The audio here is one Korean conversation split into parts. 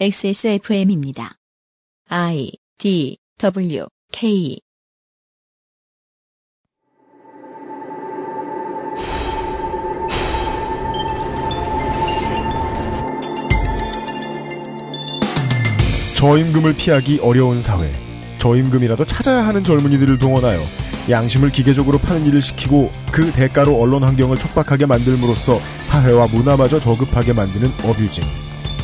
XSFM입니다. I D W K 저임금을 피하기 어려운 사회. 저임금이라도 찾아야 하는 젊은이들을 동원하여 양심을 기계적으로 파는 일을 시키고 그 대가로 언론 환경을 촉박하게 만들므로써 사회와 문화마저 저급하게 만드는 어뷰징.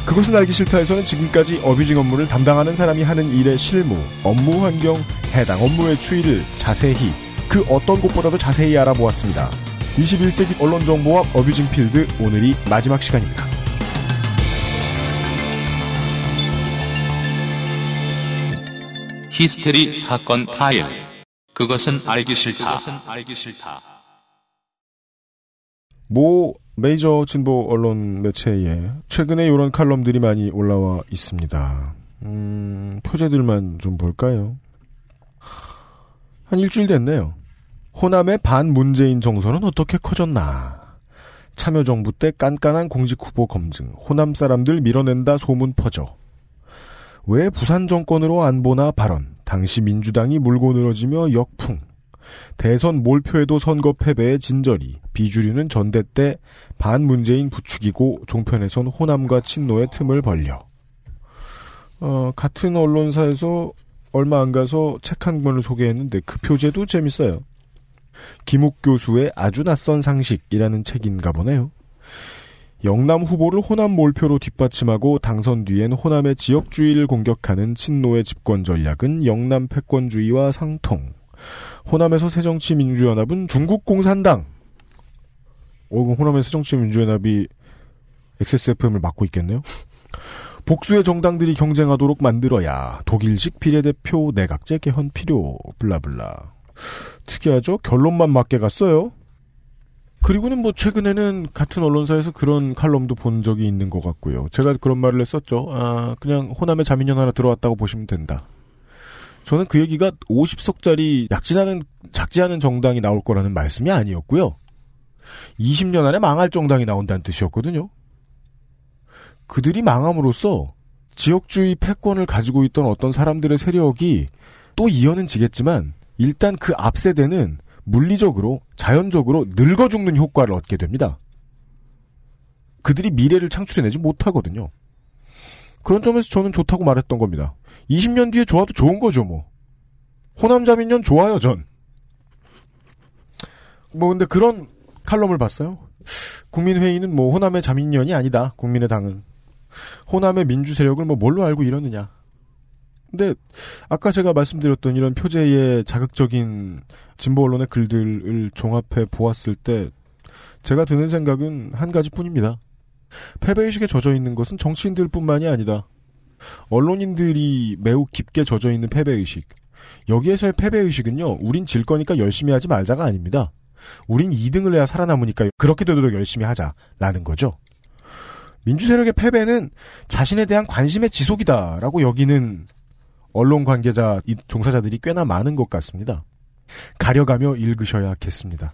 그것은 알기 싫다에서는 지금까지 어뷰징 업무를 담당하는 사람이 하는 일의 실무, 업무 환경, 해당 업무의 추이를 자세히 그 어떤 곳보다도 자세히 알아보았습니다. 21세기 언론 정보와 어뷰징 필드 오늘이 마지막 시간입니다. 히스테리 사건 파일. 그것은 알기 싫다. 모 메이저 진보 언론 매체에 최근에 이런 칼럼들이 많이 올라와 있습니다. 음, 표제들만 좀 볼까요? 한 일주일 됐네요. 호남의 반문재인 정서는 어떻게 커졌나? 참여정부 때 깐깐한 공직 후보 검증, 호남 사람들 밀어낸다 소문 퍼져. 왜 부산 정권으로 안 보나 발언, 당시 민주당이 물고 늘어지며 역풍. 대선 몰표에도 선거 패배의 진저리, 비주류는 전대 때 반문재인 부추기고 종편에선 호남과 친노의 틈을 벌려. 어, 같은 언론사에서 얼마 안 가서 책 한 권을 소개했는데 그 표제도 재밌어요. 김욱 교수의 아주 낯선 상식이라는 책인가 보네요. 영남 후보를 호남 몰표로 뒷받침하고 당선 뒤엔 호남의 지역주의를 공격하는 친노의 집권 전략은 영남 패권주의와 상통. 호남에서 새정치민주연합은 중국공산당. 오, 호남의 새정치민주연합이 XSFM을 맡고 있겠네요. 복수의 정당들이 경쟁하도록 만들어야 독일식 비례대표 내각제 개헌 필요 블라블라. 특이하죠? 결론만 맞게 갔어요. 그리고는 뭐 최근에는 같은 언론사에서 그런 칼럼도 본 적이 있는 것 같고요. 제가 그런 말을 했었죠. 아, 그냥 호남에 자민련 하나 들어왔다고 보시면 된다. 저는 그 얘기가 50석짜리 약진하는 작지 않은 정당이 나올 거라는 말씀이 아니었고요. 20년 안에 망할 정당이 나온다는 뜻이었거든요. 그들이 망함으로써 지역주의 패권을 가지고 있던 어떤 사람들의 세력이 또 이어는 지겠지만 일단 그 앞세대는 물리적으로 자연적으로 늙어 죽는 효과를 얻게 됩니다. 그들이 미래를 창출해내지 못하거든요. 그런 점에서 저는 좋다고 말했던 겁니다. 20년 뒤에 좋아도 좋은 거죠, 뭐. 호남자민련 좋아요, 전. 뭐, 근데 그런 칼럼을 봤어요. 국민회의는 뭐, 호남의 자민련이 아니다, 국민의 당은. 호남의 민주 세력을 뭐, 뭘로 알고 이러느냐. 근데, 아까 제가 말씀드렸던 이런 표제의 자극적인 진보 언론의 글들을 종합해 보았을 때, 제가 드는 생각은 한 가지 뿐입니다. 패배의식에 젖어 있는 것은 정치인들 뿐만이 아니다. 언론인들이 매우 깊게 젖어 있는 패배의식. 여기에서의 패배의식은요, 우린 질 거니까 열심히 하지 말자가 아닙니다. 우린 2등을 해야 살아남으니까 그렇게 되도록 열심히 하자라는 거죠. 민주세력의 패배는 자신에 대한 관심의 지속이다라고 여기는 언론 관계자, 종사자들이 꽤나 많은 것 같습니다. 가려가며 읽으셔야겠습니다.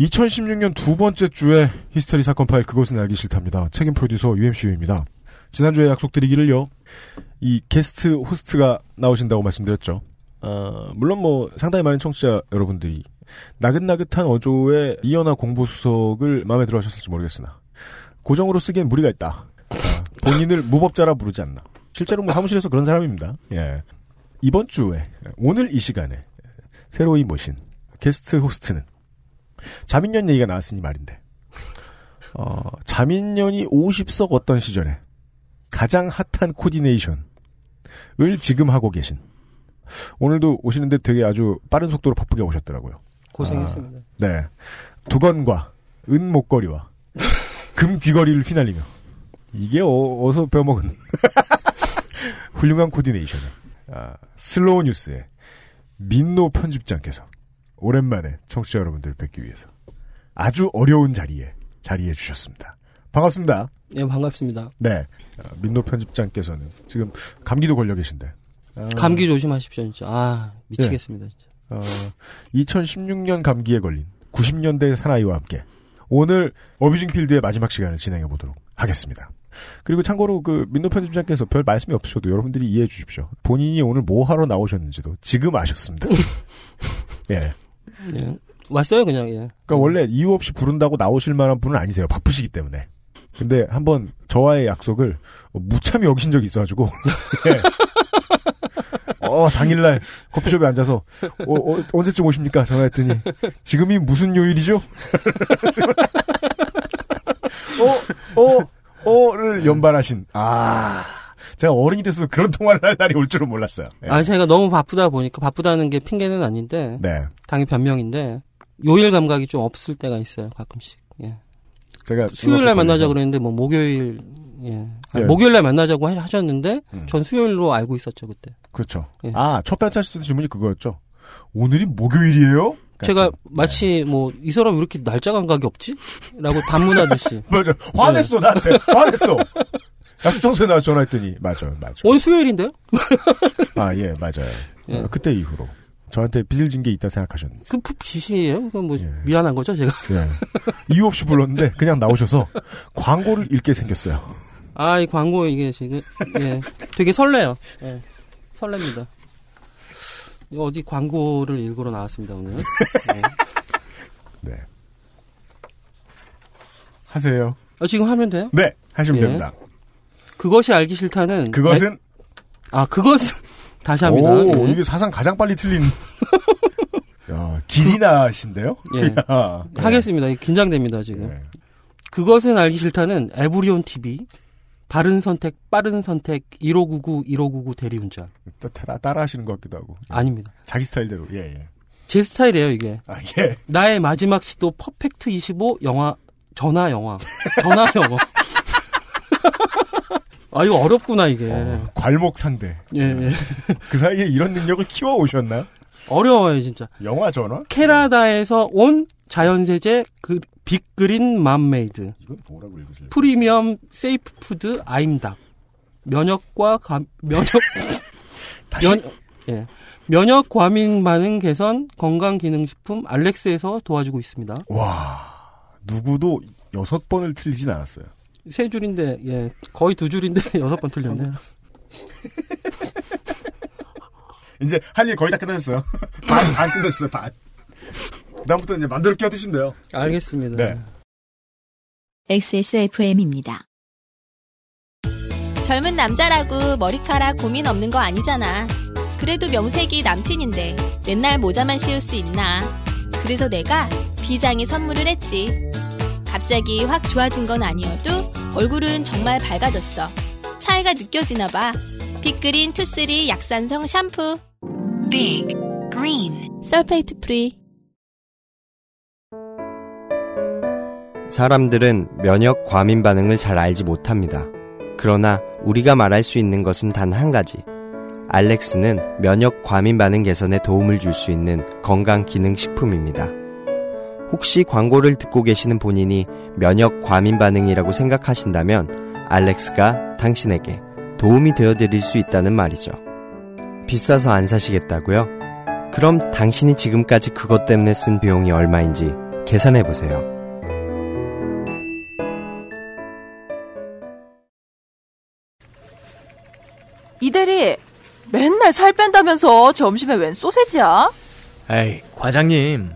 2016년 두 번째 주에 히스테리 사건 파일 그것은 알기 싫답니다. 책임 프로듀서 UMCU입니다. 지난주에 약속드리기를요. 이 게스트 호스트가 나오신다고 말씀드렸죠. 어, 물론 뭐 상당히 많은 청취자 여러분들이 나긋나긋한 어조의 이연아 공보수석을 마음에 들어 하셨을지 모르겠으나 고정으로 쓰기엔 무리가 있다. 어, 본인을 무법자라 부르지 않나. 실제로 뭐 사무실에서 그런 사람입니다. 예. 이번 주에 오늘 이 시간에 새로이 모신 게스트 호스트는 자민련 얘기가 나왔으니 말인데 어, 자민련이 50석 어떤 시절에 가장 핫한 코디네이션을 지금 하고 계신 오늘도 오시는데 되게 아주 빠른 속도로 바쁘게 오셨더라고요. 고생했습니다. 아, 네. 두건과 은 목걸이와 금 귀걸이를 휘날리며 이게 어, 서 배워먹은 훌륭한 코디네이션에 아, 슬로우 뉴스의 민노 편집장께서 오랜만에 청취자 여러분들 뵙기 위해서 아주 어려운 자리에 자리해 주셨습니다. 반갑습니다. 네, 반갑습니다. 네. 민노 편집장께서는 지금 감기도 걸려 계신데. 아, 감기 조심하십시오, 진짜. 아, 미치겠습니다, 네. 진짜. 어, 2016년 감기에 걸린 90년대 사나이와 함께 오늘 어뷰징 필드의 마지막 시간을 진행해 보도록 하겠습니다. 그리고 참고로 그 민노 편집장께서 별 말씀이 없으셔도 여러분들이 이해해 주십시오. 본인이 오늘 뭐 하러 나오셨는지도 지금 아셨습니다. 예. 예. 왔어요 그냥 예. 그러니까 원래 이유 없이 부른다고 나오실 만한 분은 아니세요. 바쁘시기 때문에. 근데 한번 저와의 약속을 무참히 어기신 적이 있어가지고 예. 어 당일날 커피숍에 앉아서 어, 어, 언제쯤 오십니까? 전화했더니 지금이 무슨 요일이죠? 어, 어, 어를 연발하신 아 제가 어른이 돼서 그런 통화를 할 날이 올 줄은 몰랐어요. 예. 아 제가 너무 바쁘다 보니까 바쁘다는 게 핑계는 아닌데 네, 당연히 변명인데 요일 감각이 좀 없을 때가 있어요 가끔씩. 예. 제가 수요일 날 만나자 그랬는데 뭐 목요일 예. 아니, 예. 목요일 날 만나자고 하- 하셨는데 음. 전 수요일로 알고 있었죠 그때. 그렇죠. 예. 아, 첫 번째 하셨던 질문이 그거였죠. 오늘이 목요일이에요? 제가 같은. 마치 뭐 이 사람 왜 이렇게 날짜 감각이 없지? 라고 단문하듯이 맞아. 화냈어, 나한테. 화냈어. 약속 장소에 나 전화했더니, 맞아요, 맞아요. 오늘 수요일인데요? 아, 예, 맞아요. 예. 어, 그때 이후로. 저한테 빚을 진 게 있다 생각하셨는지. 그 푸- 지시예요? 그건 뭐 예. 미안한 거죠 제가. 예. 이유 없이 불렀는데, 그냥 나오셔서 광고를 읽게 생겼어요. 아 이 광고 이게 지금 예 되게 설레요. 예 설렙니다. 어디 광고를 읽으러 나왔습니다 오늘. 예. 네. 하세요. 아, 지금 하면 돼요? 네, 하시면 예. 됩니다. 그것이 알기 싫다는 그것은, 아 그것은 다시 합니다. 오, 예. 이게 사상 가장 빨리 틀린. 야, 길이나신데요? 예. 야, 예. 하겠습니다. 긴장됩니다 지금. 예. 그것은 알기 싫다는 에브리온 TV 바른 선택 빠른 선택 1599 1599 대리운전 또 따라, 따라 하시는 것 같기도 하고. 아닙니다. 자기 스타일대로, 예, 예. 제 스타일이에요 이게. 아, 예. 나의 마지막 시도 perfect 25 영화 전화 영화 전화 영화. 아 이거 어렵구나 이게. 어, 괄목 상대. 예, 예. 그 사이에 이런 능력을 키워 오셨나요? 어려워요 진짜. 영화 전화? 캐나다에서 온 자연세제 그 빅그린 mom made 이건 뭐라고 읽으실래요? premium safe food 아임닭 면역과 감, 면역 다시 면, 예. 면역 과민 반응 개선 건강 기능 식품 알렉스에서 도와주고 있습니다. 와 누구도 여섯 번을 틀리진 않았어요. 세 줄인데 예 거의 두 줄인데 여섯 번 틀렸네요. 이제 할 일 거의 다 끝났어요. 반, 반 끝났어요. 반. 그다음부터 이제 맘대로 끼어드시면 돼요. 알겠습니다. 네. XSFM입니다. 젊은 남자라고 머리카락 고민 없는 거 아니잖아. 그래도 명색이 남친인데 맨날 모자만 씌울 수 있나. 그래서 내가 비장의 선물을 했지. 갑자기 확 좋아진 건 아니어도 얼굴은 정말 밝아졌어. 차이가 느껴지나 봐. 빅그린 two three 약산성 샴푸. Big Green sulfate free. 사람들은 면역 과민 반응을 잘 알지 못합니다. 그러나 우리가 말할 수 있는 것은 단 한 가지. 알렉스는 면역 과민 반응 개선에 도움을 줄 수 있는 건강 기능 식품입니다. 혹시 광고를 듣고 계시는 본인이 면역 과민 반응이라고 생각하신다면 알렉스가 당신에게 도움이 되어 드릴 수 있다는 말이죠. 비싸서 안 사시겠다고요? 그럼 당신이 지금까지 그것 때문에 쓴 비용이 얼마인지 계산해 보세요. 이대리 맨날 살 뺀다면서 점심에 웬 소세지야? 에이, 과장님.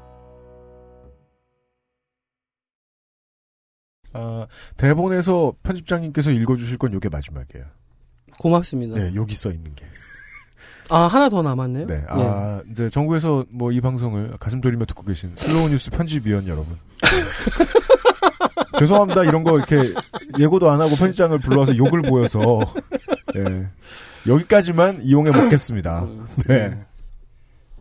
아, 대본에서 편집장님께서 읽어주실 건 요게 마지막이에요. 고맙습니다. 네, 여기 써 있는 게. 아 하나 더 남았네요. 네, 예. 아, 이제 정부에서 뭐 이 방송을 가슴 졸이며 듣고 계신 슬로우 뉴스 편집위원 여러분. 죄송합니다. 이런 거 이렇게 예고도 안 하고 편집장을 불러서 욕을 보여서, 예. 여기까지만 이용해 먹겠습니다. 네.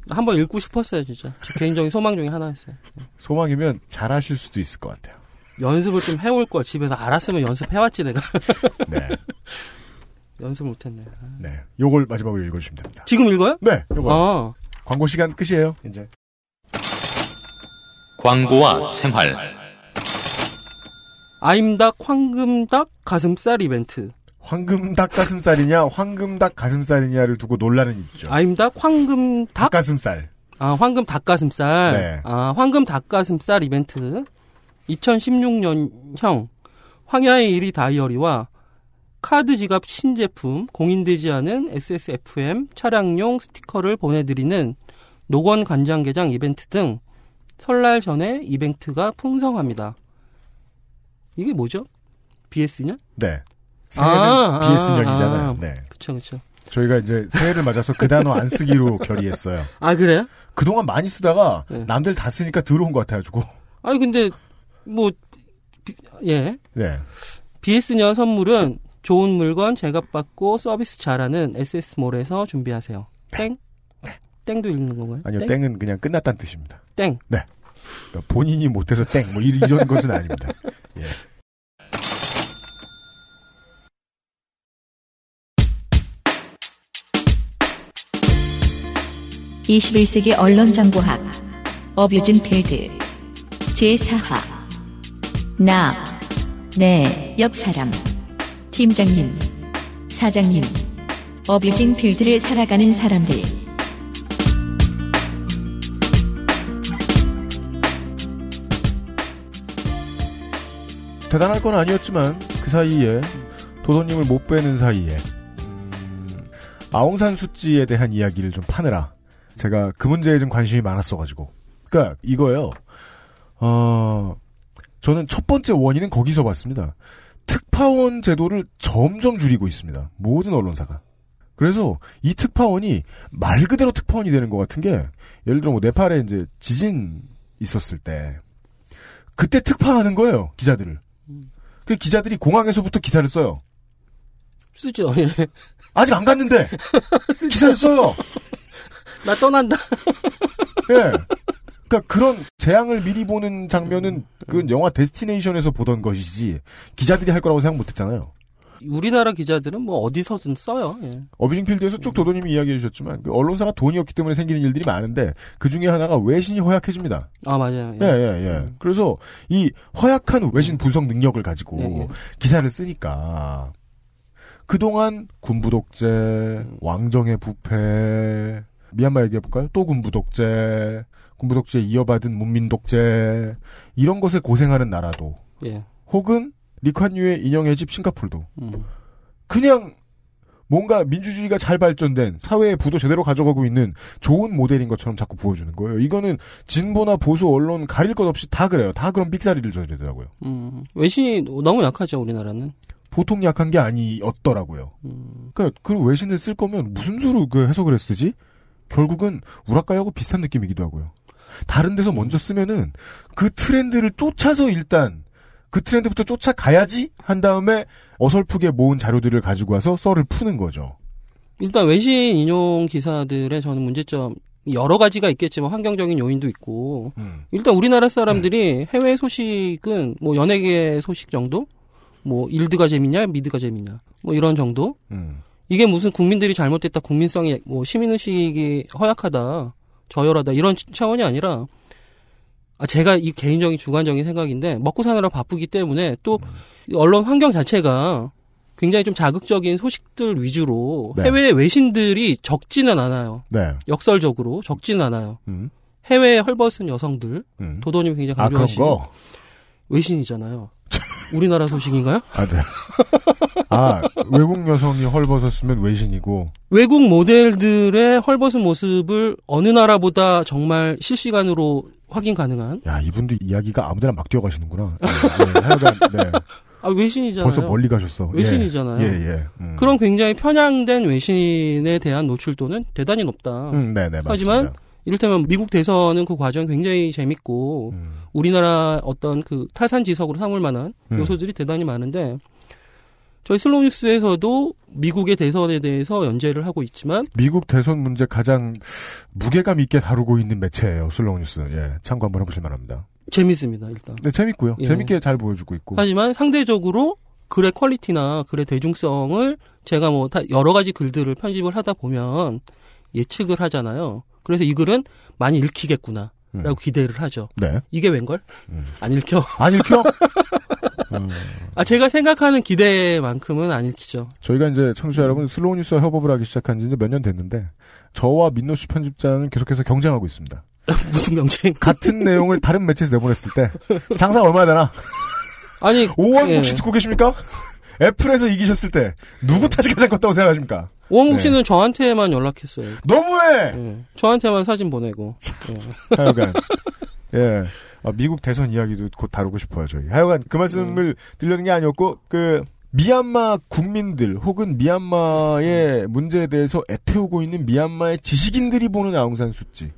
한번 읽고 싶었어요 진짜. 제 개인적인 소망 중에 하나였어요. 소망이면 잘하실 수도 있을 것 같아요. 연습을 좀 해올 걸 집에서 알았으면 연습해왔지 내가 네. 연습을 못했네. 네. 요걸 마지막으로 읽어주시면 됩니다. 지금 읽어요? 네. 요거. 아 광고 시간 끝이에요, 이제. 광고와 생활. 아임닭 황금닭 가슴살 이벤트. 황금 닭 가슴살이냐, 황금 닭 가슴살이냐를 두고 논란은 있죠. 아임닭 황금 닭? 닭가슴살. 아 황금 닭가슴살. 네. 아 황금 닭가슴살 이벤트. 2016년형 황야의 1위 다이어리와 카드 지갑 신제품 공인되지 않은 SSFM 차량용 스티커를 보내드리는 노건 간장게장 이벤트 등 설날 전에 이벤트가 풍성합니다. 이게 뭐죠? BS냐? 네. 새해는 아, BS년이잖아요. 아, 아. 네. 그쵸 그쵸. 저희가 이제 새해를 맞아서 그 단어 안 쓰기로 결의했어요. 아 그래요? 그동안 많이 쓰다가 네. 남들 다 쓰니까 들어온 것 같아가지고. 아니 근데 뭐 예. 네. BS년 선물은 좋은 물건 제값받고 서비스 잘하는 SS몰에서 준비하세요. 땡? 땡도 읽는 건가요? 아니요, 땡? 땡은 그냥 끝났다는 뜻입니다. 땡. 그러니까 본인이 못해서 땡, 뭐 이- 이런 것은 아닙니다. 예. 21세기 언론정보학 어뷰진 필드 제4화 나, 내, 옆 사람 팀장님, 사장님 어뷰징 필드를 살아가는 사람들 대단할 건 아니었지만 그 사이에 도도님을 못 빼는 사이에 음, 아웅산 수지에 대한 이야기를 좀 파느라 제가 그 문제에 좀 관심이 많았어가지고 그러니까 이거예요. 어 저는 첫 번째 원인은 거기서 봤습니다. 특파원 제도를 점점 줄이고 있습니다. 모든 언론사가. 그래서 이 특파원이 말 그대로 특파원이 되는 것 같은 게 예를 들어 뭐 네팔에 이제 지진 있었을 때 그때 특파하는 거예요 기자들을. 그 기자들이 공항에서부터 기사를 써요. 쓰죠. 예. 아직 안 갔는데 기사를 써요. 나 떠난다. 예. 그러니까 그런 재앙을 미리 보는 장면은 그 영화 데스티네이션에서 보던 것이지 기자들이 할 거라고 생각 못했잖아요. 우리나라 기자들은 뭐 어디서든 써요. 예. 어비징 필드에서 쭉 도도님이 이야기해 주셨지만 그 언론사가 돈이 없기 때문에 생기는 일들이 많은데 그 중에 하나가 외신이 허약해집니다. 아 맞아요. 예, 예, 예. 그래서 이 허약한 외신 분석 능력을 가지고 예, 예. 기사를 쓰니까 그동안 군부 독재, 왕정의 부패, 미얀마 얘기해 볼까요? 또 군부 독재, 군부 독재 이어받은 문민 독재 이런 것에 고생하는 나라도 예. 혹은 리콴유의 인형의 집 싱가폴도 음. 그냥 뭔가 민주주의가 잘 발전된 사회의 부도 제대로 가져가고 있는 좋은 모델인 것처럼 자꾸 보여주는 거예요. 이거는 진보나 보수 언론 가릴 것 없이 다 그래요. 다 그런 삑사리를 저지르더라고요. 음. 외신이 너무 약하죠 우리나라는. 보통 약한 게 아니었더라고요. 음. 그러니까 그 외신을 쓸 거면 무슨 수로 그 해석을 했으지? 결국은 우라카이하고 비슷한 느낌이기도 하고요. 다른 데서 먼저 쓰면은 그 트렌드를 쫓아서 일단 그 트렌드부터 쫓아가야지 한 다음에 어설프게 모은 자료들을 가지고 와서 썰을 푸는 거죠. 일단 외신 인용 기사들의 저는 문제점 여러 가지가 있겠지만 환경적인 요인도 있고 음. 일단 우리나라 사람들이 해외 소식은 뭐 연예계 소식 정도 뭐 일드가 재밌냐 미드가 재밌냐 뭐 이런 정도 음. 이게 무슨 국민들이 잘못됐다 국민성이 뭐 시민의식이 허약하다 저열하다 이런 차원이 아니라 아 제가 이 개인적인 주관적인 생각인데 먹고 사느라 바쁘기 때문에 또이 언론 환경 자체가 굉장히 좀 자극적인 소식들 위주로 네. 해외 외신들이 적지는 않아요. 네. 역설적으로 적지는 않아요. 음. 해외에 헐벗은 여성들 음. 도도님 굉장히 아, 강조하시고 거? 외신이잖아요. 우리나라 소식인가요? 아, 네. 아, 외국 여성이 헐벗었으면 외신이고. 외국 모델들의 헐벗은 모습을 어느 나라보다 정말 실시간으로 확인 가능한 야, 이분도 이야기가 아무데나 막 뛰어가시는구나. 네, 네, 하여간, 네. 아 외신이잖아요. 벌써 멀리 가셨어. 예. 외신이잖아요. 예, 예. 음. 그런 굉장히 편향된 외신에 대한 노출도는 대단히 높다. 음, 네, 네, 맞습니다. 하지만 이를테면 미국 대선은 그 과정이 굉장히 재밌고 음. 우리나라 어떤 그 타산지석으로 삼을 만한 음. 요소들이 대단히 많은데 저희 슬로우 뉴스에서도 미국의 대선에 대해서 연재를 하고 있지만 미국 대선 문제 가장 무게감 있게 다루고 있는 매체예요. 슬로우 뉴스. 예. 참고 한번 해보실 만합니다. 재밌습니다 일단. 네, 재밌고요. 예. 재밌게 잘 보여주고 있고. 하지만 상대적으로 글의 퀄리티나 글의 대중성을 제가 뭐다 여러 가지 글들을 편집을 하다 보면 예측을 하잖아요. 그래서 이 글은 많이 읽히겠구나. 라고 기대를 하죠. 네. 이게 웬걸? 안 읽혀. 안 읽혀? 음, 아, 제가 생각하는 기대만큼은 안 읽히죠. 저희가 이제 청취자 여러분 슬로우 뉴스와 협업을 하기 시작한 지 이제 몇년 됐는데 저와 민노 씨 편집장은 계속해서 경쟁하고 있습니다. 무슨 경쟁? 같은 내용을 다른 매체에서 내보냈을 때 장사 얼마나 되나? 아니, 오원국 예. 씨 듣고 계십니까? 애플에서 이기셨을 때 누구 탓이 가장 컸다고 생각하십니까? 오원국 네. 씨는 저한테만 연락했어요. 너무해! 예. 저한테만 사진 보내고. 예. 하여간 예 어, 미국 대선 이야기도 곧 다루고 싶어요 저희 하여간 그 말씀을 드리려는 게 아니었고 그 미얀마 국민들 혹은 미얀마의 문제에 대해서 애태우고 있는 미얀마의 지식인들이 보는 아웅산 수치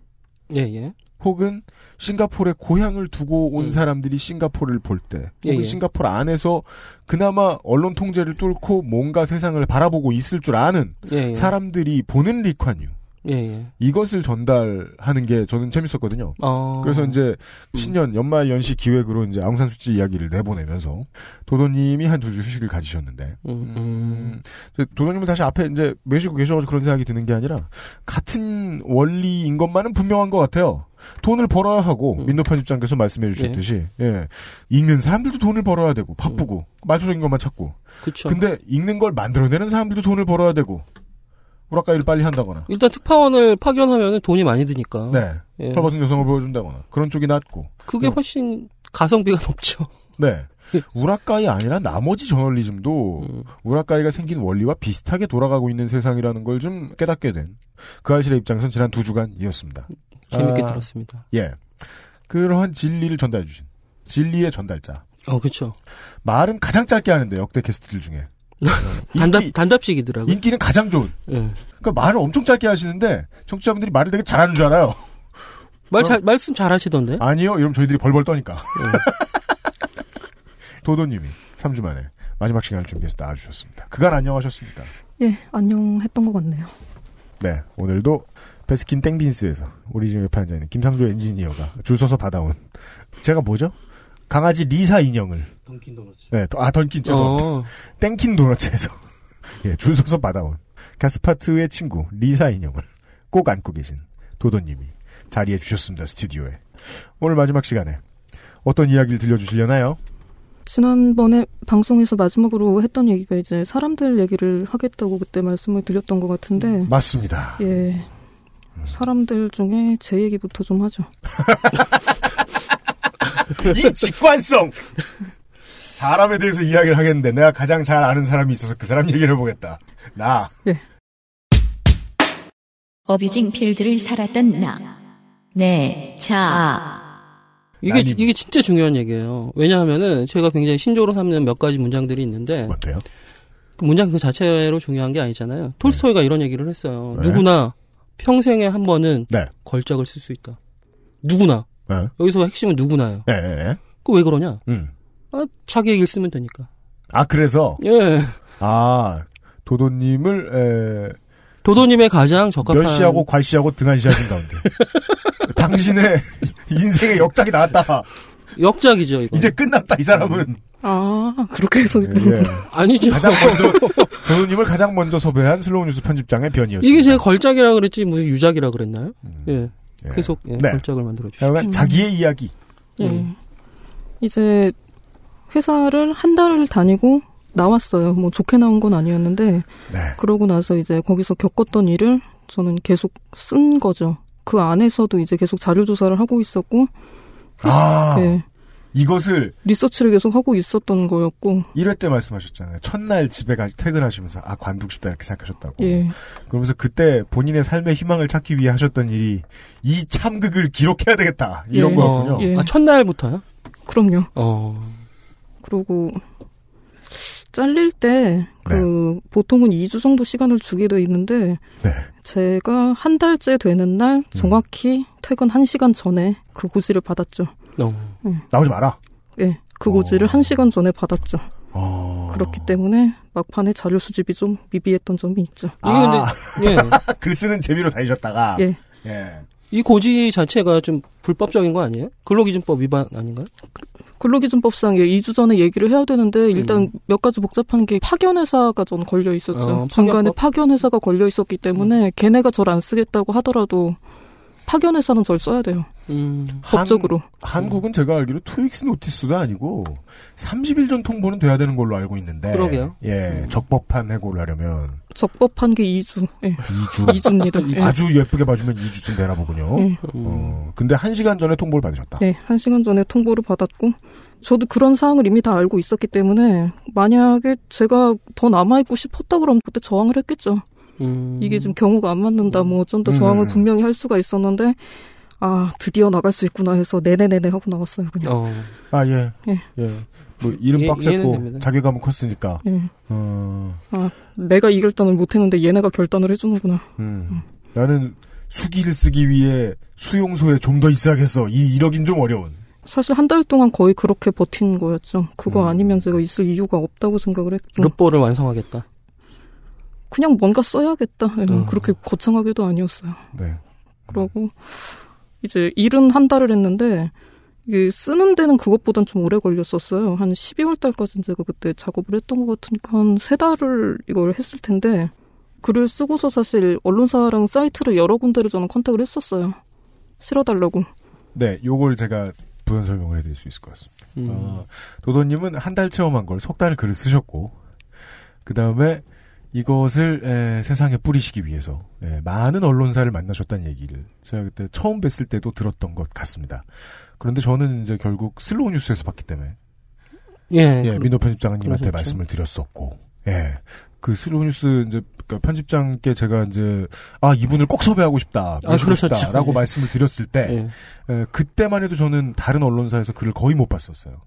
예, 예. 혹은 싱가포르에 고향을 두고 온 사람들이 싱가포르를 볼때 혹은 예, 예. 싱가포르 안에서 그나마 언론 통제를 뚫고 뭔가 세상을 바라보고 있을 줄 아는 예, 예. 사람들이 보는 리콴유 예, 예. 이것을 전달하는 게 저는 재밌었거든요. 어. 그래서 이제 신년 연말 연시 기획으로 이제 아웅산 수치 이야기를 내보내면서 도도님이 한 두 주 휴식을 가지셨는데 음, 음. 도도님은 다시 앞에 이제 모시고 계셔가지고 그런 생각이 드는 게 아니라 같은 원리인 것만은 분명한 것 같아요. 돈을 벌어야 하고 음. 민노 편집장께서 말씀해 네. 주셨듯이 예 읽는 사람들도 돈을 벌어야 되고 바쁘고 말초적인 것만 찾고 음. 그쵸. 근데 읽는 걸 만들어내는 사람들도 돈을 벌어야 되고 우라카 일을 빨리 한다거나 일단 특파원을 파견하면 돈이 많이 드니까. 네 예. 헐벗은 여성을 보여준다거나 그런 쪽이 낫고 그게 훨씬 가성비가 높죠. 네. 우라카이 아니라 나머지 저널리즘도 음. 우라카이가 생긴 원리와 비슷하게 돌아가고 있는 세상이라는 걸 좀 깨닫게 된 그 아실의 입장에선 지난 두 주간이었습니다. 재밌게 아, 들었습니다. 예. 그러한 진리를 전달해 주신 진리의 전달자. 어, 그쵸. 말은 가장 짧게 하는데 역대 게스트들 중에 단답, 인기, 단답식이더라고요. 인기는 가장 좋은. 예. 그러니까 말을 엄청 짧게 하시는데 청취자분들이 말을 되게 잘하는 줄 알아요. 말 잘, 말씀 잘 하시던데? 아니요, 이러면 저희들이 벌벌 떠니까. 도도님이 3주 만에 마지막 시간을 준비해서 나와주셨습니다. 그간 안녕하셨습니까? 예, 안녕했던 것 같네요. 네, 오늘도 베스킨 땡빈스에서 우리 집 옆에 앉아있는 김상조 엔지니어가 줄 서서 받아온 제가 뭐죠? 강아지 리사 인형을 던킨 도너츠. 네, 아 던킨 죄송합니다. 어, 땡킨 도너츠에서 예, 줄 서서 받아온 가스파드의 친구 리사 인형을 꼭 안고 계신 도도님이 자리해 주셨습니다 스튜디오에 오늘 마지막 시간에 어떤 이야기를 들려주시려나요? 지난번에 방송에서 마지막으로 했던 얘기가 이제 사람들 얘기를 하겠다고 그때 말씀을 드렸던 것 같은데, 맞습니다. 예. 사람들 중에 제 얘기부터 좀 하죠. 이 직관성 사람에 대해서 이야기를 하겠는데 내가 가장 잘 아는 사람이 있어서 그 사람 얘기를 해보겠다. 나 어뷰징 필드를 살았던 나. 네, 자. 이게, 나님. 이게 진짜 중요한 얘기예요. 왜냐하면은 제가 굉장히 신조로 삼는 몇 가지 문장들이 있는데, 어때요? 그 문장 그 자체로 중요한 게 아니잖아요. 톨스토이가 이런 얘기를 했어요. 네. 누구나 평생에 한 번은 네. 걸작을 쓸 수 있다. 누구나. 네. 여기서 핵심은 누구나요. 예, 예, 예. 그왜 그러냐? 음. 아, 자기 얘기를 쓰면 되니까. 아 그래서 예. 아 도도님을 에, 도도님의 가장 적합한 멸시하고 괄시하고 등한시 하신 가운데 당신의 인생의 역작이 나왔다. 역작이죠, 이거. 이제 끝났다 이 사람은. 아, 그렇게 해서. 예. 아니죠. 가장 먼저 도도님을 가장 먼저 섭외한 슬로우 뉴스 편집장의 변이었습니다. 이게 제가 걸작이라 그랬지 무슨 유작이라 그랬나요? 예. 예. 계속 예, 네. 걸작을 만들어 주시죠. 하여간 자기의 이야기. 예. 음. 이제 회사를 한 달을 다니고 나왔어요. 뭐 좋게 나온 건 아니었는데, 네. 그러고 나서 이제 거기서 겪었던 일을 저는 계속 쓴 거죠. 그 안에서도 이제 계속 자료 조사를 하고 있었고, 아 네, 이것을 리서치를 계속 하고 있었던 거였고, 1회 때 말씀하셨잖아요. 첫날 집에 가 퇴근하시면서 아 관두고 싶다 이렇게 생각하셨다고. 예, 그러면서 그때 본인의 삶의 희망을 찾기 위해 하셨던 일이 이 참극을 기록해야 되겠다 이런 예. 거였군요. 예. 아, 첫날부터요? 그럼요. 어. 그러고 잘릴 때그 보통은 2주 정도 시간을 주게 돼 있는데 네. 제가 한 달째 되는 날 정확히 퇴근 1시간 전에 그 고지를 받았죠. 어. 나오지 마라. 예. 그 고지를 어. 1시간 전에 받았죠. 어... 그렇기 때문에 막판에 자료 수집이 좀 미비했던 점이 있죠. 이게 근데 예. 글 쓰는 재미로 다니셨다가 예. 예. 이 고지 자체가 좀 불법적인 거 아니에요? 근로기준법 위반 아닌가요? 근로기준법상 예, 2주 전에 얘기를 해야 되는데 일단 몇 가지 복잡한 게 파견회사가 전 걸려 있었죠. 어, 중간에 파견법? 파견회사가 걸려 있었기 때문에 걔네가 절 안 쓰겠다고 하더라도 파견회사는 절 써야 돼요. 음. 법적으로. 한국은 제가 알기로 two weeks notice도 아니고 30일 전 통보는 돼야 되는 걸로 알고 있는데. 그러게요. 예, 적법한 해고를 하려면 적법한 게 2주. 예. 2주. 2주입니다. 예. 아주 예쁘게 봐주면 2주쯤 되나 보군요. 예. 어, 근데 1시간 전에 통보를 받으셨다. 네, 한 시간 전에 통보를 받았고, 저도 그런 사항을 이미 다 알고 있었기 때문에, 만약에 제가 더 남아있고 싶었다 그러면 그때 저항을 했겠죠. 음. 이게 좀 경우가 안 맞는다, 뭐, 어쩐다 저항을 음. 분명히 할 수가 있었는데, 아, 드디어 나갈 수 있구나 해서, 네네네네 하고 나왔어요, 그냥. 어. 아, 예. 예. 예. 뭐, 이름 예, 빡셌고. 자괴감은 컸으니까. 예. 어, 아, 내가 이 결단을 못했는데 얘네가 결단을 해주는구나. 음. 나는 수기를 쓰기 위해 수용소에 좀 더 있어야겠어. 이 1억인 좀 어려운. 사실 한 달 동안 거의 그렇게 버틴 거였죠. 그거 음. 아니면 제가 있을 이유가 없다고 생각을 했고. 르뽀를 완성하겠다. 그냥 뭔가 써야겠다. 예, 어. 그렇게 거창하게도 아니었어요. 네. 그러고 이제 일은 한 달을 했는데 이게 쓰는 데는 그것보단 좀 오래 걸렸었어요. 한 12월 달까지는 제가 그때 작업을 했던 것 같으니까 한 세 달을 이걸 했을 텐데 글을 쓰고서 사실 언론사랑 사이트를 여러 군데를 저는 컨택을 했었어요. 실어달라고. 네, 요걸 제가 부연 설명을 해드릴 수 있을 것 같습니다. 음. 어, 도도님은 한 달 체험한 걸 석 달 글을 쓰셨고, 그 다음에 이것을 에, 세상에 뿌리시기 위해서 에, 많은 언론사를 만나셨다는 얘기를 제가 그때 처음 뵀을 때도 들었던 것 같습니다. 그런데 저는 이제 결국 슬로우 뉴스에서 봤기 때문에 예. 예, 민호 편집장님한테 그러셨죠. 말씀을 드렸었고, 예. 그 슬로우 뉴스 이제 그 편집장께 제가 이제 아 이분을 꼭 섭외하고 싶다, 아, 모시고 그러셨죠. 싶다라고 예. 말씀을 드렸을 때 예. 에, 그때만 해도 저는 다른 언론사에서 글을 거의 못 봤었어요.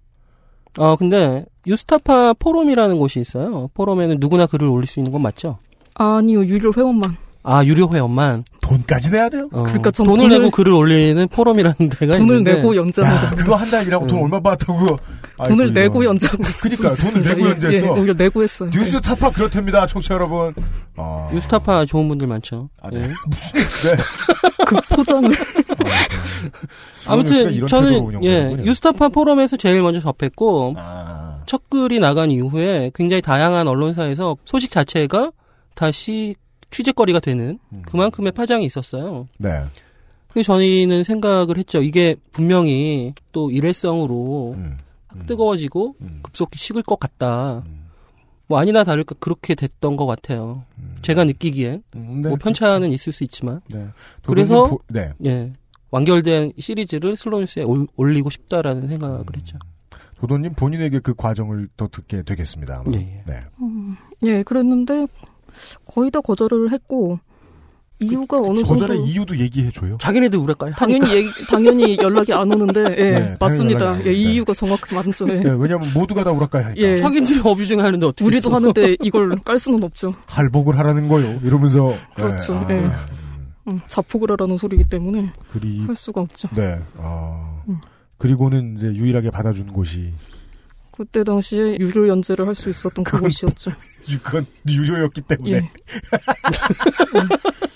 아, 근데 뉴스타파 포럼이라는 곳이 있어요. 포럼에는 누구나 글을 올릴 수 있는 건 맞죠? 아니요, 유료 회원만. 아, 유료 회원만. 돈까지 내야 돼요? 어, 그러니까 전 돈을, 돈을- 내고 글을 올리는 포럼이라는 데가 돈을 있는데 내고 연재하는 야, 거. 그거 한달 일하고 돈 음. 얼마 받았다고? 돈을 아이고, 내고. 연재하고 그러니까 돈을. 내고 예, 연재했어. 예, 오히려 내고 했어요. 뉴스 타파 그렇답니다, 청취자 여러분. 아, 유스타파 좋은 분들 많죠. 아, 네. 예. 무슨 네. 그 포장을. 아 무튼 이런 태도로 저는. 예 유스타파 포럼에서 제일 먼저 접했고 아, 첫 글이 나간 이후에 굉장히 다양한 언론사에서 소식 자체가 다시 취재거리가 되는 음. 그만큼의 파장이 있었어요. 네. 그래서 저희는 생각을 했죠. 이게 분명히 또 일회성으로 음, 확 뜨거워지고 음, 급속히 식을 것 같다. 음, 뭐 아니나 다를까 그렇게 됐던 것 같아요. 음. 제가 느끼기엔 음, 네, 뭐 편차는 있을 수 있지만 네. 그래서- 보- 네. 예 완결된 시리즈를 슬로우뉴스에 올- 올리고 싶다라는 생각을 했죠. 도도님 본인에게 그 과정을 더 듣게 되겠습니다. 아마. 예, 예. 네. 음, 예, 그랬는데 거의 다 거절을 했고 이유가 어느 정도 이유도 얘기해 줘요. 자기네들 우랄까요? 당연히 얘기, 당연히 연락이 안 오는데 예, 네, 맞습니다. 예, 이. 이유가 정확히 맞죠. 예. 네, 왜냐하면 모두가 다 하니까. 예. 자기들이 어뷰징 하는데 어떻게 우리도 했어? 하는데 이걸 깔 수는 없죠. 할복을 하라는 거요. 이러면서. 그렇죠. 네, 예. 아, 음, 자폭을 하라는 소리이기 때문에 그리 할 수가 없죠. 네. 아, 음. 그리고는 이제 유일하게 받아준 곳이 그때 당시에 유료 연재를 할 수 있었던 그건 그곳이었죠. 그건 유료였기 때문에. 예.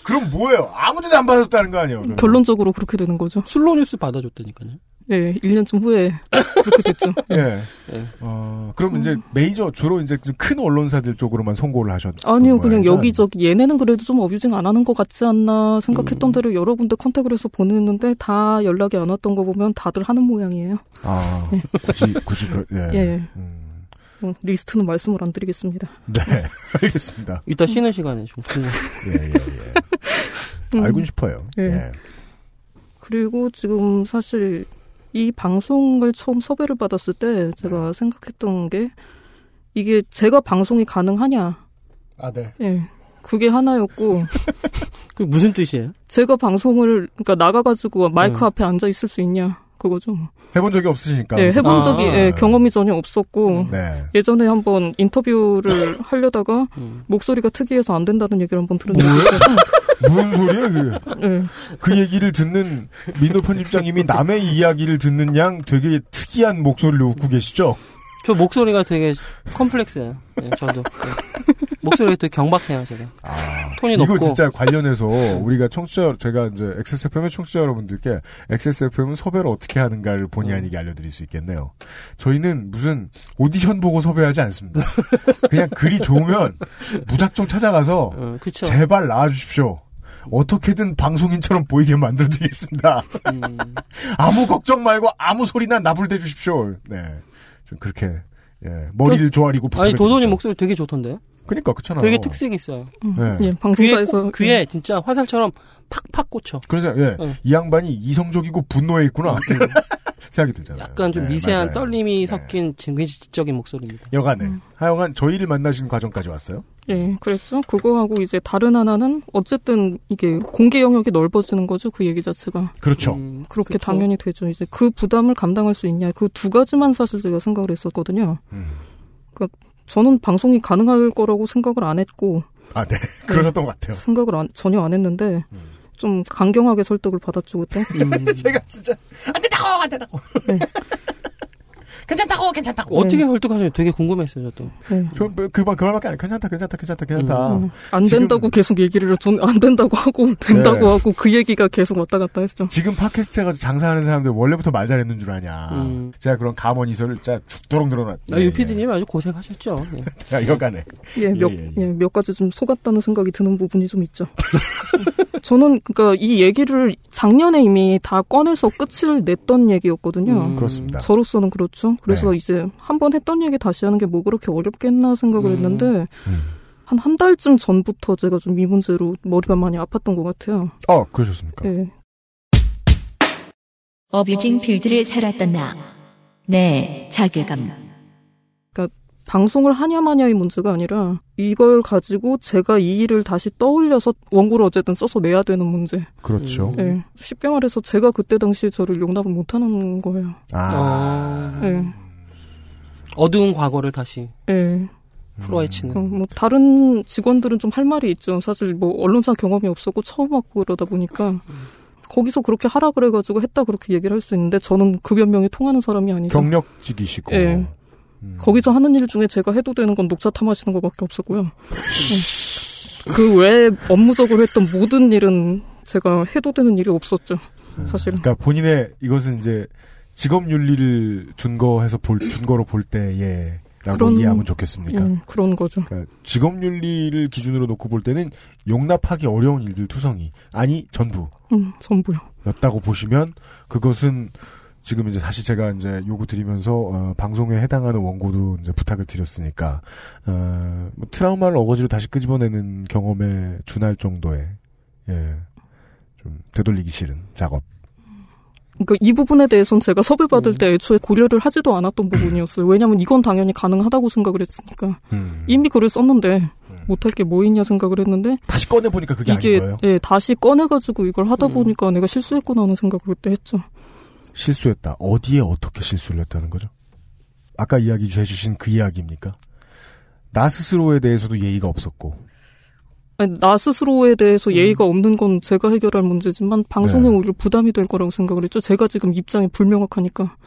그럼 뭐예요? 아무 데도 안 받았다는 거 아니에요? 그러면? 결론적으로 그렇게 되는 거죠. 슬로우뉴스 받아줬다니까요. 예, 1년쯤 후에 그렇게 됐죠. 예. 예. 어, 그럼 이제 메이저 주로 이제 좀큰 언론사들 쪽으로만 송고를 하셨. 아니요, 그냥 여기저기 얘네는 그래도 좀 abusing 안 하는 것 같지 않나 생각했던 음. 대로 여러 군데 contact을 해서 보냈는데 다 연락이 안 왔던 거 보면 다들 하는 모양이에요. 아, 굳이 굳이 그 예. 예. 음, 어, 리스트는 말씀을 안 드리겠습니다. 네. 알겠습니다. 이따 쉬는 시간에 좀 궁금. 예, 예, 예. 음. 알고는 싶어요. 예. 예. 그리고 지금 사실 이 방송을 처음 섭외를 받았을 때 제가 생각했던 게 이게 제가 방송이 가능하냐. 아, 네. 예. 그게 하나였고 그 무슨 뜻이에요? 제가 방송을 그러니까 나가가지고 마이크 음. 앞에 앉아 있을 수 있냐 그거죠. 해본 적이 없으시니까. 예, 해본 아. 적이 예, 경험이 전혀 없었고 네. 예전에 한번 인터뷰를 하려다가 음. 목소리가 특이해서 안 된다는 얘기를 한번 들은 적이 있어서 무슨 소리예요, 그? 예. 그 얘기를 듣는 민호 편집장님이 남의 이야기를 듣는 양 되게 특이한 목소리를 웃고 계시죠? 저 목소리가 되게 컴플렉스예요. 예, 저도. 예. 목소리가 되게 경박해요, 제가. 아, 톤이 이거 높고 진짜 관련해서 우리가 청취자 제가 이제 XSFM의 청취자 여러분들께 XSFM은 섭외를 어떻게 하는가를 본의 아니게 알려드릴 수 있겠네요. 저희는 무슨 오디션 보고 섭외하지 않습니다. 그냥 글이 좋으면 무작정 찾아가서 어, 그쵸. 제발 나와주십시오. 어떻게든 방송인처럼 보이게 만들어드리겠습니다. 음, 아무 걱정 말고 아무 소리나 나불대 주십시오. 네, 좀 그렇게 예, 머리를 조아리고 아니 부탁을 목소리 되게 좋던데. 그니까 그렇잖아요. 되게 특색이 있어요. 네. 예, 방송사에서 꼭- 귀에 진짜 화살처럼 팍팍 꽂혀. 그래서 예, 어. 이 양반이 이성적이고 분노해 있구나 생각이 들잖아요. 약간 좀 네, 미세한 맞아요. 떨림이 네. 섞인 굉장히 지적인 목소리입니다. 여간에 음. 하여간 저희를 만나신 과정까지 왔어요. 예, 그랬죠. 그거하고 이제 다른 하나는 어쨌든 이게 공개 영역이 넓어지는 거죠. 그 얘기 자체가. 그렇죠. 음, 그렇게 그쵸. 당연히 되죠. 이제 그 부담을 감당할 수 있냐. 그 두 가지만 사실 제가 생각을 했었거든요. 음. 저는 방송이 가능할 거라고 생각을 안 했고, 아, 네. 그러셨던 것 같아요. 생각을 안- 전혀 안 했는데, 음. 좀 강경하게 설득을 받았죠, 그때. 음. 제가 진짜 안 된다고 안 된다고. 네. 괜찮다고 괜찮다고. 어떻게 설득하시는지 되게 궁금했어요, 저도. 네. 저그말 그말밖에 안 해. 괜찮다 괜찮다 괜찮다 괜찮다. 음, 안 지금- 된다고 계속 얘기를 전안 된다고 하고 된다고 네. 하고 그 얘기가 계속 왔다 갔다 했죠. 지금 팟캐스트 해가지고 장사하는 사람들 원래부터 말 잘했는 줄 아냐. 음. 제가 그런 감언 이설을 진짜 죽도록 늘어났. 아, 유피디님 아주 고생하셨죠. 네. 야, 여간에. 예, 몇, 예, 예, 몇 가지 좀 속았다는 생각이 드는 부분이 좀 있죠. 저는 그러니까 이 얘기를 작년에 이미 다 꺼내서 끝을 냈던 얘기였거든요. 음. 그렇습니다. 저로서는 그렇죠. 그래서 네. 이제 한 번 했던 얘기 다시 하는 게 뭐 그렇게 어렵겠나 생각을 음. 했는데 음. 한한 달쯤 전부터 제가 좀 이 문제로 머리가 많이 아팠던 것 같아요. 어, 그러셨습니까? 예. 어뷰징 필드를 살았던 나. 네, 자괴감. 방송을 하냐 마냐의 문제가 아니라 이걸 가지고 제가 이 일을 다시 떠올려서 원고를 어쨌든 써서 내야 되는 문제. 그렇죠. 음. 예. 쉽게 말해서 제가 그때 당시에 저를 용납을 못하는 거예요. 아. 어, 예. 어두운 과거를 다시 예. 풀어헤치는. 그뭐 다른 직원들은 좀 할 말이 있죠. 사실 뭐 언론사 경험이 없었고 처음 왔고 그러다 보니까 거기서 그렇게 하라 그래가지고 했다 그렇게 얘기를 할 수 있는데 저는 그 변명이 통하는 사람이 아니죠. 경력직이시고. 예. 음. 거기서 하는 일 중에 제가 해도 되는 건 녹차 탐하시는 것밖에 없었고요. 그 외에 업무적으로 했던 모든 일은 제가 해도 되는 일이 없었죠. 사실은. 그러니까 본인의 이것은 이제 직업 윤리를 준거해서 볼 준거로 볼 때에 라고 그런- 이해하면 좋겠습니까? 예, 그런 거죠. 그러니까 직업 윤리를 기준으로 놓고 볼 때는 용납하기 어려운 일들 투성이 아니 전부였다고 음, 전부요. 보시면 그것은 지금 이제 다시 제가 이제 요구 드리면서 어, 방송에 해당하는 원고도 이제 부탁을 드렸으니까 어, 뭐 트라우마를 어거지로 다시 끄집어내는 경험에 준할 정도의 예, 좀 되돌리기 싫은 작업. 그러니까 이 부분에 대해서는 제가 섭외 받을 때 애초에 고려를 하지도 않았던 부분이었어요. 왜냐하면 이건 당연히 가능하다고 생각을 했으니까. 음. 이미 글을 썼는데 못할 게 뭐 있냐 생각을 했는데 다시 꺼내 보니까 그게 아닌 이게 거예요. 예, 다시 꺼내 가지고 이걸 하다 음. 보니까 내가 실수했구나 하는 생각을 그때 했죠. 실수했다. 어디에 어떻게 실수를 했다는 거죠? 아까 이야기 해주신 그 이야기입니까? 나 스스로에 대해서도 예의가 없었고. 아니, 나 스스로에 대해서 예의가 없는 건 제가 해결할 문제지만 방송에 네. 오히려 부담이 될 거라고 생각을 했죠. 제가 지금 입장이 불명확하니까.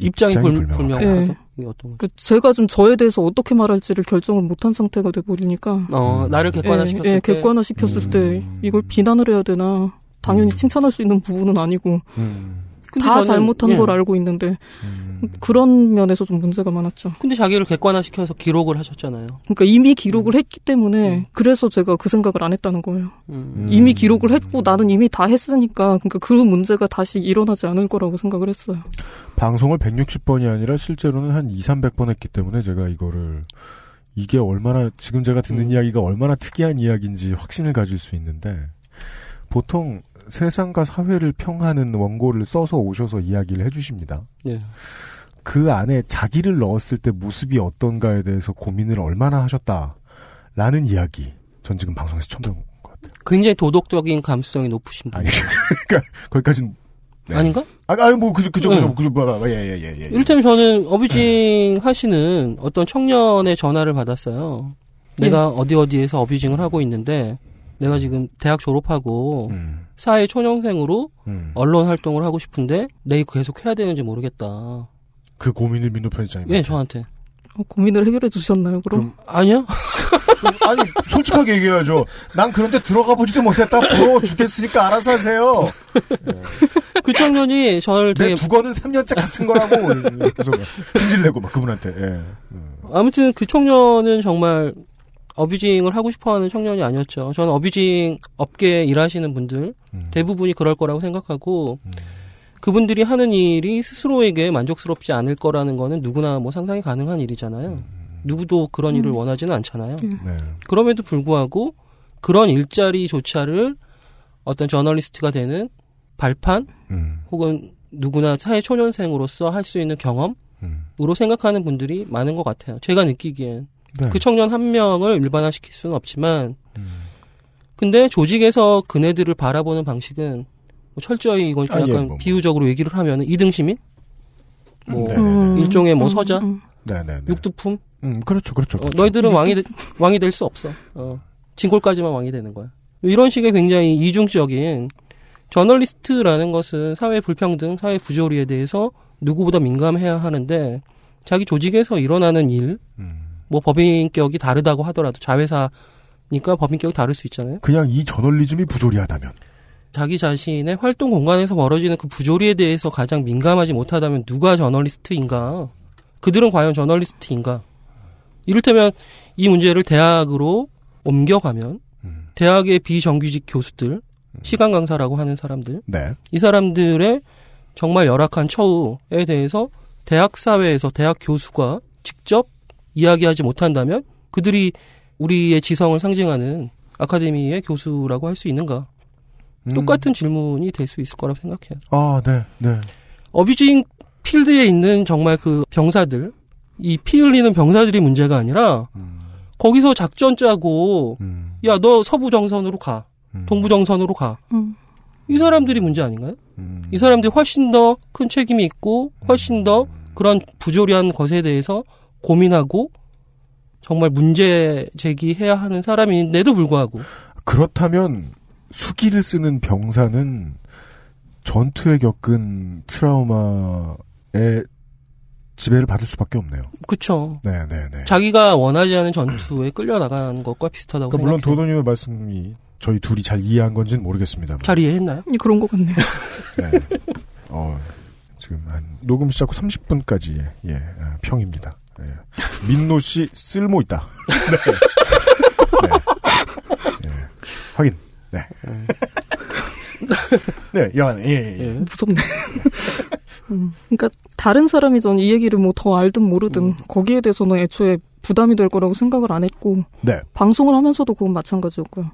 입장이, 입장이 불. 예. 이게 어떤 거죠? 그 제가 좀 저에 대해서 어떻게 말할지를 결정을 못한 상태가 돼버리니까. 어, 음. 나를 객관화시켰을 예, 예, 때 객관화 시켰을 음. 때 이걸 비난을 해야 되나. 당연히 음. 칭찬할 수 있는 부분은 아니고 음, 근데 다 저는- 잘못한 예. 걸 알고 있는데 음. 그런 면에서 좀 문제가 많았죠. 근데 자기를 객관화시켜서 기록을 하셨잖아요. 그러니까 이미 기록을 했기 때문에 음. 그래서 제가 그 생각을 안 했다는 거예요. 음. 이미 기록을 했고 나는 이미 다 했으니까 그러니까 그 문제가 다시 일어나지 않을 거라고 생각을 했어요. 방송을 160번이 아니라 실제로는 한 2, 300번 했기 때문에 제가 이거를 이게 얼마나 지금 제가 듣는 음. 이야기가 얼마나 특이한 이야기인지 확신을 가질 수 있는데 보통 세상과 사회를 평하는 원고를 써서 오셔서 이야기를 해주십니다. 네. 그 안에 자기를 넣었을 때 모습이 어떤가에 대해서 고민을 얼마나 하셨다라는 이야기. 전 지금 방송에서 처음 들은 것 같아요. 굉장히 도덕적인 감수성이 높으신 분. 아니, 그러니까 거기까지는 네. 아닌가? 아, 아니 뭐 그저 그저 그저 응. 그저 뭐야 예예예 예, 예, 예. 이를테면 저는 어뷰징 하시는 어떤 청년의 전화를 받았어요. 내가 어디 어디에서 어뷰징을 하고 있는데 내가 지금 대학 졸업하고 음, 사회 초년생으로 음. 언론 활동을 하고 싶은데 내일 계속 해야 되는지 모르겠다. 그 고민을 민노 편집장님. 예, 저한테. 어, 고민을 해결해 주셨나요, 그럼? 그럼 아니요? 아니 솔직하게 얘기해야죠. 난 그런데 들어가 보지도 못했다. 부러워 죽겠으니까 알아서 하세요. 그 청년이 저를 내 되게 두거는 3년째 같은 거라고 그래서 진질내고 막 그분한테. 예. 아무튼 그 청년은 정말 어뷰징을 하고 싶어 하는 청년이 아니었죠. 저는 어뷰징 업계에 일하시는 분들 음. 대부분이 그럴 거라고 생각하고 그분들이 하는 일이 스스로에게 만족스럽지 않을 거라는 거는 누구나 뭐 상상이 가능한 일이잖아요. 누구도 그런 일을 음. 원하지는 않잖아요. 네. 그럼에도 불구하고 그런 일자리조차를 어떤 저널리스트가 되는 발판 음. 혹은 누구나 사회 초년생으로서 할 수 있는 경험으로 음. 생각하는 분들이 많은 것 같아요. 제가 느끼기엔 네. 그 청년 한 명을 일반화시킬 수는 없지만 음. 근데 조직에서 그네들을 바라보는 방식은 뭐 철저히 이건 좀 아, 예, 약간 뭐, 뭐. 비유적으로 얘기를 하면 이등 시민 뭐 네네네. 음, 일종의 뭐 음, 서자 음. 네네네. 육두품 음, 그렇죠, 그렇죠. 어, 그렇죠. 너희들은 왕이 되- 왕이 될 수 없어. 어, 진골까지만 왕이 되는 거야. 이런 식의 굉장히 이중적인 저널리스트라는 것은 사회 불평등, 사회 부조리에 대해서 누구보다 민감해야 하는데 자기 조직에서 일어나는 일, 음. 뭐 법인격이 다르다고 하더라도 자회사 니까 법인격이 다를 수 있잖아요. 그냥 이 저널리즘이 부조리하다면. 자기 자신의 활동 공간에서 벌어지는 그 부조리에 대해서 가장 민감하지 못하다면 누가 저널리스트인가? 그들은 과연 저널리스트인가? 이를테면 이 문제를 대학으로 옮겨가면 음. 대학의 비정규직 교수들, 시간 강사라고 하는 사람들, 네. 이 사람들의 정말 열악한 처우에 대해서 대학 사회에서 대학 교수가 직접 이야기하지 못한다면 그들이 우리의 지성을 상징하는 아카데미의 교수라고 할 수 있는가? 음. 똑같은 질문이 될 수 있을 거라고 생각해요. 아, 네, 네. 어뷰징 필드에 있는 정말 그 병사들, 이 피 흘리는 병사들이 문제가 아니라 음. 거기서 작전 짜고 음. 야 너 서부 정선으로 가, 음. 동부 정선으로 가. 음. 이 사람들이 문제 아닌가요? 음. 이 사람들이 훨씬 더 큰 책임이 있고 훨씬 더 그런 부조리한 것에 대해서 고민하고 정말 문제 제기해야 하는 사람인데도 불구하고 그렇다면 수기를 쓰는 병사는 전투에 겪은 트라우마에 지배를 받을 수밖에 없네요. 그쵸. 네, 네, 네. 자기가 원하지 않은 전투에 끌려나가는 것과 비슷하다고 그러니까 물론 생각해요. 도도님의 말씀이 저희 둘이 잘 이해한 건지는 모르겠습니다만. 잘 이해했나요? 예, 그런 것 같네요. 네. 어, 지금 한 녹음 시작 후 30분까지의 예, 아, 평입니다. 예. 민노 씨 쓸모 있다. 네. 네. 예. 확인. 네. 네, 여한 예, 예, 예. 무섭네. 음, 그러니까 다른 사람이 전 이 얘기를 뭐 더 알든 모르든 음. 거기에 대해서는 애초에 부담이 될 거라고 생각을 안 했고 네. 방송을 하면서도 그건 마찬가지였고요.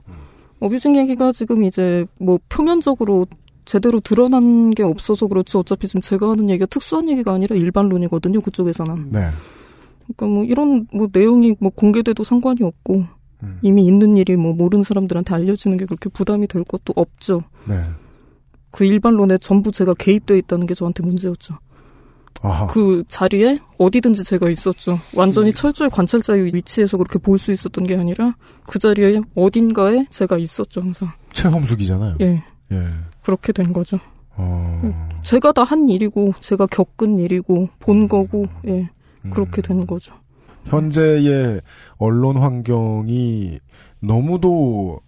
어뷰징 얘기가 지금 이제 뭐 표면적으로 제대로 드러난 게 없어서 그렇지 어차피 지금 제가 하는 얘기가 특수한 얘기가 아니라 일반론이거든요 그쪽에서는. 네. 그러니까 뭐 이런 뭐 내용이 뭐 공개돼도 상관이 없고 음. 이미 있는 일이 뭐 모르는 사람들한테 알려지는 게 그렇게 부담이 될 것도 없죠. 네. 그 일반론에 전부 제가 개입돼 있다는 게 저한테 문제였죠. 아하. 그 자리에 어디든지 제가 있었죠. 완전히 철저히 관찰자의 위치에서 그렇게 볼 수 있었던 게 아니라 그 자리에 어딘가에 제가 있었죠, 항상. 체험숙이잖아요. 예, 예. 그렇게 된 거죠. 어. 제가 다 한 일이고, 제가 겪은 일이고, 본 거고, 예, 음. 그렇게 된 거죠. 현재의 언론 환경이 너무도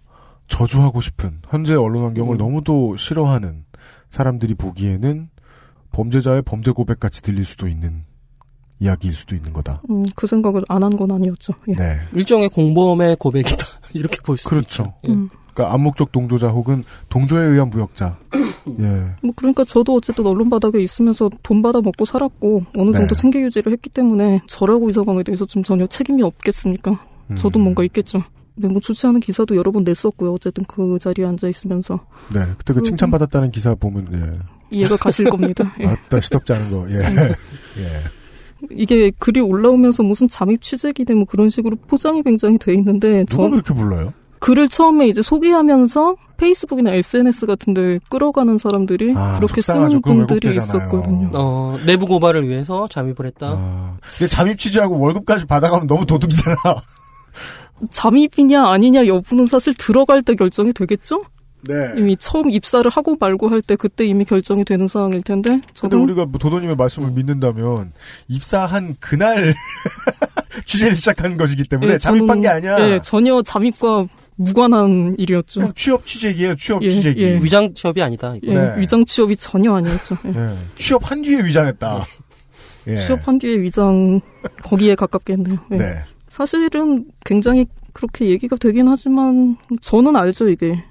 저주하고 싶은 현재 언론 환경을 음. 너무도 싫어하는 사람들이 보기에는 범죄자의 범죄 고백 같이 들릴 수도 있는 이야기일 수도 있는 거다. 음, 그 생각을 안 한 건 아니었죠. 예. 네. 일종의 공범의 고백이다 이렇게 볼수 그렇죠. 있죠. 예. 음. 그러니까 암묵적 동조자 혹은 동조에 의한 부역자. 예. 뭐 그러니까 저도 어쨌든 언론 바닥에 있으면서 돈 받아 먹고 살았고 어느 정도 네. 생계 유지를 했기 때문에 저라고 이 상황에 대해서 좀 전혀 책임이 없겠습니까? 음. 저도 뭔가 있겠죠. 네, 뭐 좋지 않은 기사도 여러 번 냈었고요. 어쨌든 그 자리에 앉아 있으면서 네. 그때 그 음. 칭찬받았다는 기사 보면 예. 이해가 가실 겁니다. 예. 맞다 시덥지 않은 거. 예. 예. 이게 글이 올라오면서 무슨 잠입 취재기네 뭐 그런 식으로 포장이 굉장히 돼 있는데 누가 저 그렇게 불러요? 글을 처음에 이제 소개하면서 페이스북이나 SNS 같은데 끌어가는 사람들이 아, 그렇게 속상하죠. 쓰는 분들이. 있었거든요. 어, 내부 고발을 위해서 잠입을 했다. 아. 근데 잠입 취재하고 월급까지 받아가면 너무 도둑이잖아. 잠입이냐 아니냐 여부는 사실 들어갈 때 결정이 되겠죠? 네. 이미 처음 입사를 하고 말고 할 때 그때 이미 결정이 되는 상황일 텐데 근데 저는 우리가 뭐 도도님의 말씀을 믿는다면 입사한 그날 취재를 시작한 것이기 때문에 예, 잠입한 저는- 게 아니야. 예, 전혀 잠입과 무관한 일이었죠. 취업 취재기예요. 취업 예, 취재기. 예. 위장 취업이 아니다. 예, 네. 위장 취업이 전혀 아니었죠. 예. 예. 취업한 뒤에 위장했다. 예. 취업한 뒤에 위장 거기에 가깝게 했네요. 예. 네. 사실은 굉장히 그렇게 얘기가 되긴 하지만 저는 알죠 이게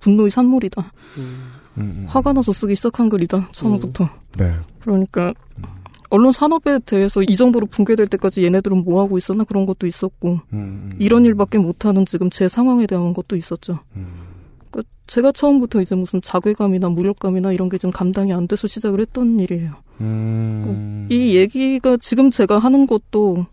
분노의 산물이다. 음. 음, 음. 화가 나서 쓰기 시작한 글이다 처음부터. 네. 그러니까 언론 산업에 대해서 이 정도로 붕괴될 때까지 얘네들은 뭐 하고 있었나 그런 것도 있었고 음, 음. 이런 일밖에 못하는 지금 제 상황에 대한 것도 있었죠. 음. 그러니까 제가 처음부터 이제 무슨 자괴감이나 무력감이나 이런 게 좀 감당이 안 돼서 시작을 했던 일이에요. 음. 이 얘기가 지금 제가 하는 것도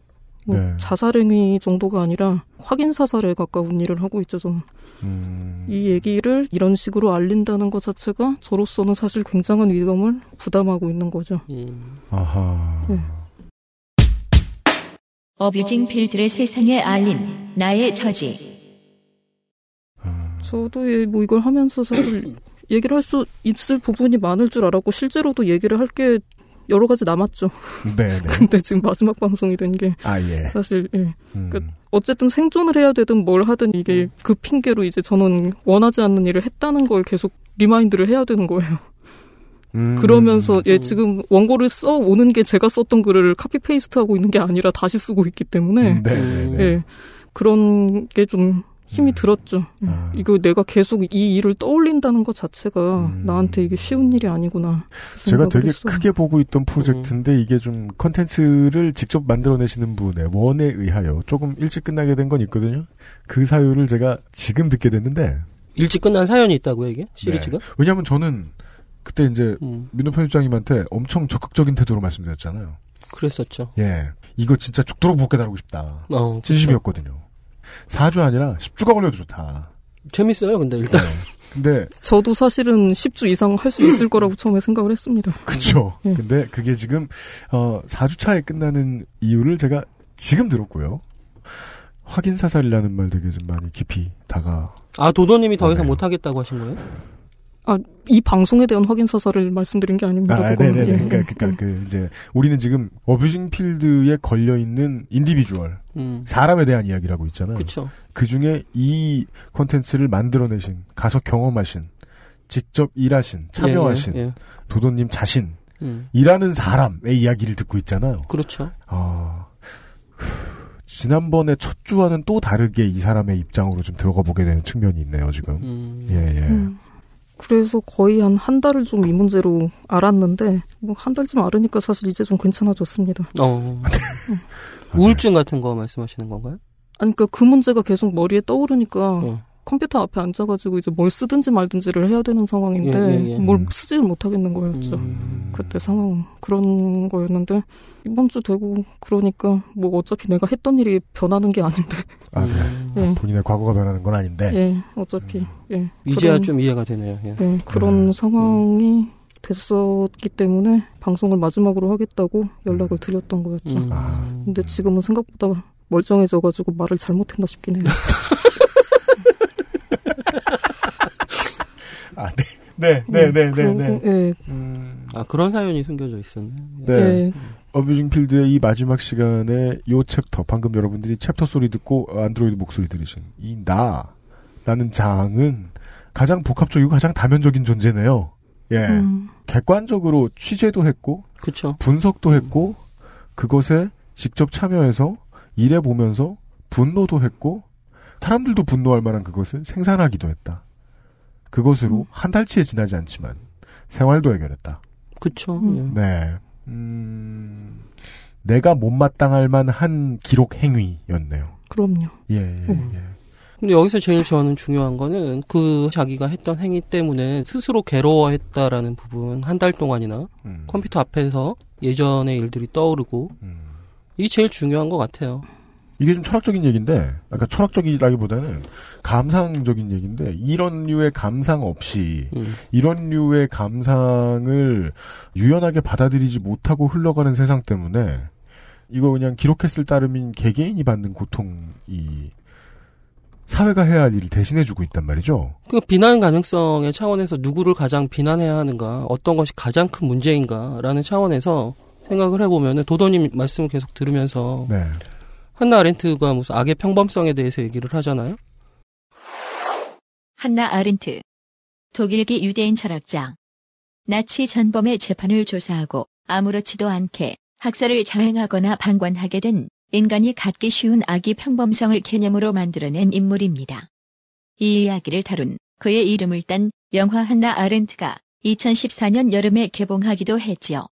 뭐 네. 자살행위 정도가 아니라 확인 사살에 가까운 일을 하고 있죠. 저는. 음. 이 얘기를 이런 식으로 알린다는 것 자체가 저로서는 사실 굉장한 위험을 부담하고 있는 거죠. 음. 아하. 네. 어뷰징 필드를 세상에 알린 나의 처지. 저도 예, 뭐 이걸 하면서 사실 얘기를 할 수 있을 부분이 많을 줄 알았고 실제로도 얘기를 할 게 여러 가지 남았죠. 네, 네. 근데 지금 마지막 방송이 된 게 아, 예. 사실 예. 음. 그 어쨌든 생존을 해야 되든 뭘 하든 이게 그 핑계로 이제 저는 원하지 않는 일을 했다는 걸 계속 remind를 해야 되는 거예요. 음. 그러면서 예 지금 원고를 써 오는 게 제가 썼던 글을 copy paste 하고 있는 게 아니라 다시 쓰고 있기 때문에 음, 네, 네, 네. 예 그런 게 좀 힘이 들었죠. 예. 아. 이거 내가 계속 이 일을 떠올린다는 것 자체가 나한테 이게 쉬운 일이 아니구나. 그 제가 되게 했어요. 크게 보고 있던 프로젝트인데 이게 좀 컨텐츠를 직접 만들어내시는 분의 원에 의하여 조금 일찍 끝나게 된 건 있거든요. 그 사유를 제가 지금 듣게 됐는데 일찍 끝난 사연이 있다고요, 이게? 시리즈가? 네. 왜냐하면 저는 그때 이제 음. 민호 편집장님한테 엄청 적극적인 태도로 말씀드렸잖아요. 그랬었죠. 예, 이거 진짜 죽도록 못 깨달고 싶다. 어, 그쵸. 진심이었거든요. 4주 아니라 10주가 걸려도 좋다. 재밌어요, 근데 일단. 근데 저도 사실은 10주 이상 할 수 있을 거라고 처음에 생각을 했습니다. 그쵸. 예. 근데 그게 지금, 어, 4주 차에 끝나는 이유를 제가 지금 들었고요. 확인 사살이라는 말 되게 좀 많이 깊이 다가, 아, 도도님이 더 어, 이상 네. 못하겠다고 하신 거예요? 아, 이 방송에 대한 확인 사살을 말씀드린 게 아닙니다. 아. 네네네. 예. 그니까, 그니까, 그, 이제, 우리는 지금, abusing 필드에 걸려 있는 individual, 음. 사람에 대한 이야기라고 있잖아요. 그쵸. 그 중에 이 콘텐츠를 만들어내신, 가서 경험하신, 직접 일하신, 참여하신, 예, 예, 예. 도도님 자신, 음. 일하는 사람의 이야기를 듣고 있잖아요. 그렇죠. 아, 그, 지난번에 첫 주와는 또 다르게 이 사람의 입장으로 좀 들어가 보게 되는 측면이 있네요, 지금. 음. 예, 예. 음. 그래서 거의 한 한 달을 좀 이 문제로 알았는데 뭐 한 달쯤 알으니까 사실 이제 좀 괜찮아졌습니다. 어. 우울증 같은 거 말씀하시는 건가요? 아니 그러니까 그 문제가 계속 머리에 떠오르니까 어. 컴퓨터 앞에 앉아가지고 이제 뭘 쓰든지 말든지를 해야 되는 상황인데 예, 예, 예. 뭘 쓰지를 못하겠는 거였죠. 음. 그때 상황 그런 거였는데 이번 주 되고 그러니까 뭐 어차피 내가 했던 일이 변하는 게 아닌데 아, 네. 음. 예. 본인의 과거가 변하는 건 아닌데. 예 어차피 예 이제야 그런- 좀 이해가 되네요. 예. 예, 그런 음. 상황이 됐었기 때문에 방송을 마지막으로 하겠다고 연락을 드렸던 거였죠. 음. 아. 근데 지금은 생각보다 멀쩡해져가지고 말을 잘못했나 싶긴 해요. 아, 네. 네, 네, 네, 네, 네. 예, 음, 아, 그런 사연이 숨겨져 있었네. 네. 예, abusing 필드의 이 마지막 시간에 요 챕터, 방금 여러분들이 챕터 소리 듣고 안드로이드 목소리 들으신 이 나라는 장은 가장 복합적이고 가장 다면적인 존재네요. 예. 음, 객관적으로 취재도 했고, 그쵸. 분석도 했고, 그것에 직접 참여해서 일해 보면서 분노도 했고, 사람들도 분노할 만한 그것을 생산하기도 했다. 그것으로 음. 한 달치에 지나지 않지만 생활도 해결했다. 그쵸. 음. 예. 네. 음, 내가 못마땅할 만한 기록 행위였네요. 그럼요. 예, 예, 음. 예. 근데 여기서 제일 저는 중요한 거는 그 자기가 했던 행위 때문에 스스로 괴로워했다라는 부분 한 달 동안이나 음, 컴퓨터 앞에서 예전의 일들이 떠오르고 음. 이게 제일 중요한 것 같아요. 이게 좀 철학적인 얘기인데, 아까 철학적이라기보다는 감상적인 얘기인데, 이런 류의 감상 없이, 음. 이런 류의 감상을 유연하게 받아들이지 못하고 흘러가는 세상 때문에, 이거 그냥 기록했을 따름인 개개인이 받는 고통이 사회가 해야 할 일을 대신해주고 있단 말이죠. 그 비난 가능성의 차원에서 누구를 가장 비난해야 하는가, 어떤 것이 가장 큰 문제인가라는 차원에서 생각을 해보면은 도도님 말씀을 계속 들으면서 네. 한나 아렌트가 무슨 악의 평범성에 대해서 얘기를 하잖아요. 한나 아렌트. 독일계 유대인 철학자. 나치 전범의 재판을 조사하고 아무렇지도 않게 학살을 자행하거나 방관하게 된 인간이 갖기 쉬운 악의 평범성을 개념으로 만들어낸 인물입니다. 이 이야기를 다룬 그의 이름을 딴 영화 한나 아렌트가 2014년 여름에 개봉하기도 했지요.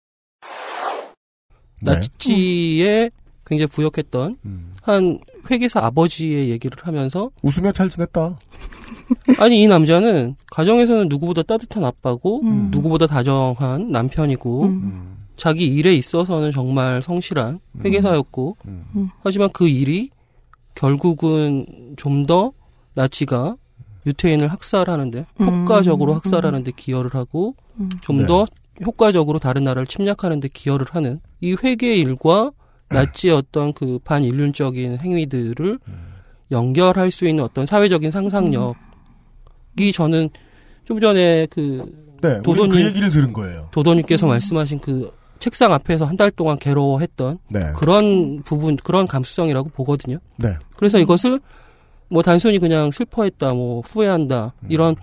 네. 나치에 굉장히 부역했던 음. 한 회계사 아버지의 얘기를 하면서 웃으며 잘 지냈다. 아니 이 남자는 가정에서는 누구보다 따뜻한 아빠고 음. 누구보다 다정한 남편이고 음. 음. 자기 일에 있어서는 정말 성실한 회계사였고 음. 하지만 그 일이 결국은 좀 더 나치가 유태인을 학살하는데 음. 효과적으로 학살하는데 기여를 하고 음. 좀더 효과적으로 다른 나라를 침략하는데 기여를 하는 이 회계 일과 나치의 어떤 그 반인륜적인 행위들을 연결할 수 있는 어떤 사회적인 상상력이 저는 좀 전에 그 네, 도도님- 그 얘기를 들은 거예요. 도도님께서 말씀하신 그 책상 앞에서 한 달 동안 괴로워했던 네. 그런 부분, 그런 감수성이라고 보거든요. 네. 그래서 이것을 뭐 단순히 그냥 슬퍼했다, 뭐 후회한다, 이런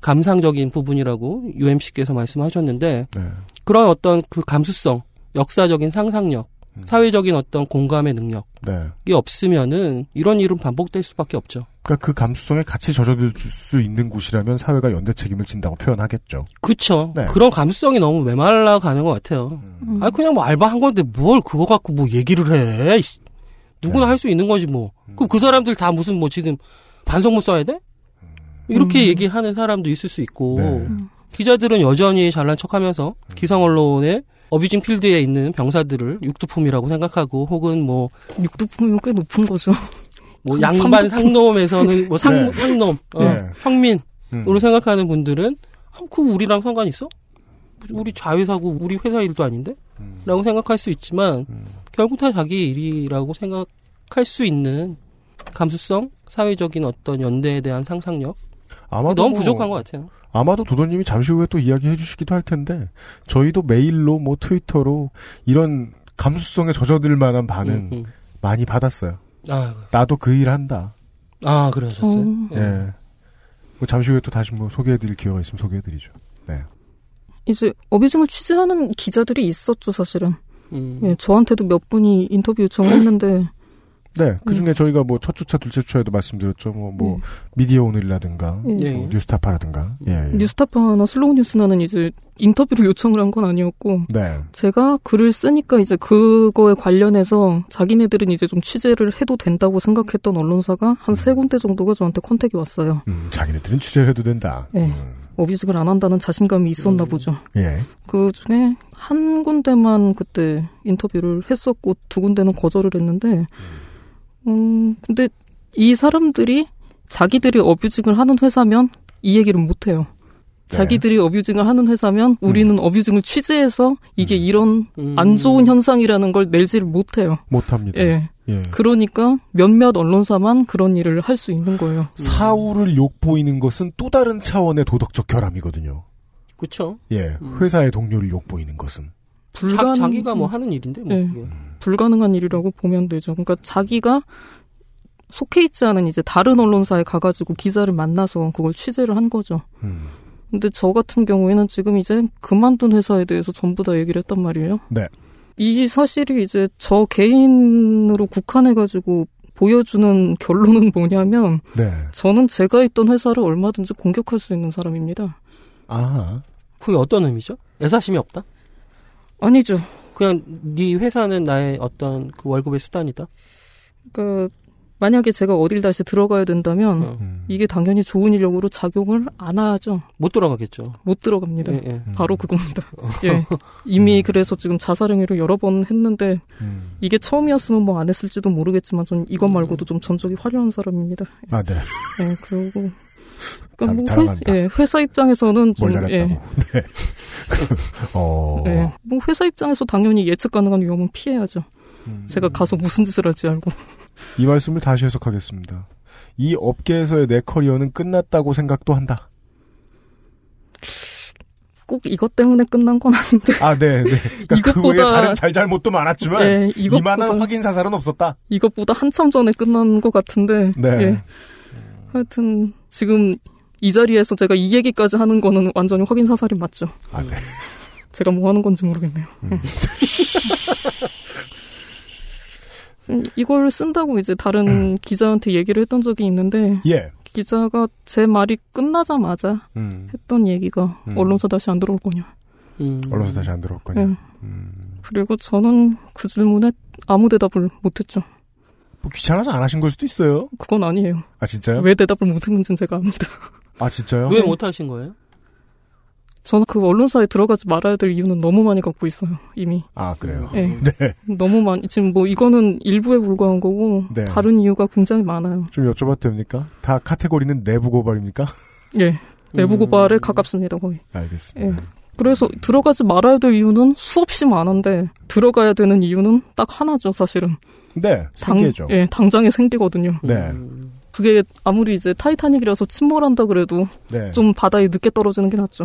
감상적인 부분이라고 UMC께서 말씀하셨는데 네. 그런 어떤 그 감수성, 역사적인 상상력, 사회적인 어떤 공감의 능력이 네. 없으면은 이런 일은 반복될 수밖에 없죠. 그러니까 그 감수성에 같이 젖어들 수 있는 곳이라면 사회가 연대 책임을 진다고 표현하겠죠. 그쵸. 네. 그런 감수성이 너무 메말라 가는 것 같아요. 음. 아 그냥 뭐 알바 한 건데 뭘 그거 갖고 뭐 얘기를 해. 누구나 네. 할수 있는 거지 뭐. 그럼 그 사람들 다 무슨 뭐 지금 반성문 써야 돼? 이렇게 음. 얘기하는 사람도 있을 수 있고 네. 기자들은 여전히 잘난 척하면서 기성 언론의 어뷰징 필드에 있는 병사들을 육두품이라고 생각하고 혹은 뭐, 육두품이면 꽤 높은 거죠. 뭐한 양반. 상놈에서는 뭐 상, 네. 상놈, 어, 네. 평민으로 음. 생각하는 분들은 아, 그 우리랑 상관 있어? 우리 자회사고 우리 회사 일도 아닌데? 음. 라고 생각할 수 있지만 결국 다 자기 일이라고 생각할 수 있는 감수성, 사회적인 어떤 연대에 대한 상상력 아마도 너무 뭐- 부족한 것 같아요. 아마도 도도님이 잠시 후에 또 이야기해 주시기도 할 텐데 저희도 메일로 뭐 트위터로 이런 감수성에 젖어들 만한 반응 음, 음. 많이 받았어요. 아, 나도 그 일 한다. 아 그러셨어요. 어. 예. 뭐 잠시 후에 또 다시 뭐 소개해드릴 기회가 있으면 소개해드리죠. 네. 이제 abusing을 취재하는 기자들이 있었죠, 사실은. 음. 예, 저한테도 몇 분이 인터뷰 요청을 했는데 네. 그 중에 저희가 뭐 첫 주차, 둘째 주차에도 말씀드렸죠. 뭐, 뭐, 음. 미디어 오늘이라든가, 예. 예. 뭐 뉴스타파라든가. 예. 예. 뉴스타파나 슬로우 뉴스나는 이제 인터뷰를 요청을 한 건 아니었고 네. 제가 글을 쓰니까 이제 그거에 관련해서 자기네들은 이제 좀 취재를 해도 된다고 생각했던 언론사가 한세 군데 정도가 저한테 contact이 왔어요. 음, 자기네들은 취재를 해도 된다. 네. 음, 어뷰징을 안 한다는 자신감이 있었나 보죠. 예. 그 중에 한 군데만 그때 인터뷰를 했었고 두 군데는 거절을 했는데, 음, 근데 이 사람들이 자기들이 어뷰징을 하는 회사면 이 얘기를 못 해요. 네. 자기들이 어뷰징을 하는 회사면 우리는 어뷰징을 취재해서 이게 이런 음. 안 좋은 현상이라는 걸 내지를 못해요. 못합니다. 예. 예. 그러니까 몇몇 언론사만 그런 일을 할 수 있는 거예요. 사우를 욕보이는 것은 또 다른 차원의 도덕적 결함이거든요. 그쵸. 예. 음. 회사의 동료를 욕보이는 것은. 불가능- 자, 기가 뭐 하는 일인데 뭐. 네. 그게. 불가능한 일이라고 보면 되죠. 그러니까 자기가 속해 있지 않은 이제 다른 언론사에 가가지고 기자를 만나서 그걸 취재를 한 거죠. 음. 근데 저 같은 경우에는 지금 이제 그만둔 회사에 대해서 전부 다 얘기를 했단 말이에요. 네. 이 사실이 이제 저 개인으로 국한해가지고 보여주는 결론은 뭐냐면 네. 저는 제가 있던 회사를 얼마든지 공격할 수 있는 사람입니다. 아. 그게 어떤 의미죠? 애사심이 없다? 아니죠. 그냥 네 회사는 나의 어떤 그 월급의 수단이다. 그러니까 만약에 제가 어딜 다시 들어가야 된다면 어. 음. 이게 당연히 좋은 인력으로 작용을 안 하죠. 못 돌아가겠죠. 못 들어갑니다. 예, 예. 바로 그겁니다. 예. 이미 그래서 지금 자살행위를 여러 번 했는데 음. 이게 처음이었으면 뭐 안 했을지도 모르겠지만 전 이것 말고도 좀 전적이 화려한 사람입니다. 아, 네. 예, 그리고 자- 그러니까 뭐 자랑한다. 회, 예, 회사 입장에서는 좀 뭘 잘했다고. 예, 네. 어. 예. 뭐 회사 입장에서 당연히 예측 가능한 위험은 피해야죠. 음. 제가 가서 무슨 짓을 할지 알고. 이 말씀을 다시 해석하겠습니다. 이 업계에서의 내 커리어는 끝났다고 생각도 한다. 꼭 이것 때문에 끝난 건 아닌데. 아, 네, 네. 그러니까 그 이것보다- 다른 잘잘못도 많았지만 네, 이만한 확인 사살은 없었다. 이것보다 한참 전에 끝난 것 같은데. 네. 예. 하여튼 지금 이 자리에서 제가 이 얘기까지 하는 거는 완전히 확인 사살이 맞죠. 아, 네. 제가 뭐 하는 건지 모르겠네요. 음, 이걸 쓴다고 이제 다른 기자한테 얘기를 했던 적이 있는데 예. 기자가 제 말이 끝나자마자 음. 했던 얘기가 음. 언론사 다시 안 들어올 거냐. 음. 언론사 다시 안 들어왔군요. 예. 그리고 저는 그 질문에 아무 대답을 못했죠. 뭐 귀찮아서 안 하신 걸 수도 있어요. 그건 아니에요. 아, 진짜요? 왜 대답을 못했는지는 제가 압니다. 아, 진짜요? 왜 못하신 거예요? 저는 그 언론사에 들어가지 말아야 될 이유는 너무 많이 갖고 있어요. 이미. 아, 그래요? 네. 네. 너무 많이 지금 뭐 이거는 일부에 불과한 거고 네. 다른 이유가 굉장히 많아요. 좀 여쭤봐도 됩니까? 다 카테고리는 내부 고발입니까? 예. 내부 고발에 가깝습니다, 거의. 알겠습니다. 예. 그래서 들어가지 말아야 될 이유는 수없이 많은데 들어가야 되는 이유는 딱 하나죠, 사실은. 네, 당, 생계죠. 예, 당장에 생기거든요. 네. 그게 아무리 이제 타이타닉이라서 침몰한다 그래도 네. 좀 바다에 늦게 떨어지는 게 낫죠.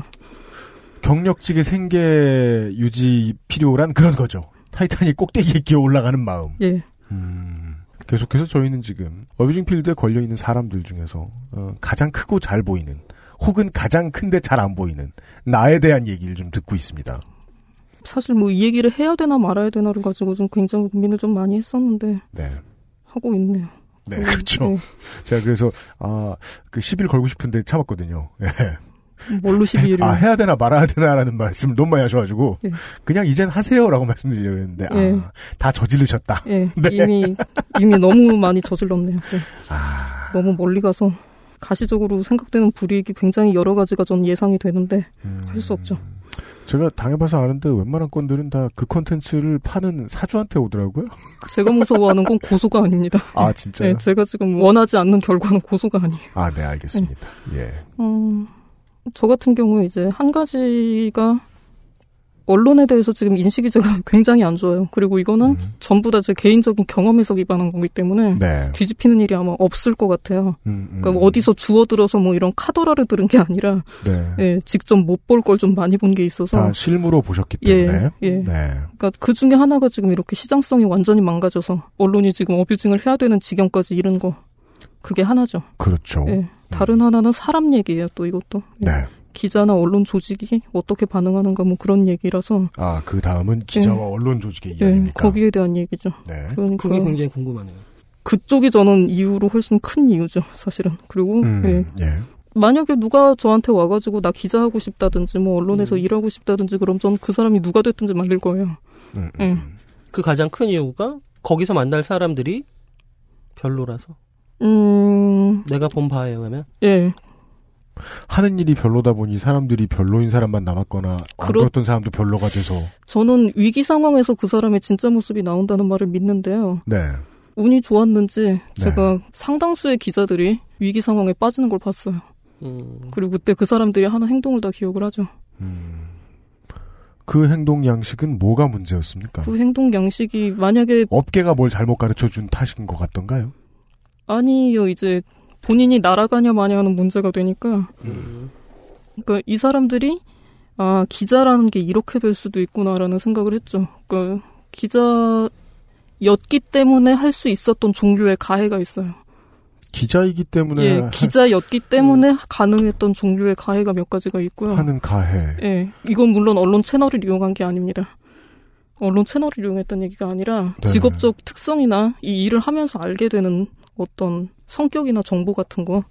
경력직의 생계 유지 필요란 그런 거죠. 타이탄이 꼭대기에 기어 올라가는 마음. 예. 음, 계속해서 저희는 지금 어뷰징 필드에 걸려 있는 사람들 중에서 어, 가장 크고 잘 보이는 혹은 가장 큰데 잘 안 보이는 나에 대한 얘기를 좀 듣고 있습니다. 사실 뭐 이 얘기를 해야 되나 말아야 되나를 가지고 좀 굉장히 고민을 좀 많이 했었는데 네. 하고 있네요. 네, 음, 그렇죠. 네. 제가 그래서 아그 시비를 걸고 싶은데 참았거든요. 예. 뭘로 시비를? 아 해야 되나 말아야 되나라는 말씀을 너무 많이 하셔가지고 예. 그냥 이젠 하세요라고 말씀드리려고 했는데 예. 아, 다 저지르셨다. 예, 네. 이미 이미 너무 많이 저질렀네요. 네. 아. 너무 멀리 가서 가시적으로 생각되는 불이익이 굉장히 여러 가지가 전 예상이 되는데 음. 할수 없죠. 제가 당해봐서 아는데 웬만한 건들은 다 그 컨텐츠를 파는 사주한테 오더라고요. 제가 무서워하는 건 고소가 아닙니다. 아 진짜요? 네, 제가 지금 원하지 않는 결과는 고소가 아니에요. 아, 네, 알겠습니다. 예. 음, 저 같은 경우에 이제 한 가지가 언론에 대해서 지금 인식이 제가 굉장히 안 좋아요. 그리고 이거는 전부 다 제 개인적인 경험에서 기반한 거기 때문에 네. 뒤집히는 일이 아마 없을 것 같아요. 음, 음. 그러니까 어디서 주워들어서 뭐 이런 카더라를 들은 게 아니라 네. 예, 직접 못 볼 걸 좀 많이 본 게 있어서 다 실무로 보셨기 예, 때문에. 예. 네. 그러니까 그 중에 하나가 지금 이렇게 시장성이 완전히 망가져서 언론이 지금 어뷰징을 해야 되는 지경까지 이른 거 그게 하나죠. 그렇죠. 예. 다른 하나는 사람 얘기예요. 또 이것도 예. 네. 기자나 언론 조직이 어떻게 반응하는가 뭐 그런 얘기라서 아, 그 다음은 기자와 예. 언론 조직의 예, 이야기입니까? 거기에 대한 얘기죠. 네. 그러니까 그게 굉장히 궁금하네요. 그쪽이 저는 이유로 훨씬 큰 이유죠, 사실은. 그리고 음, 예. 예. 만약에 누가 저한테 와가지고 나 기자 하고 싶다든지 뭐 언론에서 음. 일하고 싶다든지 그럼 전 그 사람이 누가 됐든지 말릴 거예요. 음, 예. 그 가장 큰 이유가 거기서 만날 사람들이 별로라서. 음, 내가 본 바에 의하면. 예. 하는 일이 별로다 보니 사람들이 별로인 사람만 남았거나 안 그렇- 그렇던 사람도 별로가 돼서 저는 위기 상황에서 그 사람의 진짜 모습이 나온다는 말을 믿는데요. 네. 운이 좋았는지 제가 상당수의 기자들이 위기 상황에 빠지는 걸 봤어요. 음. 그리고 그때 그 사람들이 하는 행동을 다 기억을 하죠. 그 행동 양식은 뭐가 문제였습니까? 그 행동 양식이 만약에 업계가 뭘 잘못 가르쳐 준 탓인 것 같던가요? 아니요 이제 본인이 날아가냐 마냐 하는 문제가 되니까 그러니까 이 사람들이 아 기자라는 게 이렇게 될 수도 있구나라는 생각을 했죠. 그러니까 기자였기 때문에 할 수 있었던 종류의 가해가 있어요. 기자이기 때문에 예, 하- 기자였기 때문에 가능했던 종류의 가해가 몇 가지가 있고요. 하는 가해. 예, 이건 물론 언론 채널을 이용한 게 아닙니다. 언론 채널을 이용했던 얘기가 아니라 네. 직업적 특성이나 이 일을 하면서 알게 되는 어떤 성격이나 정보 같은 거더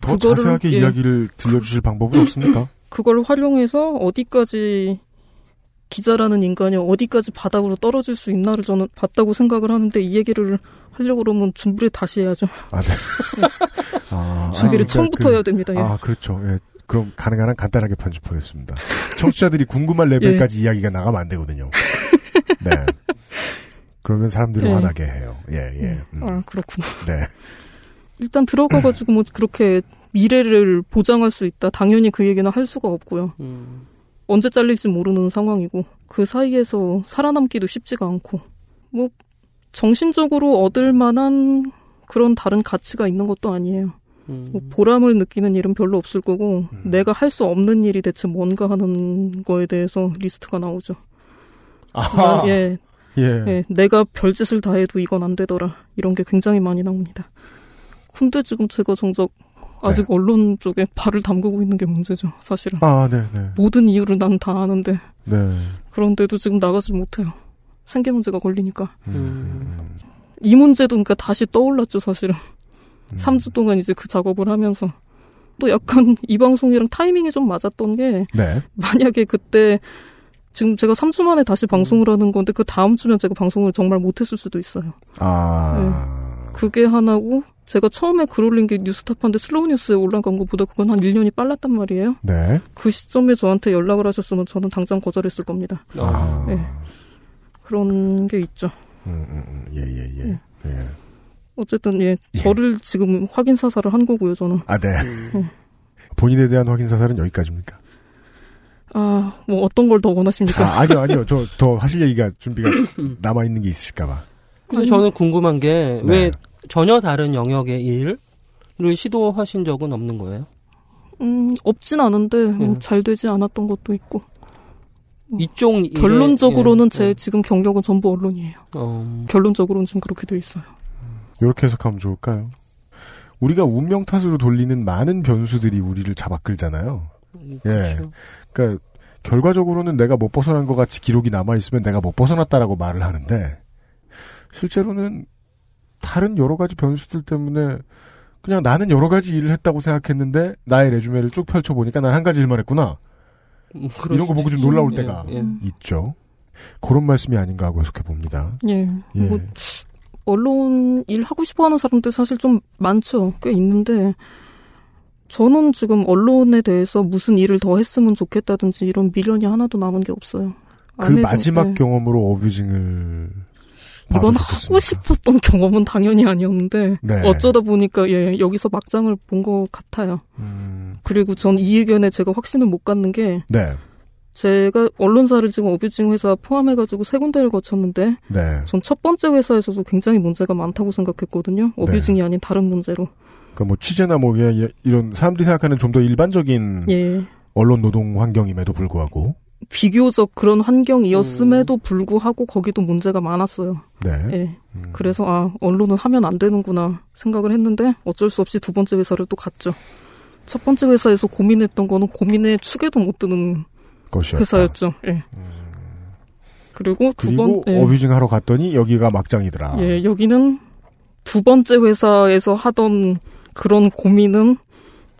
그거를, 자세하게 예. 이야기를 들려주실 방법은 없습니까? 그걸 활용해서 어디까지 기자라는 인간이 어디까지 바닥으로 떨어질 수 있나를 저는 봤다고 생각을 하는데 이 얘기를 하려고 그러면 준비를 다시 해야죠. 아, 네. 아, 준비를 아니, 그러니까 처음부터 해야 됩니다. 예. 아, 그렇죠. 예. 그럼 가능한 한 간단하게 편집하겠습니다. 청취자들이 궁금한 레벨까지 이야기가 나가면 안 되거든요. 네. 그러면 사람들이 예. 화나게 해요. 예, 예. 음. 아 그렇구나. 네. 일단 들어가가지고 뭐 그렇게 미래를 보장할 수 있다. 당연히 그 얘기는 할 수가 없고요. 언제 잘릴지 모르는 상황이고 그 사이에서 살아남기도 쉽지가 않고 뭐 정신적으로 얻을 만한 그런 다른 가치가 있는 것도 아니에요. 음. 뭐 보람을 느끼는 일은 별로 없을 거고 음. 내가 할 수 없는 일이 대체 뭔가 하는 거에 대해서 리스트가 나오죠. 나- 예, 예. 예, 내가 별짓을 다 해도 이건 안 되더라. 이런 게 굉장히 많이 나옵니다. 근데 지금 제가 정작 아직 언론 쪽에 발을 담그고 있는 게 문제죠, 사실은. 아, 네, 네. 모든 이유를 난 다 아는데 네. 그런데도 지금 나가지 못해요. 생계 문제가 걸리니까. 음. 이 문제도 그러니까 다시 떠올랐죠, 사실은. 음. 3주 동안 이제 그 작업을 하면서. 또 약간 이 방송이랑 타이밍이 좀 맞았던 게 네. 만약에 그때 지금 제가 3주 만에 다시 방송을 하는 건데 그 다음 주면 제가 방송을 정말 못했을 수도 있어요. 아. 그게 하나고 제가 처음에 글 올린 게 뉴스타파인데 슬로우 뉴스에 올라간 것보다 그건 한 1년이 빨랐단 말이에요. 네. 그 시점에 저한테 연락을 하셨으면 저는 당장 거절했을 겁니다. 아. 네. 그런 게 있죠. 음, 음, 음. 예, 예, 예. 예. 어쨌든 예, 저를 지금 확인 사살을 한 거고요, 저는. 아, 네. 음. 본인에 대한 확인 사살은 여기까지입니까? 아, 뭐 어떤 걸 더 원하십니까? 아, 아니요, 아니요. 저 더 하실 얘기가 준비가 남아 있는 게 있으실까봐. 근데 저는 궁금한 게왜 네. 전혀 다른 영역의 일을 시도하신 적은 없는 거예요? 음, 없진 않은데 뭐 음. 잘 되지 않았던 것도 있고. 이쪽 일에- 결론적으로는 예, 제 예. 지금 경력은 전부 언론이에요. 어, 결론적으로는 지금 그렇게 돼 있어요. 이렇게 해석하면 좋을까요? 우리가 운명 탓으로 돌리는 많은 변수들이 우리를 잡아끌잖아요. 예. 그렇죠. 그러니까 결과적으로는 내가 못 벗어난 것 같이 기록이 남아 있으면 내가 못 벗어났다라고 말을 하는데 실제로는 다른 여러 가지 변수들 때문에 그냥 나는 여러 가지 일을 했다고 생각했는데 나의 레주메를 쭉 펼쳐 보니까 난 한 가지 일만 했구나. 음, 이런 거 보고 좀 놀라울. 때가 예, 예. 있죠. 그런 말씀이 아닌가 하고 해석해 봅니다. 예. 예. 뭐 언론 일 하고 싶어 하는 사람들 사실 좀 많죠. 꽤 있는데 저는 지금 언론에 대해서 무슨 일을 더 했으면 좋겠다든지 이런 미련이 하나도 남은 게 없어요. 그 마지막 예. 경험으로 어뷰징을 이건 좋겠습니다. 하고 싶었던 경험은 당연히 아니었는데 네. 어쩌다 보니까 예 여기서 막장을 본 것 같아요. 음, 그리고 전 이 의견에 제가 확신을 못 갖는 게 네, 제가 언론사를 지금 어뷰징 회사 포함해가지고 세 군데를 거쳤는데 네. 전첫 번째 회사에서도 굉장히 문제가 많다고 생각했거든요. 어뷰징이 아닌 다른 문제로. 그러니까 뭐 취재나 뭐 이- 이런 사람들이 생각하는 좀 더 일반적인 예. 언론 노동 환경임에도 불구하고 비교적 그런 환경이었음에도 불구하고 거기도 문제가 많았어요. 네. 예. 그래서 아 언론은 하면 안 되는구나 생각을 했는데 어쩔 수 없이 두 번째 회사를 또 갔죠. 첫 번째 회사에서 고민했던 거는 고민의 축에도 못 드는 것이었다. 회사였죠. 예. 그리고 두 그리고 번, 예. 어뷰징 하러 갔더니 여기가 막장이더라. 예, 여기는 두 번째 회사에서 하던 그런 고민은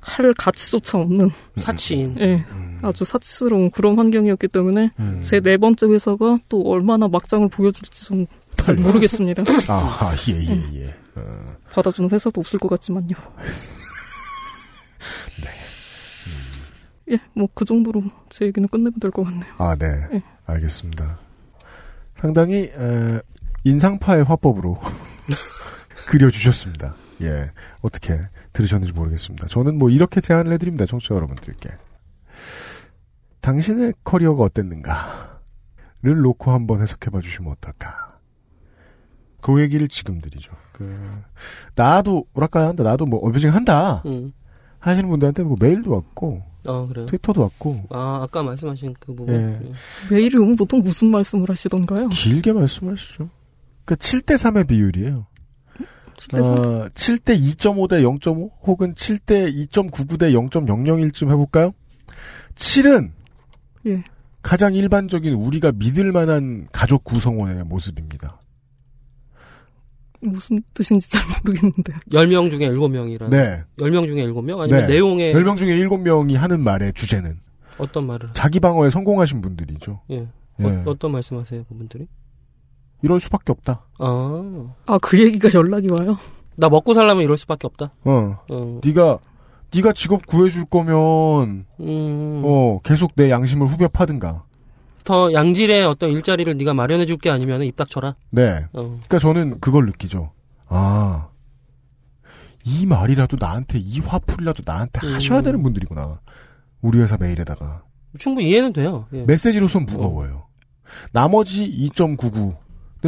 할 가치조차 없는 사치인. 예, 아주 사치스러운 그런 환경이었기 때문에 음. 제네 번째 회사가 또 얼마나 막장을 보여줄지 좀 잘 모르겠습니다. 아, 예, 예, 예. 어, 받아주는 회사도 없을 것 같지만요. 예, 뭐 그 정도로 제 얘기는 끝내면 될 것 같네요. 아, 네. 예. 알겠습니다. 상당히 에, 인상파의 화법으로 그려주셨습니다. 예, 어떻게 들으셨는지 모르겠습니다. 저는 뭐 이렇게 제안을 해드립니다, 청취자 여러분들께. 당신의 커리어가 어땠는가를 놓고 한번 해석해봐 주시면 어떨까. 그 얘기를 지금 드리죠. 그 나도 뭐랄까 한다, 나도 뭐 어뷰징 한다 음. 하시는 분들한테 뭐 메일도 왔고 아 그래요? 트위터도 왔고 아 아까 말씀하신 그 부분. 예. 예. 오면 보통 무슨 말씀을 하시던가요? 길게 말씀하시죠. 그러니까 7대 3의 비율이에요. 7대 3? 어, 7대 2.5 대 0.5 혹은 7대 2.99 대 0.001쯤 해볼까요? 7은 예. 가장 일반적인 우리가 믿을 만한 가족 구성원의 모습입니다. 무슨 뜻인지 잘 모르겠는데요. 10명 중에 7명이라는. 네. 10명 중에 7명? 아니면 네. 내용에 10명 중에 7명이 하는 말의 주제는 어떤 말을 자기 방어에 성공하신 분들이죠. 예. 예. 어, 어떤 말씀하세요, 그분들이? 이럴 수밖에 없다. 아. 아, 그 얘기가 연락이 와요? 나 먹고 살려면 이럴 수밖에 없다. 어. 어. 네가 네가 직업 구해줄 거면 음. 어 계속 내 양심을 후벼 파든가. 더 양질의 어떤 일자리를 네가 마련해 줄 게 아니면 입 닥쳐라. 네. 어. 그러니까 저는 그걸 느끼죠. 아, 이 말이라도 나한테 이 화풀이라도 나한테 음. 하셔야 되는 분들이구나. 우리 회사 메일에다가 충분히 이해는 돼요. 예. 메시지로선 무거워요. 나머지 2.99는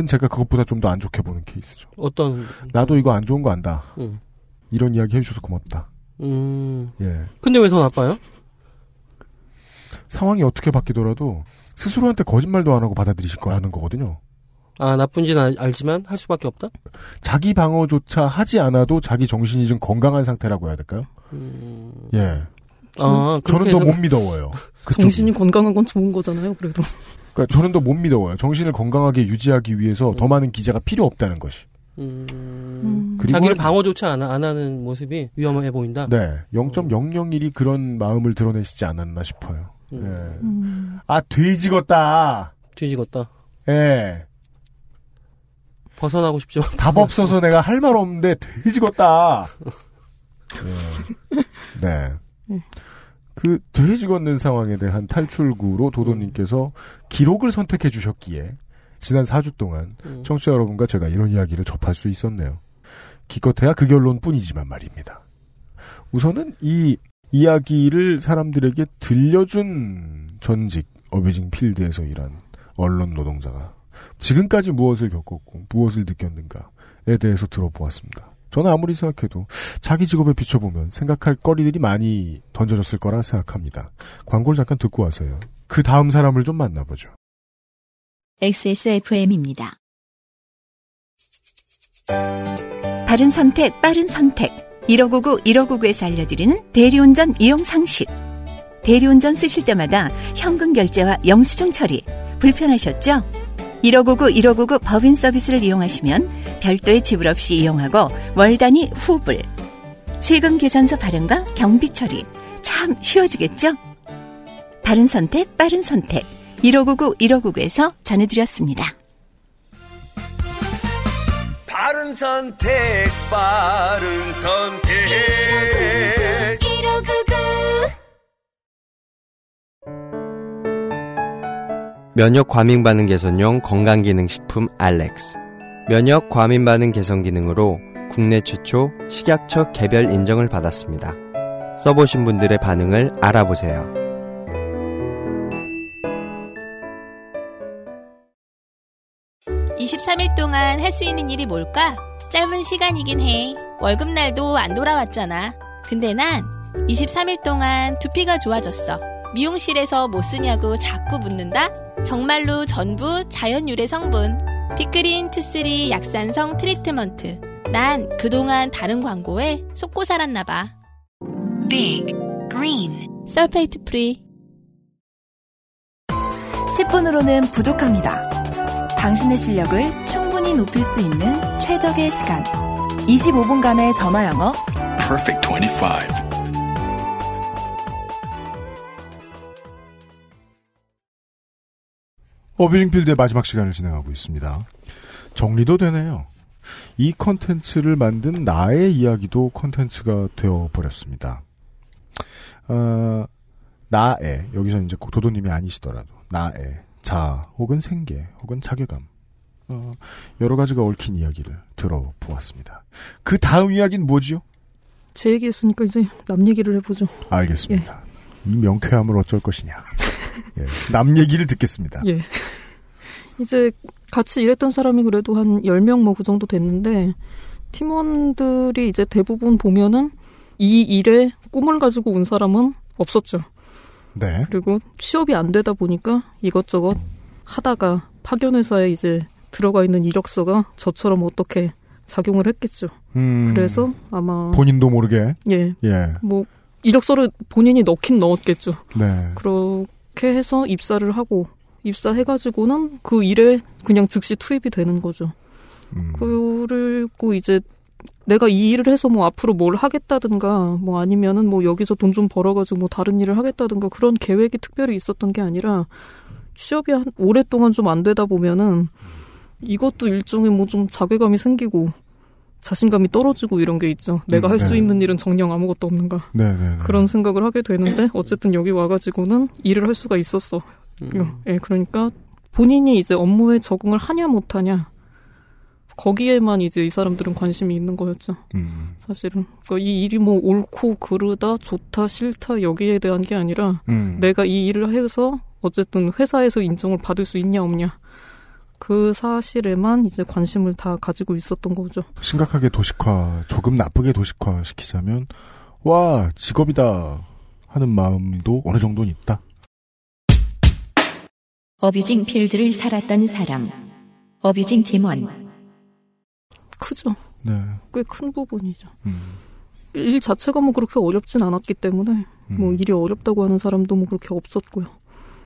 제가 그것보다 좀 더 안 좋게 보는 케이스죠. 어떤 나도 이거 안 좋은 거 안다. 음. 이런 이야기 해주셔서 고맙다. 음. 예. 근데 왜 더 나빠요? 상황이 어떻게 바뀌더라도 스스로한테 거짓말도 안 하고 받아들이실 거 하는 거거든요. 아 나쁜지는 알- 알지만 할 수밖에 없다. 자기 방어조차 하지 않아도 자기 정신이 좀 건강한 상태라고 해야 될까요? 음. 예. 아 저는 그렇게 더못 믿어워요. 정신이 건강한 건 좋은 거잖아요. 그래도 그러니까 저는 더 못 믿어워요. 정신을 건강하게 유지하기 위해서 더 많은 기자가 필요 없다는 것이. 음. 그리고 자기를 방어조차 안, 안 하는 모습이 위험해 보인다. 네, 0.001이 그런 마음을 드러내시지 않았나 싶어요. 음. 예. 음. 아 뒤지겠다. 뒤지겠다. 예. 벗어나고 싶죠. 답 없어서 내가 할 말 없는데 돼지겠다. 예. 네. 그 돼지 걷는 상황에 대한 탈출구로 도도님께서 기록을 선택해 주셨기에 지난 4주 동안 음. 청취자 여러분과 제가 이런 이야기를 접할 수 있었네요. 기껏해야 그 결론뿐이지만 말입니다. 우선은 이 이야기를 사람들에게 들려준 전직 어뷰징 필드에서 일한 언론 노동자가 지금까지 무엇을 겪었고 무엇을 느꼈는가에 대해서 들어보았습니다. 저는 아무리 생각해도 자기 직업에 비춰보면 생각할 거리들이 많이 던져졌을 거라 생각합니다. 광고를 잠깐 듣고 와서요. 그 다음 사람을 좀 만나보죠. XSFM입니다. 바른 선택, 빠른 선택. 1599, 1599에서 알려드리는 대리운전 이용 상식. 대리운전 쓰실 때마다 현금 결제와 영수증 처리. 불편하셨죠? 1599, 1599 법인 서비스를 이용하시면 별도의 지불 없이 이용하고 월 단위 후불. 세금 계산서 발행과 경비 처리. 참 쉬워지겠죠? 바른 선택, 빠른 선택. 1599, 1599에서 전해드렸습니다. 바른 선택, 바른 선택. 1599 면역 과민 반응 개선용 건강기능식품 알렉스. 면역 과민 반응 개선 기능으로 국내 최초 식약처 개별 인정을 받았습니다. 써보신 분들의 반응을 알아보세요. 이 23일 동안 할 수 있는 일이 뭘까? 짧은 시간이긴 해. 월급날도 안 돌아왔잖아. 근데 난 23일 동안 두피가 좋아졌어. 미용실에서 뭐 쓰냐고 자꾸 묻는다? 정말로 전부 자연 유래 성분. Big Green two three 약산성 트리트먼트. 난 그동안 다른 광고에 속고 살았나봐. Big Green sulfate free. 10분으로는 부족합니다. 당신의 실력을 충분히 높일 수 있는 최적의 시간. 25분간의 전화 영어. Perfect 25. 어뷰징필드의 마지막 시간을 진행하고 있습니다. 정리도 되네요. 이 컨텐츠를 만든 나의 이야기도 컨텐츠가 되어버렸습니다. 어, 나의, 여기서 이제 꼭 도도님이 아니시더라도, 나의 자, 혹은 생계, 혹은 자괴감, 어, 여러 가지가 얽힌 이야기를 들어보았습니다. 그 다음 이야기는 뭐지요? 제 얘기했으니까 이제 남 얘기를 해보죠. 알겠습니다. 이 명쾌함을 어쩔 것이냐. 예, 남 얘기를 듣겠습니다. 예. 이제 같이 일했던 사람이 그래도 한 10명 뭐 그 정도 됐는데 팀원들이 이제 대부분 보면은 이 일에 꿈을 가지고 온 사람은 없었죠. 네. 그리고 취업이 안 되다 보니까 이것저것 하다가 파견회사에 이제 들어가 있는 이력서가 저처럼 어떻게 작용을 했겠죠. 음, 그래서 아마 본인도 모르게. 예. 예. 뭐 이력서를 본인이 넣긴 넣었겠죠. 네. 그렇게 해서 입사를 하고 입사해가지고는 그 일에 그냥 즉시 투입이 되는 거죠. 음. 그리고 이제 내가 이 일을 해서 뭐 앞으로 뭘 하겠다든가 뭐 아니면은 뭐 여기서 돈 좀 벌어가지고 뭐 다른 일을 하겠다든가 그런 계획이 특별히 있었던 게 아니라 취업이 한 오랫동안 좀 안 되다 보면은 이것도 일종의 뭐 좀 자괴감이 생기고 자신감이 떨어지고 이런 게 있죠. 내가 음, 할수 네. 있는 일은 정녕 아무것도 없는가. 네네. 그런 생각을 하게 되는데 어쨌든 여기 와가지고는 일을 할 수가 있었어. 음. 예, 그러니까 본인이 이제 업무에 적응을 하냐 못하냐 거기에만 이제 이 사람들은 관심이 있는 거였죠. 음. 사실은 그러니까 이 일이 뭐 옳고 그르다 좋다 싫다 여기에 대한 게 아니라 음. 내가 이 일을 해서 어쨌든 회사에서 인정을 받을 수 있냐 없냐 그 사실에만 이제 관심을 다 가지고 있었던 거죠. 심각하게 도식화, 조금 나쁘게 도식화 시키자면, 와, 직업이다. 하는 마음도 어느 정도는 있다. 어뷰징 필드를 살았던 사람. 어뷰징 팀원. 크죠. 네. 꽤 큰 부분이죠. 음. 일 자체가 뭐 그렇게 어렵진 않았기 때문에 음. 뭐 일이 어렵다고 하는 사람도 뭐 그렇게 없었고요.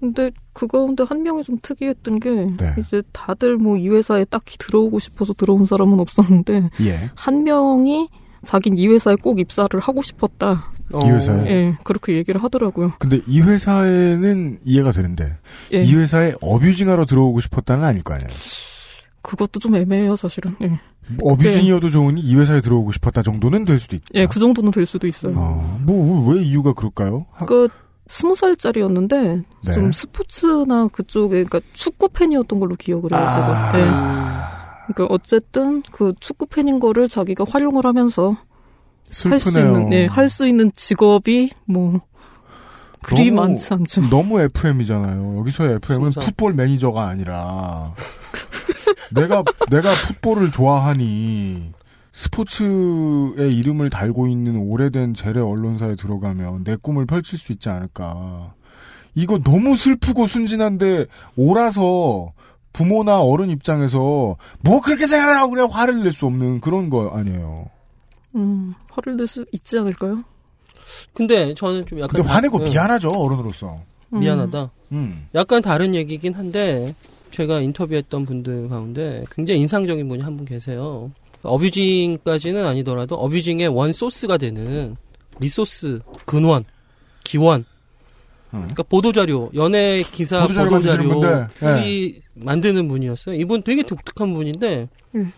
근데 그 가운데 한 명이 좀 특이했던 게 네. 이제 다들 뭐 이 회사에 딱히 들어오고 싶어서 들어온 사람은 없었는데 예. 한 명이 자긴 이 회사에 꼭 입사를 하고 싶었다. 이 회사에? 예, 그렇게 얘기를 하더라고요. 근데 이 회사에는 이해가 되는데, 예. 이 회사에 어뷰징하러 들어오고 싶었다는 아닐 거 아니에요. 그것도 좀 애매해요, 사실은. 예. 어뷰징이어도 좋으니 이 회사에 들어오고 싶었다 정도는 될 수도 있다. 예, 그 정도는 될 수도 있어요. 어, 뭐, 왜 이유가 그럴까요? 하- 그 스무 살짜리였는데 네. 좀 스포츠나 그쪽에 그러니까 축구 팬이었던 걸로 기억을 해요, 아. 제가. 예. 그러니까 어쨌든 그 축구 팬인 거를 자기가 활용을 하면서 할 수. 있는 예, 할수 있는 직업이 뭐 그리 너무- 많지 않죠. 너무 FM이잖아요. 여기서의 FM은 순서. Football Manager가 아니라 내가 내가 football을 좋아하니 스포츠의 이름을 달고 있는 오래된 재래 언론사에 들어가면 내 꿈을 펼칠 수 있지 않을까. 이거 너무 슬프고 순진한데 오라서 부모나 어른 입장에서 뭐 그렇게 생각을 하고 그래 화를 낼 수 없는 그런 거 아니에요. 음, 화를 낼 수 있지 않을까요? 근데 저는 좀 약간 근데 화내고 다- 응. 미안하죠 어른으로서. 미안하다. 음. 약간 다른 얘기긴 한데 제가 인터뷰했던 분들 가운데 굉장히 인상적인 분이 한 분 계세요. 어뷰징까지는 아니더라도 어뷰징의 원 소스가 되는 리소스, 근원, 기원. 그러니까 보도자료, 연예 기사 보도자료 예. 후기 만드는 분이었어요. 이분 되게 독특한 분인데 음.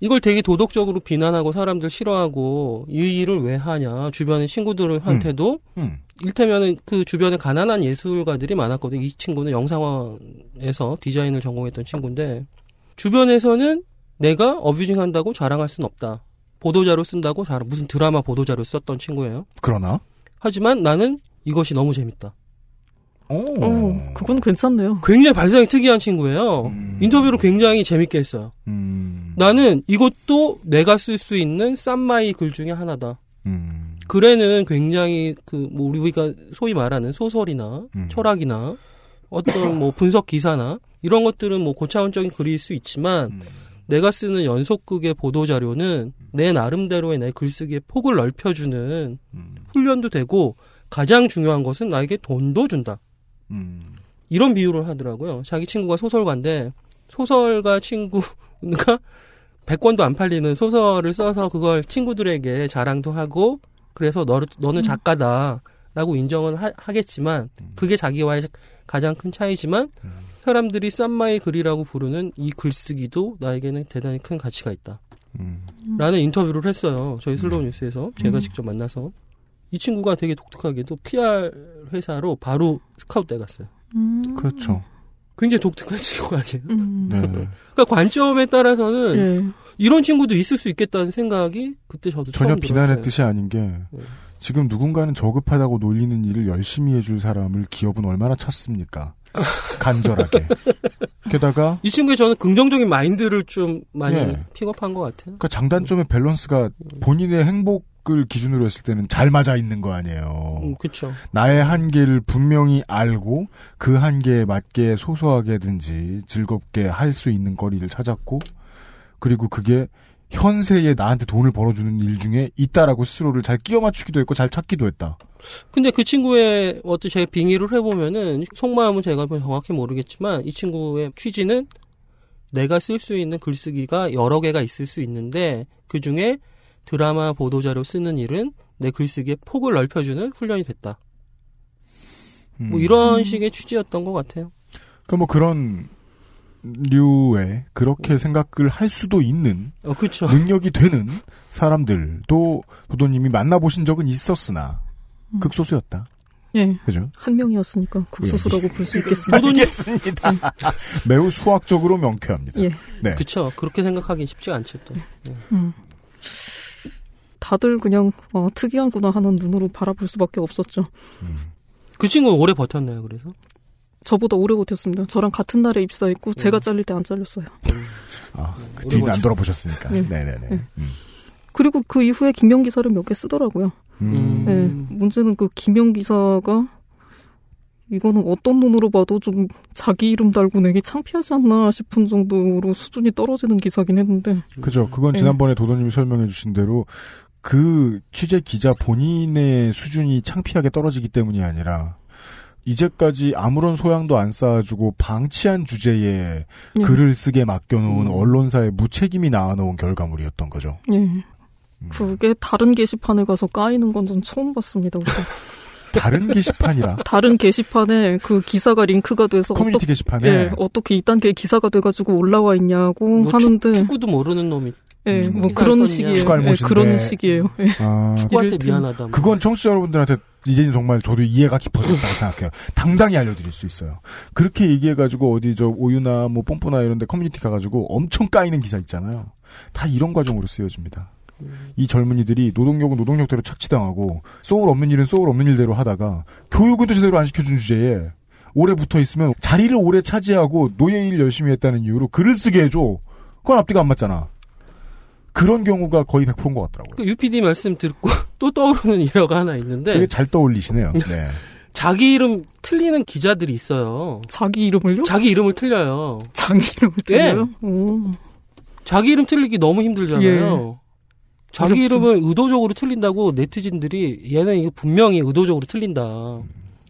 이걸 되게 도덕적으로 비난하고 사람들 싫어하고 이 일을 왜 하냐 주변의 친구들한테도 음. 일테면은 그 주변에 가난한 예술가들이 많았거든요. 이 친구는 영상화에서 디자인을 전공했던 친구인데 주변에서는 내가 어뷰징 한다고 자랑할 순 없다. 보도자료 쓴다고 자랑 무슨 드라마 보도자료 썼던 친구예요. 그러나 하지만 나는 이것이 너무 재밌다. 어, 그건 괜찮네요. 굉장히 발상이 특이한 친구예요. 인터뷰를 굉장히 재밌게 했어요. 음. 나는 이것도 내가 쓸 수 있는 쌈마이 글 중에 하나다. 음. 글에는 굉장히 그 뭐 우리가 소위 말하는 소설이나 음. 철학이나 어떤 뭐 분석 기사나 이런 것들은 뭐 고차원적인 글일 수 있지만 음. 내가 쓰는 연속극의 보도 자료는 내 나름대로의 내 글쓰기의 폭을 넓혀주는 음. 훈련도 되고 가장 중요한 것은 나에게 돈도 준다. 음. 이런 비유를 하더라고요. 자기 친구가 소설가인데 소설가 친구가 100권도 안 팔리는 소설을 써서 그걸 친구들에게 자랑도 하고 그래서 너, 너는 작가다라고 인정은 하, 하겠지만 그게 자기와의 가장 큰 차이지만 사람들이 쌈마이 글이라고 부르는 이 글쓰기도 나에게는 대단히 큰 가치가 있다. 라는 인터뷰를 했어요. 저희 슬로우 뉴스에서 제가 음. 직접 만나서 이 친구가 되게 독특하게도 PR 회사로 바로 스카우트 돼 갔어요. 음. 그렇죠. 굉장히 독특한 친구 아니에요? 음. 네. 그러니까 관점에 따라서는 예. 이런 친구도 있을 수 있겠다는 생각이 그때 저도 전혀 처음 비난의 들었어요. 뜻이 아닌 게 지금 누군가는 저급하다고 놀리는 일을 열심히 해줄 사람을 기업은 얼마나 찾습니까? 간절하게. 게다가 이 친구의 저는 긍정적인 마인드를 좀 많이 예. 픽업한 것 같아요. 그 장단점의 밸런스가 본인의 행복을 기준으로 했을 때는 잘 맞아 있는 거 아니에요. 음, 그쵸. 나의 한계를 분명히 알고 그 한계에 맞게 소소하게든지 즐겁게 할 수 있는 거리를 찾았고 그리고 그게 현세에 나한테 돈을 벌어주는 일 중에 있다라고 스스로를 잘 끼워 맞추기도 했고 잘 찾기도 했다. 근데 그 친구의 어떤 제가 빙의를 해보면은 속마음은 제가 정확히 모르겠지만 이 친구의 취지는 내가 쓸 수 있는 글쓰기가 여러 개가 있을 수 있는데 그 중에 드라마 보도자료 쓰는 일은 내 글쓰기의 폭을 넓혀주는 훈련이 됐다. 뭐 이런 식의 취지였던 것 같아요. 그러니까 뭐 그런 류의 그렇게 생각을 할 수도 있는 어, 그쵸. 능력이 되는 사람들도 도도님이 만나보신 적은 있었으나 극소수였다. 예. 그죠? 한 명이었으니까 극소수라고 볼 수 있겠습니다. 알겠습니다. 매우 수학적으로 명쾌합니다. 예. 네. 그쵸. 그렇게 생각하기 쉽지가 않죠, 또. 네. 음. 다들 그냥 어, 특이하구나 하는 눈으로 바라볼 수밖에 없었죠. 그 친구는 오래 버텼나요, 그래서? 저보다 오래 버텼습니다. 저랑 같은 날에 입사했고 제가 잘릴 때 안 잘렸어요. 아, 그 뒤는 안 돌아보셨으니까. 네. 네네네. 네. 음. 그리고 그 이후에 김영 기사를 몇 개 쓰더라고요. 음. 네, 문제는 그 김영 기사가 이거는 어떤 눈으로 봐도 좀 자기 이름 달고 내기 창피하지 않나 싶은 정도로 수준이 떨어지는 기사긴 했는데 그죠. 그건 네. 지난번에 도도님이 설명해 주신 대로 그 취재 기자 본인의 수준이 창피하게 떨어지기 때문이 아니라 이제까지 아무런 소양도 안 쌓아주고 방치한 주제에 네. 글을 쓰게 맡겨놓은 언론사의 무책임이 낳아놓은 결과물이었던 거죠. 예. 음. 그게 다른 게시판에 가서 까이는 건 전 처음 봤습니다. 우선. 다른 게시판이라 다른 게시판에 그 기사가 링크가 돼서 커뮤니티 어떠- 게시판에? 예, 어떻게 이딴 게 기사가 돼가지고 올라와 있냐고 뭐 하는데 축구도 모르는 놈이 예, 축구 뭐 기사를 그런. 식이에요. 축구 예, 알못인데. 그런 식이에요. 예. 아, 축구한테 미안하다. 뭐. 그건 청취자 여러분들한테 이제는 정말 저도 이해가 깊어졌다고 생각해요. 당당히 알려드릴 수 있어요. 그렇게 얘기해가지고 어디 저 오유나 뭐 뽐뿌나 이런데 커뮤니티 가가지고 엄청 까이는 기사 있잖아요. 다 이런 과정으로 쓰여집니다. 이 젊은이들이 노동력은 노동력대로 착취당하고 소울 없는 일은 소울 없는 일대로 하다가 교육은 또 제대로 안 시켜준 주제에 오래 붙어 있으면 자리를 오래 차지하고 노예 일 열심히 했다는 이유로 글을 쓰게 해줘. 그건 앞뒤가 안 맞잖아. 그런 경우가 거의 100%인 것 같더라고요. 그 UPD 말씀 듣고 또 떠오르는 일화가 하나 있는데 되게 잘 떠올리시네요. 네. 자기 이름 틀리는 기자들이 있어요. 자기 이름을요? 자기 이름을 틀려요. 자기 이름을 틀려요? 오. 자기 이름 틀리기 너무 힘들잖아요. 예. 자기. 이름을 의도적으로 틀린다고 네티즌들이 얘는 이거 분명히 의도적으로 틀린다.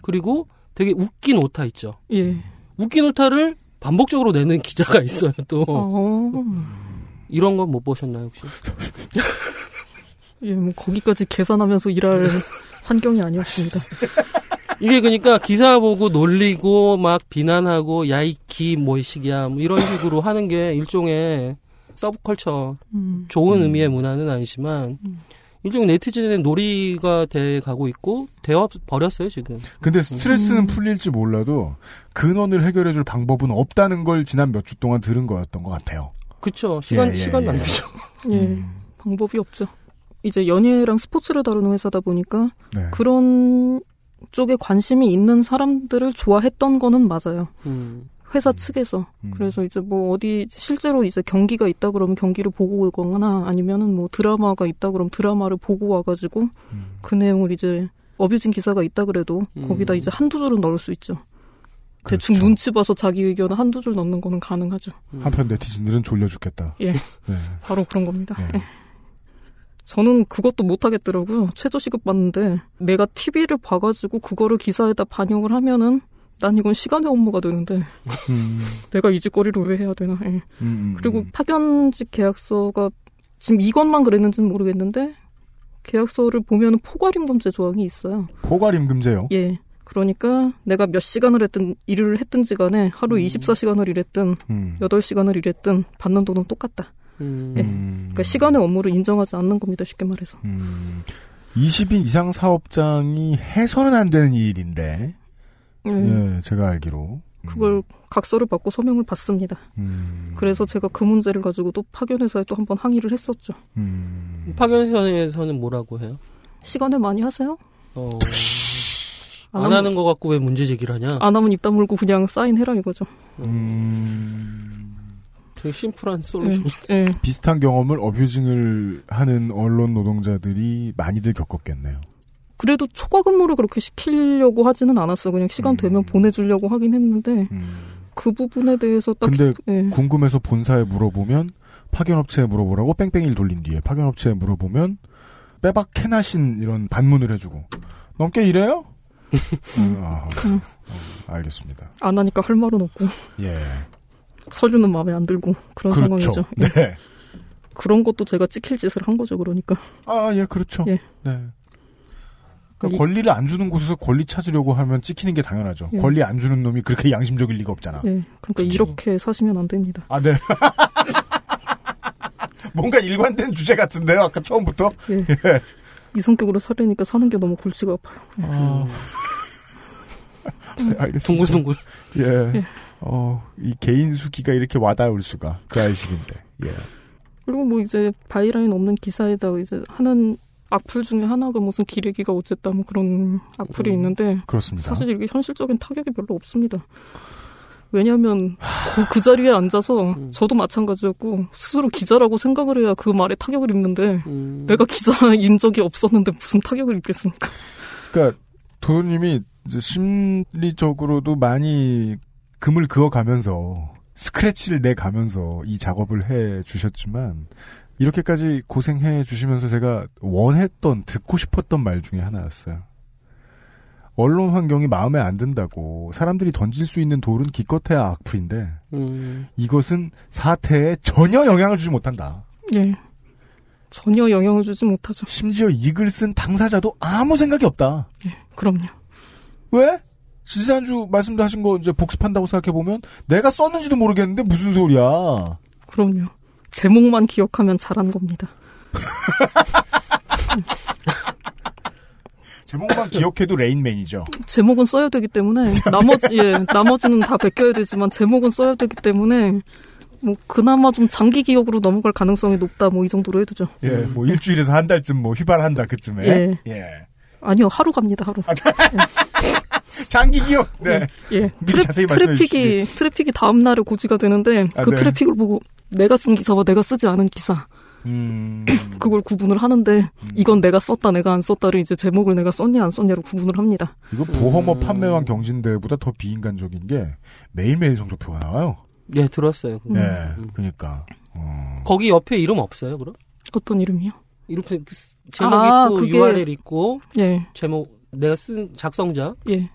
그리고 되게 웃긴 오타 있죠. 예. 웃긴 오타를 반복적으로 내는 기자가 있어요. 또 어. 이런 건 못 보셨나요 혹시? 예, 뭐 거기까지 계산하면서 일할 환경이 아니었습니다. 이게 그러니까 기사 보고 놀리고 막 비난하고 야이키 뭐이식이야 뭐 이런 식으로 하는 게 일종의 서브컬처 음. 좋은 의미의 문화는 아니지만 일종의 네티즌의 놀이가 돼 가고 있고 되어 버렸어요 지금. 근데 스트레스는 풀릴지 몰라도 근원을 해결해줄 방법은 없다는 걸 지난 몇 주 동안 들은 거였던 것 같아요. 그쵸 시간 예, 예, 시간 예. 낭비죠. 예, 방법이 없죠. 이제 연예랑 스포츠를 다루는 회사다 보니까 네. 그런 쪽에 관심이 있는 사람들을 좋아했던 거는 맞아요. 음. 회사 측에서. 그래서 이제 뭐 어디 실제로 이제 경기가 있다 그러면 경기를 보고 오거나 아니면은 뭐 드라마가 있다 그러면 드라마를 보고 와가지고 그 내용을 이제 어뷰진 기사가 있다 그래도 음. 거기다 이제 한두 줄은 넣을 수 있죠. 대충 눈치 봐서 자기 의견을 한두 줄 넣는 거는 가능하죠. 한편 네티즌들은 졸려 죽겠다. 예. 네. 바로 그런 겁니다. 예. 저는 그것도 못 하겠더라고요. 최저 시급 받는데 내가 TV를 봐가지고 그거를 기사에다 반영을 하면은 난 이건 시간의 업무가 되는데 음. 내가 이 짓거리를 왜 해야 되나. 예. 음, 그리고 파견직 계약서가 지금 이것만 그랬는지는 모르겠는데 계약서를 보면은 포괄임금제 조항이 있어요. 포괄임금제요. 예. 그러니까 내가 몇 시간을 했든 일을 했든지 간에 하루 24시간을 일했든 음. 8시간을 일했든 받는 돈은 똑같다. 음. 예. 그러니까 시간의 업무를 인정하지 않는 겁니다. 쉽게 말해서. 음. 20인 이상 사업장이 해서는 안 되는 일인데, 예. 예, 제가 알기로. 그걸 각서를 받고 서명을 받습니다. 음. 그래서 제가 그 문제를 가지고 또 파견회사에 또 한 번 항의를 했었죠. 음. 파견회사에서는 뭐라고 해요? 시간에 많이 하세요? 어. 안 안 하는 거 갖고 왜 문제 제기를 하냐? 안 하면 입 다물고 그냥 사인해라 이거죠. 음. 되게 심플한 솔루션. 예. 비슷한 경험을 어뷰징을 하는 언론 노동자들이 많이들 겪었겠네요. 그래도 초과 근무를 그렇게 시키려고 하지는 않았어요. 그냥 음. 시간 되면 보내주려고 하긴 했는데 그 부분에 대해서 딱 근데 예. 궁금해서 본사에 물어보면 파견업체에 물어보라고 뺑뺑이를 돌린 뒤에 파견업체에 물어보면 빼박 캐나신 이런 반문을 해주고 넘게 일해요? 음, 아, 음. 어, 알겠습니다. 안 하니까 할 말은 없고 예. 서류는 마음에 안 들고 그런 그렇죠. 상황이죠. 예. 네. 그런 것도 제가 찍힐 짓을 한 거죠. 그러니까. 아, 예, 그렇죠. 예. 네. 그러니까 이- 권리를 안 주는 곳에서 권리 찾으려고 하면 찍히는 게 당연하죠. 예. 권리 안 주는 놈이 그렇게 양심적일 리가 없잖아. 예. 그러니까 이렇게 사시면 안 됩니다. 아, 네. 뭔가 일관된 주제 같은데요, 아까 처음부터? 예. 이 성격으로 살려니까 사는 게 너무 골치가 아파요. 아. 네, 알겠습니다. 둥글둥글. 예. 예. 어, 이 개인 수기가 이렇게 와닿을 수가. 그 알실인데. 예. 그리고 뭐 이제 byline 없는 기사에다가 이제 하는 악플 중에 하나가 무슨 기레기가 어쨌다 뭐 그런 악플이 음, 있는데 그렇습니다. 사실 이게 현실적인 타격이 별로 없습니다. 왜냐하면 그, 그 자리에 앉아서 저도 마찬가지였고 스스로 기자라고 생각을 해야 그 말에 타격을 입는데 내가 기자인 적이 없었는데 무슨 타격을 입겠습니까? 그러니까 도도님이 이제 심리적으로도 많이 금을 그어가면서 스크래치를 내 가면서 이 작업을 해 주셨지만 이렇게까지 고생해 주시면서 제가 원했던 듣고 싶었던 말 중에 하나였어요. 언론 환경이 마음에 안 든다고 사람들이 던질 수 있는 돌은 기껏해야 악플인데 음. 이것은 사태에 전혀 영향을 주지 못한다. 예. 전혀 영향을 주지 못하죠. 심지어 이 글 쓴 당사자도 아무 생각이 없다. 그럼요. 왜? 지난주 말씀도 하신 거 이제 복습한다고 생각해보면 내가 썼는지도 모르겠는데 무슨 소리야. 그럼요. 제목만 기억하면 잘한 겁니다. 제목만 기억해도 레인맨이죠. 제목은 써야 되기 때문에 나머지 예, 나머지는 다 베껴야 되지만 제목은 써야 되기 때문에 뭐 그나마 좀 장기 기억으로 넘어갈 가능성이 높다 뭐 이 정도로 해두죠. 예, 뭐 일주일에서 한 달쯤 뭐 휘발한다 그쯤에. 예. 예. 아니요 하루 갑니다 하루. 장기 기억. 네. 예. 미리 트래, 자세히 트래픽이 트래픽이 다음 날에 고지가 되는데 아, 그 네. 트래픽을 보고 내가 쓴 기사와 내가 쓰지 않은 기사 음. 그걸 구분을 하는데 이건 내가 썼다 내가 안 썼다를 이제 제목을 내가 썼냐 안 썼냐로 구분을 합니다. 이거 보험업 판매왕 경진대회보다 더 비인간적인 게 매일매일 성적표가 나와요. 예, 들었어요. 그거. 예, 음. 그니까. 거기 옆에 이름 없어요, 그럼? 어떤 이름이요? 이렇게 그 제목 아, 있고 그게- URL 있고 예. 제목 내가 쓴 작성자 예.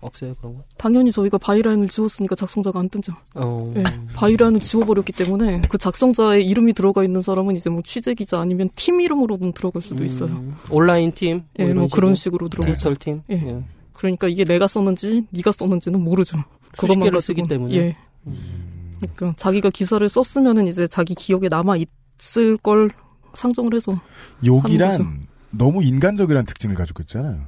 없어요 그런 거? 당연히 저희가 byline을 지웠으니까 작성자가 안 뜨죠. 어. 예, byline을 지워버렸기 때문에 그 작성자의 이름이 들어가 있는 사람은 이제 뭐 취재 기자 아니면 팀 이름으로는 들어갈 수도 있어요. 음, 온라인 팀, 예, 이런 뭐 그런 식으로 들어가죠. 디지털 팀. 예. 그러니까 이게 내가 썼는지 네가 썼는지는 모르죠. 수십 그것만 개를 가지고. 쓰기 때문에. 예. 그러니까 자기가 기사를 썼으면은 이제 자기 기억에 남아 있을 걸 상정을 해서. 욕이란 너무 인간적이란 특징을 가지고 있잖아요.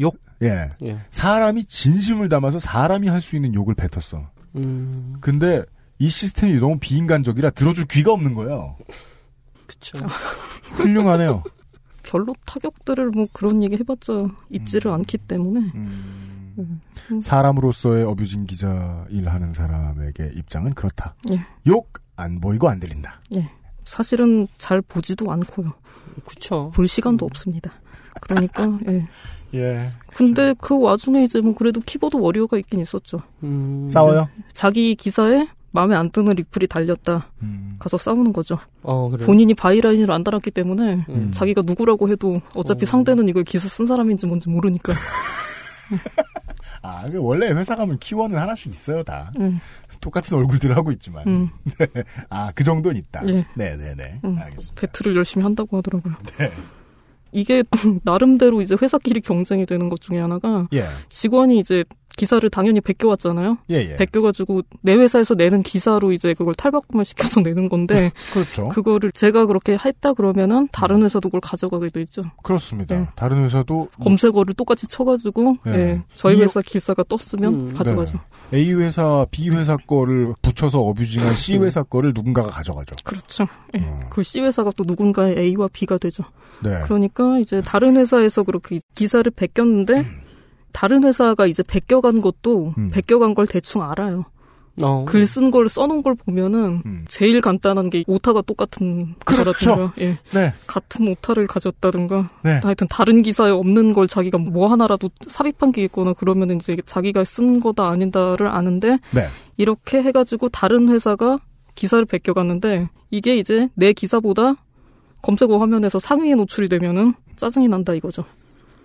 욕? 예. 예. 사람이 진심을 담아서 사람이 할 수 있는 욕을 뱉었어. 음, 근데 이 시스템이 너무 비인간적이라 들어줄 귀가 없는 거예요. 그쵸. 훌륭하네요. 별로 타격들을 뭐 그런 얘기 해봤자 입지를 않기 때문에 음. 사람으로서의 어뷰진 기자 일하는 사람에게 입장은 그렇다. 예. 욕안 보이고 안 들린다. 예. 사실은 잘 보지도 않고요. 그쵸. 볼 시간도 없습니다. 그러니까 예. 예. 근데 그 와중에 이제 뭐 그래도 키보드 워리어가 있긴 있었죠. 음. 싸워요? 자기 기사에 마음에 안 드는 리플이 달렸다. 음. 가서 싸우는 거죠. 어, 그래요? 본인이 byline을 안 달았기 때문에 음. 자기가 누구라고 해도 어차피 상대는 이걸 기사 쓴 사람인지 뭔지 모르니까. 아, 그 원래 회사 가면 키워는 하나씩 있어요, 다. 음. 똑같은 얼굴들 하고 있지만. 음. 네. 아, 그 정도는 있다. 예. 네네네. 음, 알겠습니다. battle을 열심히 한다고 하더라고요. 네. 이게 나름대로 이제 회사끼리 경쟁이 되는 것 중에 하나가 예. 직원이 이제 기사를 당연히 베껴왔잖아요. 예, 예. 베껴가지고 내 회사에서 내는 기사로 이제 그걸 탈바꿈을 시켜서 내는 건데 그렇죠. 그거를 제가 그렇게 했다 그러면은 다른 회사도 그걸 가져가게 돼 있죠. 그렇습니다. 예. 다른 회사도 뭐 검색어를 똑같이 쳐가지고 예. 예, 저희 이- 회사 기사가 떴으면 음, 가져가죠. 네. A 회사, B 회사 거를 붙여서 어뷰징한 C 회사 거를 누군가가 가져가죠. 그렇죠. 예. 그 C 회사가 또 누군가의 A와 B가 되죠. 네. 그러니까 이제 다른 회사에서 그렇게 기사를 베꼈는데 다른 회사가 이제 베껴간 것도 음. 베껴간 걸 대충 알아요. 어. 글쓴 걸 써놓은 걸 보면은 음. 제일 간단한 게 오타가 똑같은 거라든가 예. 네. 같은 오타를 가졌다든가 네. 하여튼 다른 기사에 없는 걸 자기가 뭐 하나라도 삽입한 게 있거나 그러면 이제 자기가 쓴 거다 아닌다를 아는데 네. 이렇게 해가지고 다른 회사가 기사를 베껴갔는데 이게 이제 내 기사보다 검색어 화면에서 상위에 노출이 되면은 짜증이 난다 이거죠.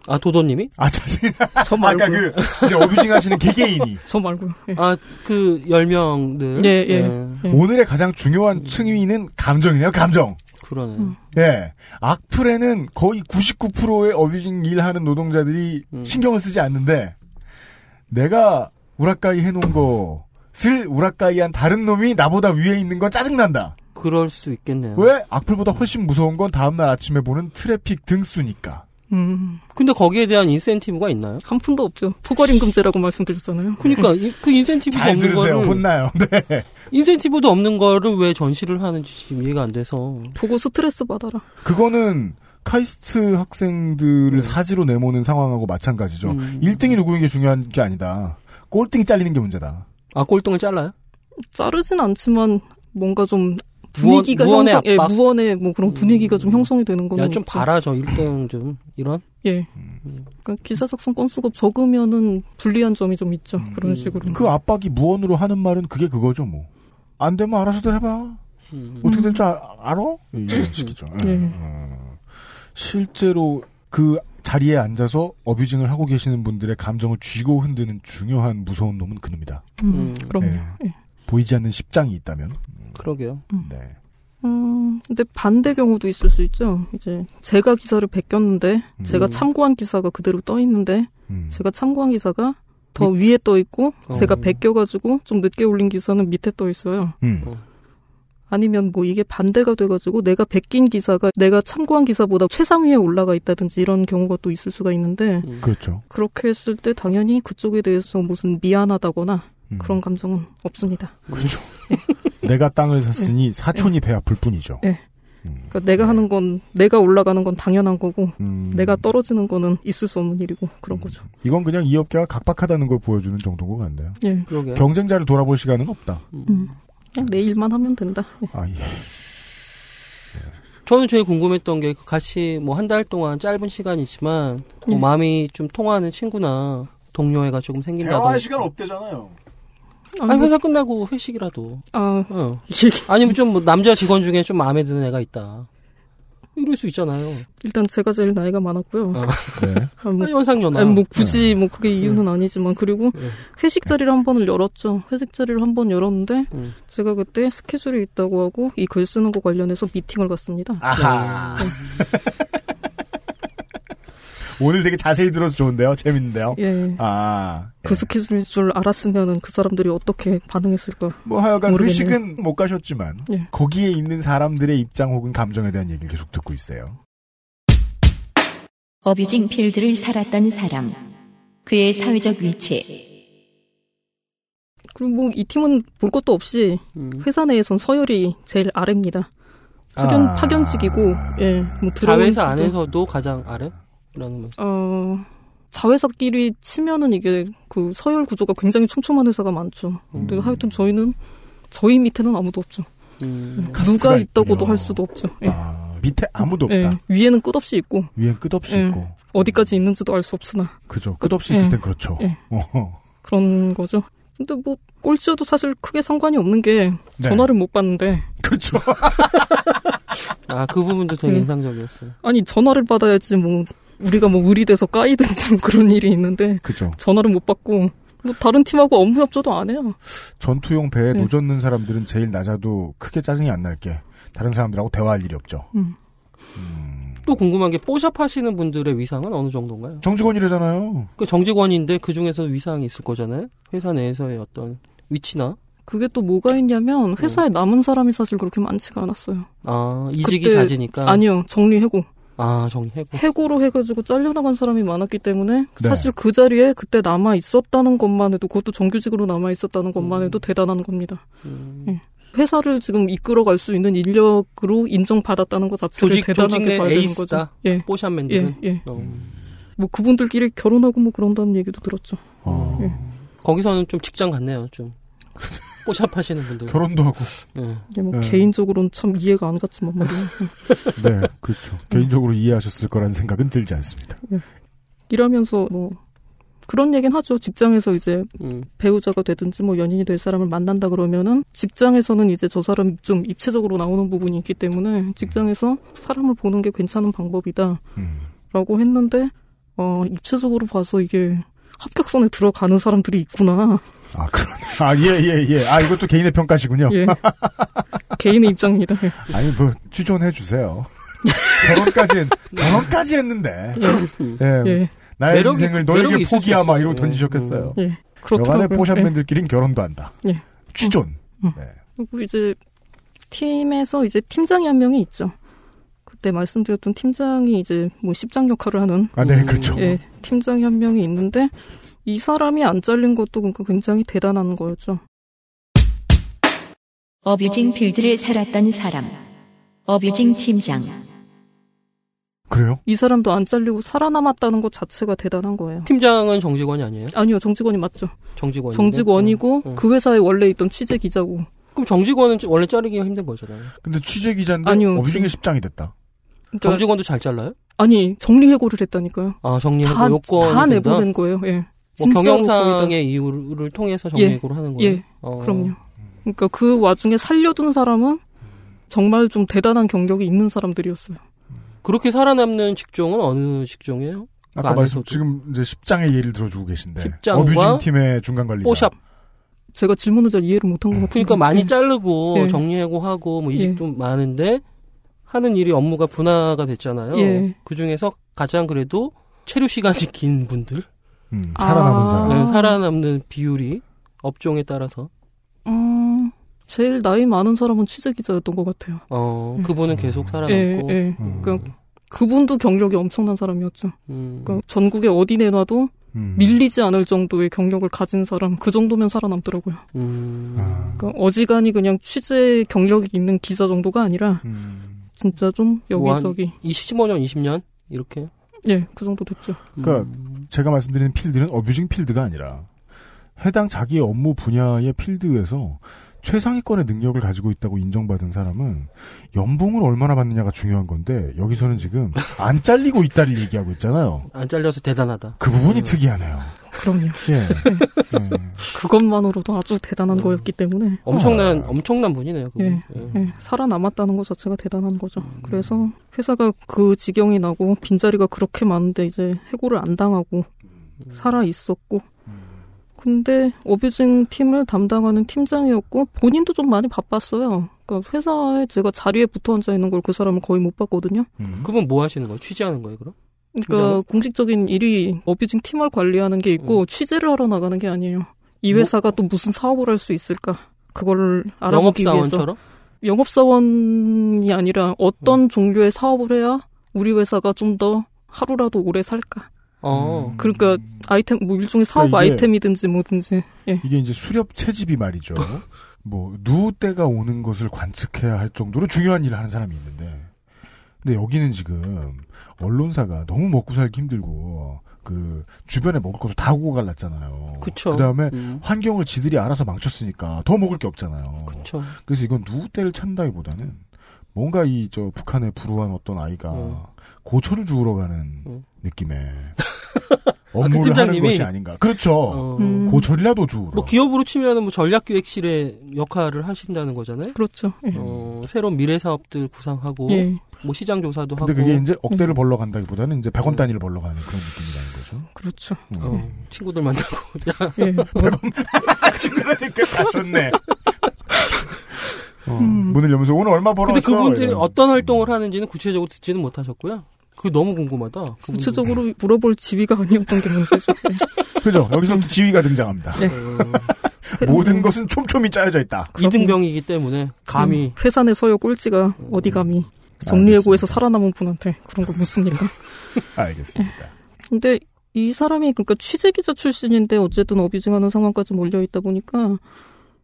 아, 도도님이? 아, 짜증. 저 말고. 아까 그, 이제 어뷰징 하시는 개개인이. 저 말고요. 예. 아, 그, 10명들. 예, 예. 예. 오늘의 가장 중요한 층위는 감정이네요, 감정. 그러네. 음. 예. 악플에는 거의 99%의 어뷰징 일하는 노동자들이 음. 신경을 쓰지 않는데, 내가 우라카이 해놓은 것을 우라카이한 다른 놈이 나보다 위에 있는 건 짜증난다. 그럴 수 있겠네요. 왜? 악플보다 훨씬 무서운 건 다음날 아침에 보는 트래픽 등수니까. 음. 근데 거기에 대한 인센티브가 있나요? 한 푼도 없죠. 포괄임금제라고 말씀드렸잖아요. 그러니까 이- 그 인센티브가 잘 없는 들으세요. 거를 혼나요. 네. 인센티브도 없는 거를 왜 전시를 하는지 지금 이해가 안 돼서. 보고 스트레스 받아라. 그거는 카이스트 학생들을 사지로 내모는 상황하고 마찬가지죠. 음. 1등이 누구인 게 중요한 게 아니다. 꼴등이 잘리는 게 문제다. 아 꼴등을 잘라요? 자르진 않지만 뭔가 좀 분위기가 무언의 형성, 예, 압박? 음. 무언의 뭐 그런 분위기가 좀 형성이 되는 거는 야 좀. 봐라 저 1등 좀 이런. 예. 그러니까 기사 작성 건수가 적으면은 불리한 점이 좀 있죠. 음. 그런 식으로. 그 압박이 무언으로 하는 말은 그게 그거죠, 뭐. 안 되면 알아서들 해봐. 어떻게 될줄 아- 알아? 이런 식이죠. 예. 예. 어. 실제로 그 자리에 앉아서 어뷰징을 하고 계시는 분들의 감정을 쥐고 흔드는 중요한 무서운 놈은 그놈이다. 음, 그럼요. 예. 예. 보이지 않는 십장이 있다면. 그러게요. 네. 음, 근데 반대 경우도 있을 수 있죠. 이제 제가 기사를 베꼈는데 제가 참고한 기사가 그대로 떠 있는데 음. 제가 참고한 기사가 더 위에 떠 있고 제가 어. 베껴가지고 좀 늦게 올린 기사는 밑에 떠 있어요. 음. 아니면 뭐 이게 반대가 돼가지고 내가 베낀 기사가 내가 참고한 기사보다 최상위에 올라가 있다든지 이런 경우가 또 있을 수가 있는데 그렇죠. 그렇게 했을 때 당연히 그쪽에 대해서 무슨 미안하다거나 음. 그런 감정은 없습니다. 그렇죠. 내가 땅을 샀으니 사촌이 배 아플 뿐이죠. 예. 그러니까 내가 하는 건 내가 올라가는 건 당연한 거고 음. 내가 떨어지는 거는 있을 수 없는 일이고 그런 거죠. 이건 그냥 이 업계가 각박하다는 걸 보여주는 정도인 것 같네요. 예. 그러게요. 경쟁자를 돌아볼 시간은 없다. 음. 그냥 내 일만 하면 된다. 예. 아, 예. 저는 제일 궁금했던 게 같이 뭐 한 달 동안 짧은 시간이지만 뭐 예. 마음이 좀 통하는 친구나 동료애가 조금 생긴다던가. 없대잖아요. 아니 회사 끝나고 회식이라도. 아, 어. 아니면 좀 뭐 남자 직원 중에 좀 마음에 드는 애가 있다. 이럴 수 있잖아요. 일단 제가 제일 나이가 많았고요. 어. 네. 아, 뭐, 아, 연상연하. 아니, 뭐 굳이 뭐 그게 이유는 아니지만 그리고 네. 회식 자리를 한 번을 열었죠. 회식 자리를 한 번 열었는데 음. 제가 그때 스케줄이 있다고 하고 이 글 쓰는 거 관련해서 미팅을 갔습니다. 아하. 오늘 되게 자세히 들어서 좋은데요? 재밌는데요? 예. 아. 그 스케줄일 줄 알았으면은 그 사람들이 어떻게 반응했을까? 뭐 하여간 모르겠네요. 회식은 못 가셨지만 예. 거기에 있는 사람들의 입장 혹은 감정에 대한 얘기를 계속 듣고 있어요. 어뷰징 필드를 살았던 사람. 그의 사회적 위치. 그리고 뭐 이 팀은 볼 것도 없이 회사 내에선 서열이 제일 아래입니다. 파견 아. 파견직이고 예, 뭐 들어온 자회사 안에서도 가장 아래? 라는 말. 어 자회사끼리 치면은 이게 그 서열 구조가 굉장히 촘촘한 회사가 많죠. 근데 하여튼 저희는 저희 밑에는 아무도 없죠. 음. 누가 있다고도 할 수도 없죠. 예. 아, 밑에 아무도 없다. 예, 위에는 끝없이 있고 위엔 끝없이 예, 있고. 어디까지 있는지도 알 수 없으나 그죠. 끝없이 있을 예. 땐 그렇죠. 예. 그런 거죠. 근데 뭐 꼴찌여도 사실 크게 상관이 없는 게 네. 전화를 못 받는데 그렇죠. 아, 그 부분도 되게 음. 인상적이었어요. 아니 전화를 받아야지 뭐 우리가 뭐 의리돼서 까이든지 뭐 그런 일이 있는데 그죠. 전화를 못 받고 뭐 다른 팀하고 업무 협조도 안 해요. 전투용 배에 네. 노젓는 사람들은 제일 낮아도 크게 짜증이 안 날게 다른 사람들하고 대화할 일이 없죠. 음. 또 궁금한 게 뽀샵 하시는 분들의 위상은 어느 정도인가요? 정직원이래잖아요. 그 정직원인데 그 중에서 위상이 있을 거잖아요. 회사 내에서의 어떤 위치나. 그게 또 뭐가 있냐면 회사에 남은 사람이 사실 그렇게 많지가 않았어요. 아 이직이 잦으니까. 아니요 정리해고 아 정리 해고. 해고로 해가지고 잘려나간 사람이 많았기 때문에 네. 사실 그 자리에 그때 남아 있었다는 것만 해도 그것도 정규직으로 남아 있었다는 것만 해도 대단한 겁니다. 음. 예. 회사를 지금 이끌어갈 수 있는 인력으로 인정받았다는 것 자체를 조직 조직 대단하게 내 봐야 되는. 거죠. 예. 뽀샵맨들은. 예, 예. 어. 뭐 그분들끼리 결혼하고 뭐 그런다는 얘기도 들었죠. 어. 예. 거기서는 좀 직장 같네요. 좀 뽀샵 하시는 분들. 결혼도 하고. 예. 이게 뭐 네. 개인적으로는 참 이해가 안 갔지만 말이에요. 네, 그렇죠. 개인적으로 이해하셨을 거란 생각은 들지 않습니다. 일하면서 뭐 그런 얘기는 하죠. 직장에서 이제 음. 배우자가 되든지 뭐 연인이 될 사람을 만난다 그러면은 직장에서는 이제 저 사람이 좀 입체적으로 나오는 부분이 있기 때문에 직장에서 사람을 보는 게 괜찮은 방법이다. 음. 라고 했는데 어 입체적으로 봐서 이게 합격선에 들어가는 사람들이 있구나. 아, 그러네. 아, 예, 예, 예. 아, 이것도 개인의 평가시군요. 예. 개인의 입장입니다. 예. 아니, 뭐, 추존해 주세요. 결혼까지, 했- 결혼까지 했는데. 예. 예. 나의 매력이- 인생을 너에게 포기하마 있어요. 이러고 예. 던지셨겠어요. 예. 여간의 그렇더라고요. 포샵맨들끼린 결혼도 한다. 예. 취존. 네. 그리고 이제 팀에서 이제 팀장이 한 명이 있죠. 그때 말씀드렸던 팀장이 이제 뭐 십장 역할을 하는 아, 네, 그렇죠. 예, 팀장이 한 명이 있는데 이 사람이 안 잘린 것도 그러니까 굉장히 대단한 거였죠. 어뷰징 필드를 살았던 사람. 어뷰징 팀장. 그래요? 이 사람도 안 잘리고 살아남았다는 것 자체가 대단한 거예요. 팀장은 정직원이 아니에요? 아니요, 정직원이 맞죠. 정직원. 정직원이고 응. 그 회사에 원래 있던 취재 기자고. 그럼 정직원은 원래 자르기가 힘든 거잖아요. 근데 취재 기자인데 아니요, 어뷰징의 십장이 됐다. 그러니까 정직원도 잘 잘라요? 아니 정리해고를 했다니까요. 아 정리해고 다, 요건이 다 된다? 내보낸 거예요. 예. 뭐 다. 경영상의 이유를 통해서 정리해고를 하는 거예요? 예, 어. 그럼요. 그러니까 그 와중에 살려둔 사람은 정말 좀 대단한 경력이 있는 사람들이었어요. 그렇게 살아남는 직종은 어느 직종이에요? 그 아까 말씀. 지금 이제 십장의 예를 들어주고 계신데 십장과 어뷰징 팀의 중간 관리자. 뽀샵. 제가 질문을 잘 이해를 못한 것 같아요. 그러니까 많이 자르고 예. 정리해고하고 뭐 이직 예. 좀 많은데 하는 일이 업무가 분화가 됐잖아요. 예. 그 중에서 가장 그래도 체류 시간이 긴 분들 음, 살아남은 아. 사람. 네, 살아남는 비율이 업종에 따라서 음, 제일 나이 많은 사람은 취재 기자였던 것 같아요. 어 그분은 계속 예, 살아남고 예. 음. 그러니까 그분도 경력이 엄청난 사람이었죠. 음. 그러니까 전국에 어디 내놔도 음. 밀리지 않을 정도의 경력을 가진 사람 그 정도면 살아남더라고요. 음. 아. 그러니까 어지간히 그냥 취재 경력이 있는 기자 정도가 아니라 음. 진짜 좀뭐한 여기저기 15년, 20년 이렇게. 예, 그 정도 됐죠. 그러니까 음. 제가 말씀드리는 필드는 어뷰징 필드가 아니라 해당 자기의 업무 분야의 필드에서 최상위권의 능력을 가지고 있다고 인정받은 사람은 연봉을 얼마나 받느냐가 중요한 건데 여기서는 지금 안 잘리고 있다를 얘기하고 있잖아요. 안 잘려서 대단하다. 그 부분이 특이하네요. 그럼요. 예. 예. 그것만으로도 아주 대단한 거였기 때문에 엄청난 엄청난 분이네요. 그분. 예, 예. 예, 살아남았다는 것 자체가 대단한 거죠. 그래서 회사가 그 지경이 나고 빈자리가 그렇게 많은데 이제 해고를 안 당하고 살아 있었고 근데 어뷰징 팀을 담당하는 팀장이었고 본인도 좀 많이 바빴어요. 그러니까 회사에 제가 자리에 붙어 앉아 있는 걸 그 사람을 거의 못 봤거든요. 음. 그분 뭐 하시는 거예요? 취재하는 거예요, 그럼? 그러니까 팀장은? 공식적인 일이 어뷰징 팀을 관리하는 게 있고 취재를 하러 나가는 게 아니에요. 이 회사가 또 무슨 사업을 할 수 있을까? 그거를 알아보기 위해서 영업사원처럼? 영업사원이 아니라 어떤 종류의 사업을 해야 우리 회사가 좀 더 하루라도 오래 살까? 어. 그러니까 아이템 뭐 일종의 사업 그러니까 이게- 아이템이든지 뭐든지 예. 이게 이제 수렵 채집이 말이죠. 뭐 누우 때가 오는 것을 관측해야 할 정도로 중요한 일을 하는 사람이 있는데, 근데 여기는 지금 언론사가 너무 먹고 살기 힘들고 그 주변에 먹을 것을 다 오고 갈랐잖아요. 그쵸. 그다음에 음. 환경을 지들이 알아서 망쳤으니까 더 먹을 게 없잖아요. 그쵸. 그래서 이건 누구 때를 찾는다기보다는 뭔가 이 저 북한에 불우한 어떤 아이가 음. 고초를 주우러 가는 음. 느낌의 그 업무를 하는 팀장님이- 것이 아닌가. 그렇죠. 어. 음. 고초라도 주우러. 뭐 기업으로 치면은 뭐 전략기획실의 역할을 하신다는 거잖아요. 그렇죠. 예. 어, 새로운 미래 사업들 구상하고 예. 뭐 시장 조사도 하고. 근데 그게 이제 억대를 음. 벌러 간다기보다는 이제 100원 단위를 벌러 가는 그런 느낌이라는 거죠. 그렇죠. 음. 어, 친구들 만나고 야, 예. 뭐, 친구들한테 다 줬네. 어, 음. 문을 열면서 오늘 얼마 벌었어? 근데 그분들이 이런. 어떤 활동을 하는지는 구체적으로 듣지는 못하셨고요. 그게 너무 궁금하다. 그분들. 구체적으로 물어볼 지위가 아니었던 게 문제죠. 예. 그죠? 여기서 또 지위가 등장합니다. 네. 어, 모든 것은 촘촘히 짜여져 있다. 이등병이기 때문에 감히 음, 회사 내 서열 꼴찌가 어디 감히 정리해고에서 살아남은 분한테 그런 걸 묻습니까? 알겠습니다. 근데 이 사람이 그러니까 취재 기자 출신인데 어쨌든 어뷰징하는 상황까지 몰려 있다 보니까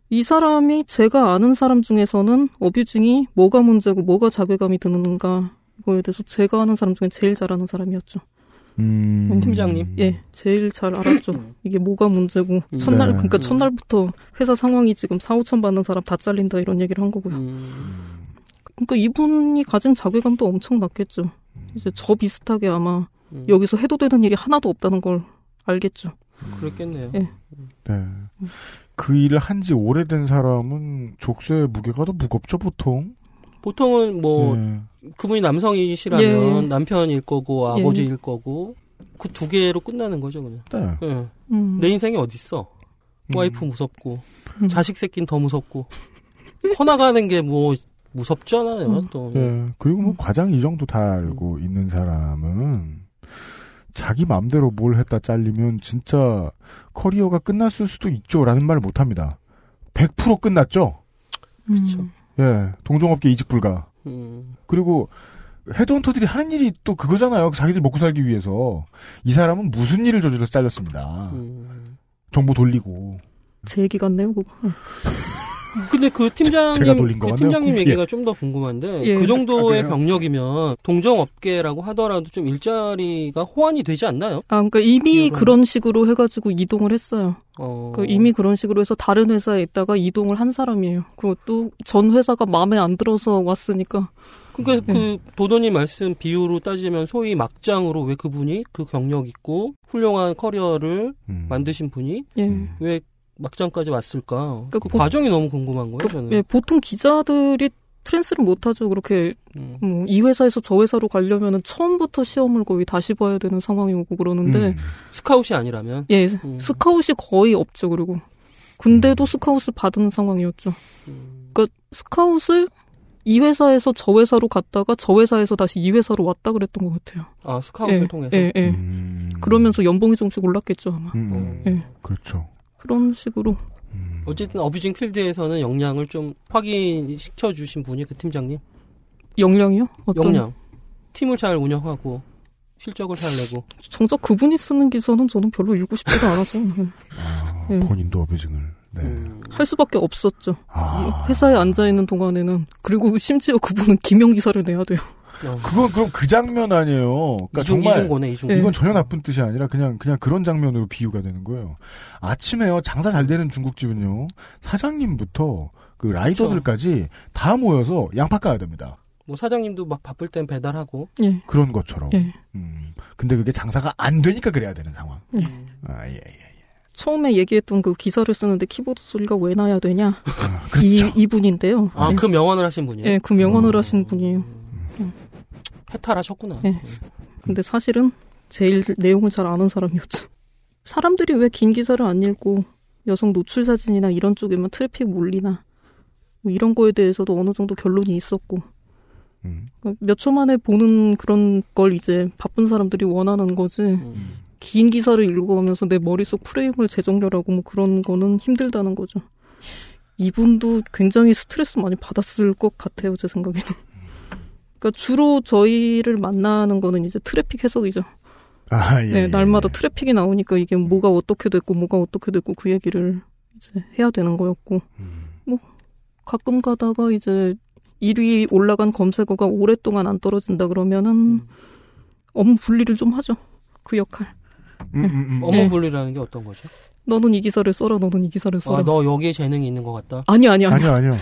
이 사람이 제가 아는 사람 중에서는 어뷰징이 뭐가 문제고 뭐가 자괴감이 드는가 이거에 대해서 제가 아는 사람 중에 제일 잘 아는 사람이었죠. 음. 팀장님. 예, 제일 잘 알았죠. 이게 뭐가 문제고 첫날 네. 그러니까 첫날부터 회사 상황이 지금 4, 5천 받는 사람 다 잘린다 이런 얘기를 한 거고요. 음, 그러니까 이분이 가진 자괴감도 엄청 났겠죠. 이제 저 비슷하게 아마 음. 여기서 해도 되는 일이 하나도 없다는 걸 알겠죠. 그랬겠네요. 예. 네. 그 일을 한 지 오래된 사람은 족쇄의 무게가 더 무겁죠, 보통. 보통은 뭐 네. 그분이 남성이시라면 예. 남편일 거고 예. 아버지일 거고 그 두 개로 끝나는 거죠 그냥. 네. 예. 음. 내 인생이 어디 있어? 음. 와이프 무섭고 음. 자식 새끼는 더 무섭고 퍼나가는 게 뭐 무섭잖아요 음. 또. 네. 그리고 뭐 과장 이 정도 다 알고 있는 사람은 자기 마음대로 뭘 했다 잘리면 진짜 커리어가 끝났을 수도 있죠라는 말을 못 합니다. 100% 끝났죠? 그렇죠. 예. 동종업계 이직 불가. 음. 그리고 헤드헌터들이 하는 일이 또 그거잖아요. 자기들 먹고 살기 위해서. 이 사람은 무슨 일을 저질러서 잘렸습니다. 음. 정보 돌리고. 제 얘기 같네요, 그거. 근데 그 팀장님 그. 팀장님 예. 얘기가 좀더 궁금한데 예. 그 정도의 아? 병력이면 동정업계라고 하더라도 좀 일자리가 호환이 되지 않나요? 아, 그러니까 이미 이런- 그런 식으로 해가지고 이동을 했어요. 어... 그 이미 그런 식으로 해서 다른 회사에 있다가 이동을 한 사람이에요. 그리고 또 전 회사가 마음에 안 들어서 왔으니까. 그러니까 예. 그 도도님 말씀 비유로 따지면 소위 막장으로 왜 그분이 그 경력 있고 훌륭한 커리어를 음. 만드신 분이 예. 왜 막장까지 왔을까? 그, 그 보- 과정이 너무 궁금한 거예요, 그, 저는. 예, 보통 기자들이 trans를 못하죠. 그렇게 음. 뭐 이 회사에서 저 회사로 가려면은 처음부터 시험을 거의 다시 봐야 되는 상황이 오고 그러는데 음. 스카웃이 아니라면 예 음. 스카웃이 거의 없죠. 그리고 근데도 스카웃을 받은 상황이었죠. 음. 그러니까 스카웃을 이 회사에서 저 회사로 갔다가 저 회사에서 다시 이 회사로 왔다 그랬던 것 같아요. 아 스카웃을 예, 통해서 예, 예. 음. 그러면서 연봉이 조금씩 올랐겠죠 아마. 음, 음. 예. 그렇죠. 그런 식으로 음. 어쨌든 어뷰징 필드에서는 역량을 좀 확인시켜 주신 분이 그 팀장님. 역량이요? 어떤 역량. 팀을 잘 운영하고 실적을 잘 내고. 정작 그분이 쓰는 기사는 저는 별로 읽고 싶지도 않아서 예. 아, 예. 본인도 어뷰징을. 네. 음. 할 수밖에 없었죠. 아. 회사에 앉아 있는 동안에는 그리고 심지어 그분은 기명 기사를 내야 돼요. 어. 그건 그럼 그 장면 아니에요. 그러니까 이중 정말 이중고네 이중. 예. 이건 전혀 나쁜 뜻이 아니라 그냥 그냥 그런 장면으로 비유가 되는 거예요. 아침에요 장사 잘 되는 중국집은요 사장님부터 그 라이더들까지 다 모여서 양파 까야 됩니다. 뭐 사장님도 막 바쁠 땐 배달하고. 예. 그런 것처럼. 예. 음. 근데 그게 장사가 안 되니까 그래야 되는 상황. 예. 아 예. 예. 처음에 얘기했던 그 기사를 쓰는데 키보드 소리가 왜 나야 되냐? 아, 이 그렇죠. 아 이분인데요. 예. 그 명언을 하신 분이에요. 예, 그 명언을 하신 분이에요. 해탈하셨구나. 예. 근데 사실은 제일 내용을 잘 아는 사람이었죠. 사람들이 왜 긴 기사를 안 읽고 여성 노출 사진이나 이런 쪽에만 트래픽 몰리나 뭐 이런 거에 대해서도 어느 정도 결론이 있었고 음. 그러니까 몇초 만에 보는 그런 걸 이제 바쁜 사람들이 원하는 거지 음. 긴 기사를 읽어가면서 내 머릿속 프레임을 재정렬하고 뭐 그런 거는 힘들다는 거죠. 이분도 굉장히 스트레스 많이 받았을 것 같아요, 제 생각에는. 그러니까 주로 저희를 만나는 거는 이제 트래픽 해석이죠. 아, 예, 네, 예, 날마다 예. 트래픽이 나오니까 이게 뭐가 어떻게 됐고 뭐가 어떻게 됐고 그 얘기를 이제 해야 되는 거였고 음. 뭐 가끔 가다가 이제 1위 올라간 검색어가 오랫동안 안 떨어진다 그러면은 음. 업무 분리를 좀 하죠. 그 역할. 음, 음, 음. 업무 예. 분리라는 게 어떤 거죠? 너는 이 기사를 써라, 너는 이 기사를 써라. 아, 너 여기에 재능이 있는 것 같다. 아니, 아니, 아니. 아니요, 아니요.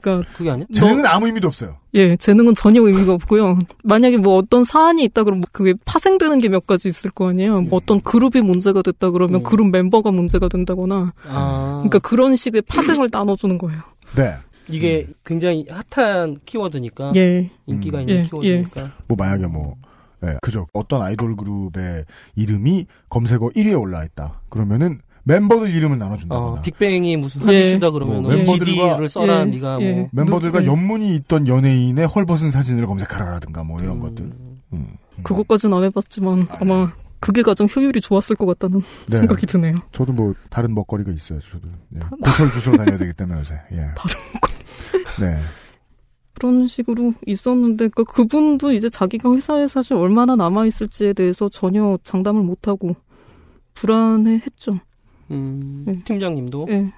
그러니까, 그게 아니야? 재능은 아무 의미도 없어요. 예, 재능은 전혀 의미가 없고요. 만약에 뭐 어떤 사안이 있다 그러면 그게 파생되는 게 몇 가지 있을 거 아니에요. 뭐 어떤 그룹이 문제가 됐다 그러면 음. 그룹 멤버가 문제가 된다거나. 아, 그러니까 그런 식의 파생을 나눠주는 거예요. 네. 이게 굉장히 핫한 키워드니까 예. 인기가 음. 있는 예, 키워드니까. 뭐 만약에 뭐 예, 그저 어떤 아이돌 그룹의 이름이 검색어 1위에 올라 있다. 그러면은 멤버들 이름을 나눠준다거나 어, 빅뱅이 무슨 예. 하디슈다 그러면 뭐은 멤버들과- GD를 써라 예, 네가 예. 뭐 멤버들과 예. 연문이 있던 연예인의 헐벗은 사진을 검색하라라든가 뭐 이런 것들. 음, 음. 그것까지는 안 해봤지만 아마 그게 가장 효율이 좋았을 것 같다는 네. 생각이 드네요. 저도 뭐 다른 먹거리가 있어요. 저도 예. 고철 주스러 다녀야 되기 때문에 요새. 예. 다른 네. 그런 식으로 있었는데 그 그분도 이제 자기가 회사에 사실 얼마나 남아 있을지에 대해서 전혀 장담을 못 하고 불안해했죠. 음, 예. 팀장님도 예.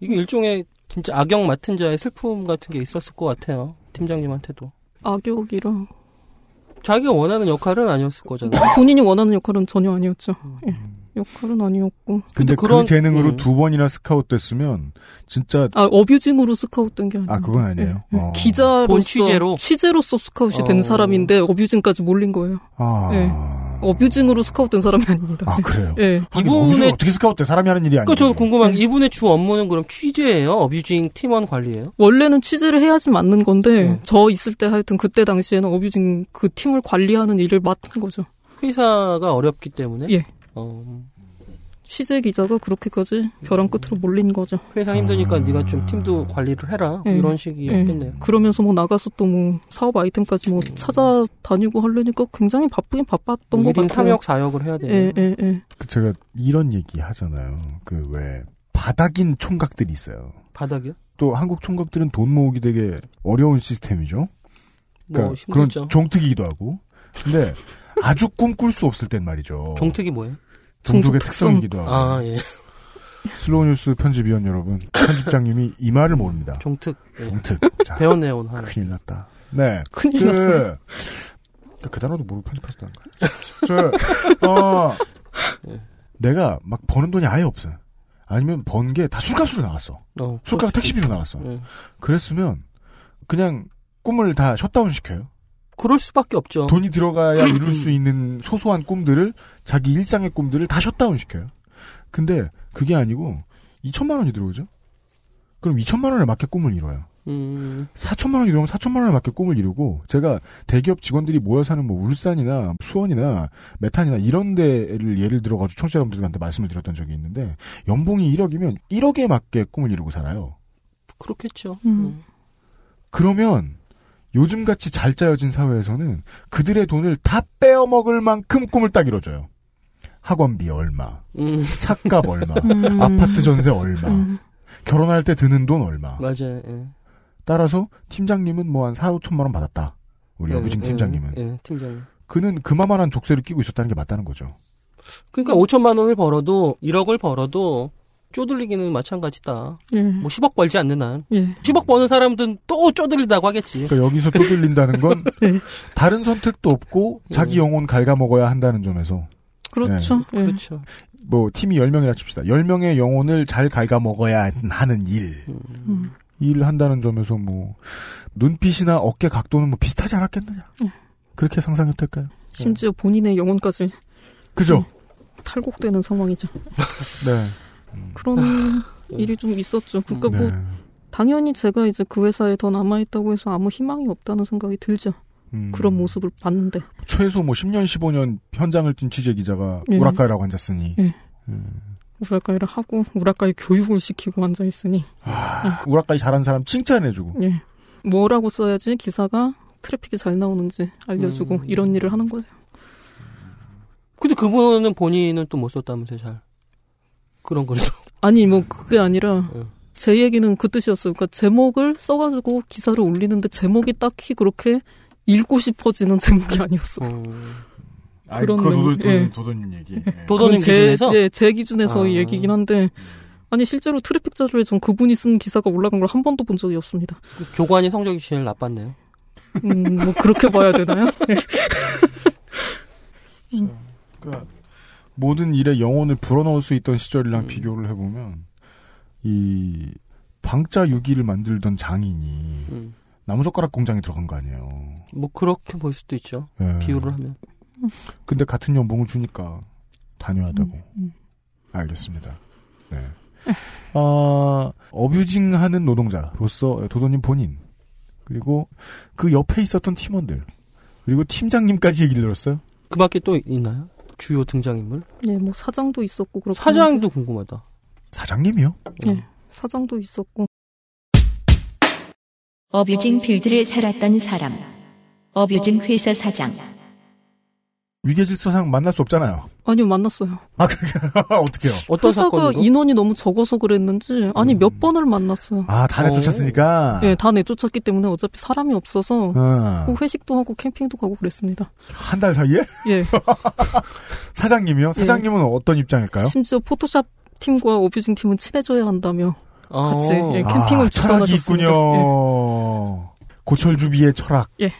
이게 일종의 진짜 악역 맡은 자의 슬픔 같은 게 있었을 것 같아요. 팀장님한테도 악역이라 자기가 원하는 역할은 아니었을 거잖아요. 본인이 원하는 역할은 전혀 아니었죠. 예. 역할은 아니었고 근데, 근데 그런- 그 재능으로 음. 두 번이나 스카웃 됐으면 진짜 아 abusing으로 스카웃된 게 아니고 아 그건 아니에요. 예. 어. 기자로서 본 취재로? 취재로서 스카웃이 된 어. 사람인데 abusing까지 몰린 거예요. 아. 예. abusing으로 스카웃된 사람이 아닙니다. 아 그래요. 예. 하긴 이분의- 어떻게 스카웃돼 사람이 하는 일이 아니에요. 그러니까 저는 궁금한 게 이분의 주 업무는 그럼 취재예요? abusing 팀원 관리예요? 원래는 취재를 해야지 맞는 건데 음. 저 있을 때 하여튼 그때 당시에는 abusing 그 팀을 관리하는 일을 맡은 거죠. 회사가 어렵기 때문에 예. 어, 취재 기자가 그렇게까지 벼랑 끝으로 몰린 거죠. 회사 힘드니까 네가 좀 팀도 관리를 해라 뭐 예. 이런 예. 식이었겠네요. 그러면서 뭐 나가서 또 뭐 사업 아이템까지 뭐 찾아다니고 하려니까 굉장히 바쁘긴 바빴던 것 1인 같아요. 탐욕 사역을 해야 돼요. 예, 예, 예. 그 제가 이런 얘기 하잖아요. 그 왜 바닥인 총각들이 있어요. 바닥이요? 또 한국 총각들은 돈 모으기 되게 어려운 시스템이죠. 그러니까 뭐 그런. 종특이기도 하고. 근데 아주 꿈꿀 수 없을 땐 말이죠. 종특이 뭐예요? 특성. 특성이기도 하고. 아 예. 슬로우 뉴스 편집위원 여러분, 편집장님이 이 말을 모릅니다. 종특. 예. 종특. 자, 배웠네요, 오늘 하나. 큰일 났다. 네. 큰일 그, 났어요. 그 단어도 모르고 편집하셨다는 거예요. 저, 어, 내가 막 버는 돈이 아예 없어요. 아니면 번 게 다 술값으로 나갔어. 어, 술값 택시비로. 나갔어. 예. 그랬으면 그냥 꿈을 다 셧다운 시켜요. 그럴 수밖에 없죠. 돈이 들어가야 이룰 수 있는 소소한 꿈들을 자기 일상의 꿈들을 다 셧다운 시켜요. 근데 그게 아니고 2천만 원이 들어오죠. 그럼 2천만 원에 맞게 꿈을 이뤄요. 음, 4천만 원이 들어오면 4천만 원에 맞게 꿈을 이루고 제가 대기업 직원들이 모여 사는 뭐 울산이나 수원이나 매탄이나 이런 데를 예를 들어 가지고 청취자 여러분들한테 말씀을 드렸던 적이 있는데 연봉이 1억이면 1억에 맞게 꿈을 이루고 살아요. 그렇겠죠. 음. 그러면 요즘같이 잘 짜여진 사회에서는 그들의 돈을 다 빼어먹을 만큼 꿈을 딱 이뤄줘요. 학원비 얼마, 음, 차값 얼마, 음. 아파트 전세 얼마, 음. 결혼할 때 드는 돈 얼마. 맞아요. 예. 따라서 팀장님은 뭐 한 4, 5천만 원 받았다. 우리 예, 여부진 예, 팀장님은. 예, 팀장님. 그는 그만한 족쇄를 끼고 있었다는 게 맞다는 거죠. 그러니까 5천만 원을 벌어도 1억을 벌어도 쪼들리기는 마찬가지다. 예. 뭐 10억 벌지 않는 한. 예. 10억 버는 사람들은 또 쪼들리다고 하겠지. 그러니까 여기서 쪼들린다는 건 네. 다른 선택도 없고 자기 영혼 갉아먹어야 한다는 점에서 그렇죠. 예. 그렇죠. 뭐 팀이 10명이라 칩시다. 10명의 영혼을 잘 갉아먹어야 하는 일. 음. 일을 한다는 점에서 뭐 눈빛이나 어깨 각도는 뭐 비슷하지 않았겠느냐. 네. 그렇게 상상해도 될까요? 심지어 본인의 영혼까지 그죠? 탈곡되는 상황이죠. 네. 그런 일이 좀 있었죠. 그러니까 뭐 네. 당연히 제가 이제 그 회사에 더 남아있다고 해서 아무 희망이 없다는 생각이 들죠. 음. 그런 모습을 봤는데. 최소 뭐 10년, 15년 현장을 뛴 취재 기자가 예. 우라카이라고 앉았으니 예. 음. 우라카이를 하고 우라카이 교육을 시키고 앉아 있으니. 우라카이 잘한 사람 칭찬해주고 예. 뭐라고 써야지 기사가 트래픽이 잘 나오는지 알려주고 음. 이런 일을 하는 거예요. 근데 그분은 본인은 또 못 썼다면서요, 잘. 그런 걸. 아니 뭐 그게 아니라 예. 제 얘기는 그 뜻이었어요. 그러니까 제목을 써가지고 기사를 올리는데 제목이 딱히 그렇게 읽고 싶어지는 제목이 아니었어. 요 아이, 그런 도도, 도도, 예. 도도님 얘기. 예. 도도님 제, 기준에서? 예, 제 기준에서 아. 의 얘기긴 한데 아니 실제로 트래픽 자료에 전 그분이 쓴 기사가 올라간 걸 한 번도 본 적이 없습니다. 그 교관이 성적이 제일 나빴네요. 음, 뭐 그렇게 봐야 되나요? 그러니까 모든 일에 영혼을 불어넣을 수 있던 시절이랑 음. 비교를 해보면 이 방자 유기를 만들던 장인이 음. 나무젓가락 공장에 들어간 거 아니에요. 뭐 그렇게 볼 수도 있죠. 예. 비유를 하면. 근데 같은 연봉을 주니까 단호하다고. 음. 알겠습니다. 네. 아, 어뷰징하는 노동자로서 도도님 본인 그리고 그 옆에 있었던 팀원들 그리고 팀장님까지 얘기를 들었어요. 그 밖에 또 있나요? 주요 등장인물? 예, 뭐 사장도 있었고 그렇고 사장도 궁금하다. 사장님이요? 예, 사장도 있었고 어뷰징 필드를 살았던 사람. 어뷰징 회사 사장. 위계질서상 만날 수 없잖아요. 아니요 만났어요. 아, 그렇게 어떻게요? 어떤 회사가 사건으로? 인원이 너무 적어서 그랬는지 아니 몇 번을 만났어요. 아, 다 내쫓았으니까. 예, 다 내쫓았기 때문에 어차피 사람이 없어서 어. 그 회식도 하고 캠핑도 가고 그랬습니다. 한 달 사이에? 예. 사장님이요? 사장님은 어떤 입장일까요? 심지어 포토샵 팀과 오뷰징 팀은 친해져야 한다며 같이 예, 캠핑을 아, 철학이. 있군요. 고철주비의 철학. 예.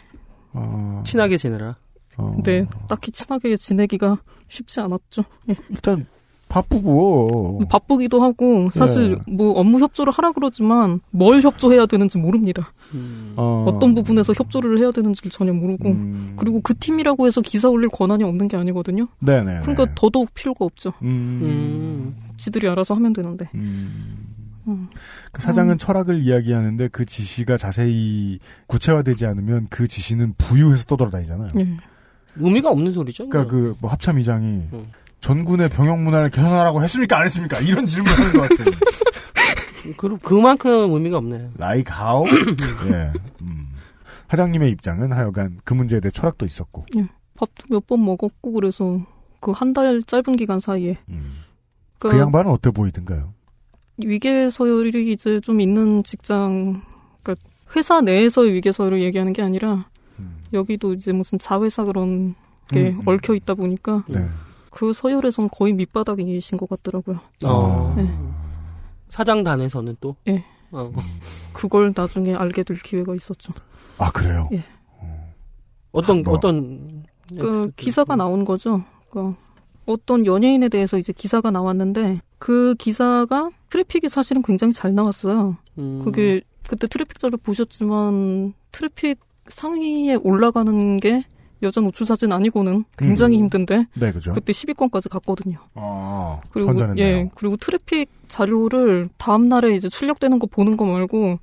어, 친하게 지내라. 어. 네, 딱히 친하게 지내기가 쉽지 않았죠. 예. 일단 바쁘고 바쁘기도 하고 사실 예. 뭐 업무 협조를 하라 그러지만 뭘 협조해야 되는지 모릅니다. 어, 어떤 부분에서 협조를 해야 되는지를 전혀 모르고 음. 그리고 그 팀이라고 해서 기사 올릴 권한이 없는 게 아니거든요. 네네. 그러니까 더더욱 필요가 없죠. 음. 음. 지들이 알아서 하면 되는데. 음. 음. 그 사장은 철학을 이야기하는데 그 지시가 자세히 구체화되지 않으면 그 지시는 부유해서 떠돌아다니잖아요. 예. 의미가 없는 소리죠. 그러니까 그 뭐 합참의장이 음. 전군의 병역 문화를 개선하라고 했습니까 안 했습니까 이런 질문을 하는 것 같아요. 그, 그만큼 의미가 없네. Like how? 예. 음. 사장님의 입장은 하여간 그 문제에 대해 철학도 있었고. 예. 밥도 몇 번 먹었고 그래서 그 한 달 짧은 기간 사이에 그 그러니까 양반은 어때 보이던가요? 위계 서열이 이제 좀 있는 직장, 그러니까 회사 내에서의 위계 서열을 얘기하는 게 아니라 여기도 이제 무슨 자회사 그런 게 음, 음. 얽혀 있다 보니까 네. 그 서열에선 거의 밑바닥이신 것 같더라고요. 어. 네. 사장단에서는 또. 예. 어. 그걸 나중에 알게 될 기회가 있었죠. 아 그래요? 예. 어떤 뭐. 어떤 그 기사가 나온 거죠. 그 어떤 연예인에 대해서 이제 기사가 나왔는데 그 기사가 트래픽이 사실은 굉장히 잘 나왔어요. 음. 그게 그때 트래픽 자료를 보셨지만 트래픽 상위에 올라가는 게 여자 노출 사진 아니고는 굉장히 음. 힘든데 네, 그죠. 그때 10위권까지 갔거든요. 아, 그리고 선전했네요. 예 그리고 트래픽 자료를 다음 날에 이제 출력되는 거 보는 거 말고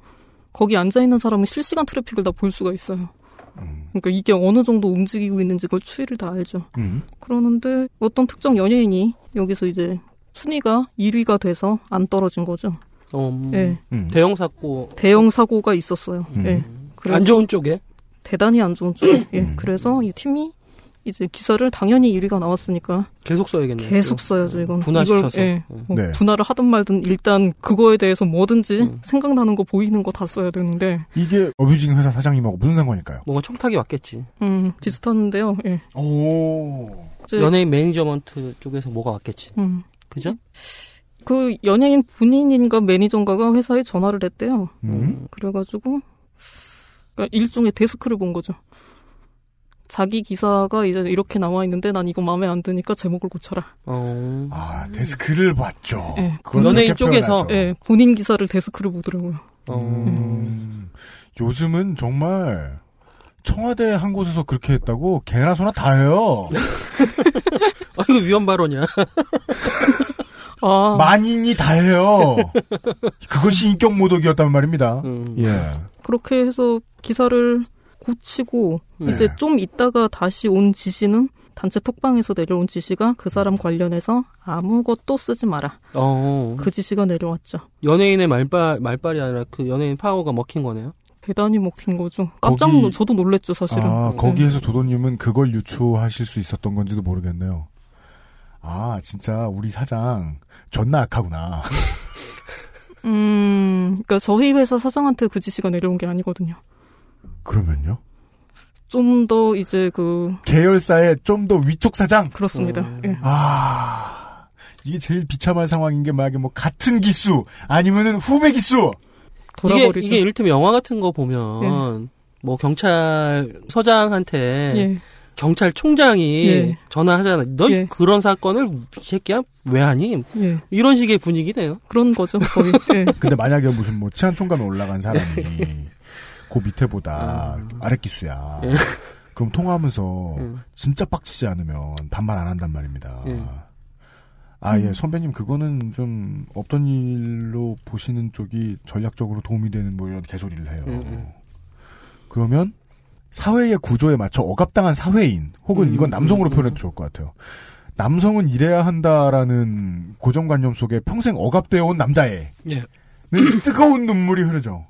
거기 앉아 있는 사람은 실시간 트래픽을 다 볼 수가 있어요. 그러니까 이게 어느 정도 움직이고 있는지 그걸 추이를 다 알죠. 음. 그러는데 어떤 특정 연예인이 여기서 이제 순위가 1위가 돼서 안 떨어진 거죠. 어, 음. 예. 대형 사고 대형 사고가 있었어요. 음. 예. 안 좋은 쪽에 대단히 안 좋은 쪽. 예. 그래서 이 팀이 이제 기사를 당연히 1위가 나왔으니까 계속 써야겠네요. 계속 또. 써야죠 이건. 분할시켜서. 이걸, 예. 음. 뭐 네. 분할을 하든 말든 일단 그거에 대해서 뭐든지 생각나는 거 보이는 거 다 써야 되는데 이게 abusing 회사 사장님하고 무슨 상관일까요? 뭔가 청탁이 왔겠지. 음 비슷한데요. 예. 오. 이제 연예인 management 쪽에서 뭐가 왔겠지. 음. 그죠? 그 연예인 본인인가 매니저인가가 회사에 전화를 했대요. 음. 그래가지고 그러니까 일종의 데스크를 본 거죠. 자기 기사가 이제 이렇게 나와 있는데 난 이거 마음에 안 드니까 제목을 고쳐라. 어. 아, 데스크를 봤죠. 예, 그건 연예인 그렇게 쪽에서. 예, 본인 기사를 데스크를 보더라고요. 음, 요즘은 정말 청와대 한 곳에서 그렇게 했다고 개나 소나 다 해요. 아 이거 위험 발언이야. 아, 만인이 다 해요. 그것이 인격 모독이었단 말입니다. 음. 예. 그렇게 해서 기사를 고치고 네. 이제 좀 있다가 다시 온 지시는 단체 톡방에서 내려온 지시가 그 사람 관련해서 아무것도 쓰지 마라. 어. 그 지시가 내려왔죠. 연예인의 말빨 말빨이 아니라 그 연예인 파워가 먹힌 거네요. 대단히 먹힌 거죠. 깜짝 거기- 놀, 저도 놀랬죠, 사실은. 아, 네. 거기에서 도도님은 그걸 유추하실 수 있었던 건지도 모르겠네요. 아, 진짜 우리 사장 존나 악하구나. 음, 그러니까 저희 회사 사장한테 그 지시가 내려온 게 아니거든요. 그러면요? 좀 더 이제 그 계열사의 좀 더 위쪽 사장? 그렇습니다. 음. 예. 아, 이게 제일 비참한 상황인 게 만약에 뭐 같은 기수 아니면은 후배 기수. 이게 돌아버리죠. 이게 이를테면 영화 같은 거 보면 뭐 경찰 서장한테 예. 경찰총장이 예. 전화하잖아. 너 예. 그런 사건을 이 새끼야 왜 하니? 예. 이런 식의 분위기네요. 그런 거죠, 거의. 예. 근데 만약에 무슨 뭐 치안 총감에 올라간 사람이 그 밑에보다 아랫기수야. 예. 그럼 통화하면서 음. 진짜 빡치지 않으면 반말 안 한단 말입니다. 예. 아, 예, 선배님, 그거는 좀 없던 일로 보시는 쪽이 전략적으로 도움이 되는 뭐 이런 개소리를 해요. 음, 음. 그러면 사회의 구조에 맞춰 억압당한 사회인, 혹은 음, 이건 남성으로 음, 표현해도 좋을 것 같아요. 남성은 이래야 한다라는 고정관념 속에 평생 억압되어 온 남자애는 예. 뜨거운 눈물이 흐르죠.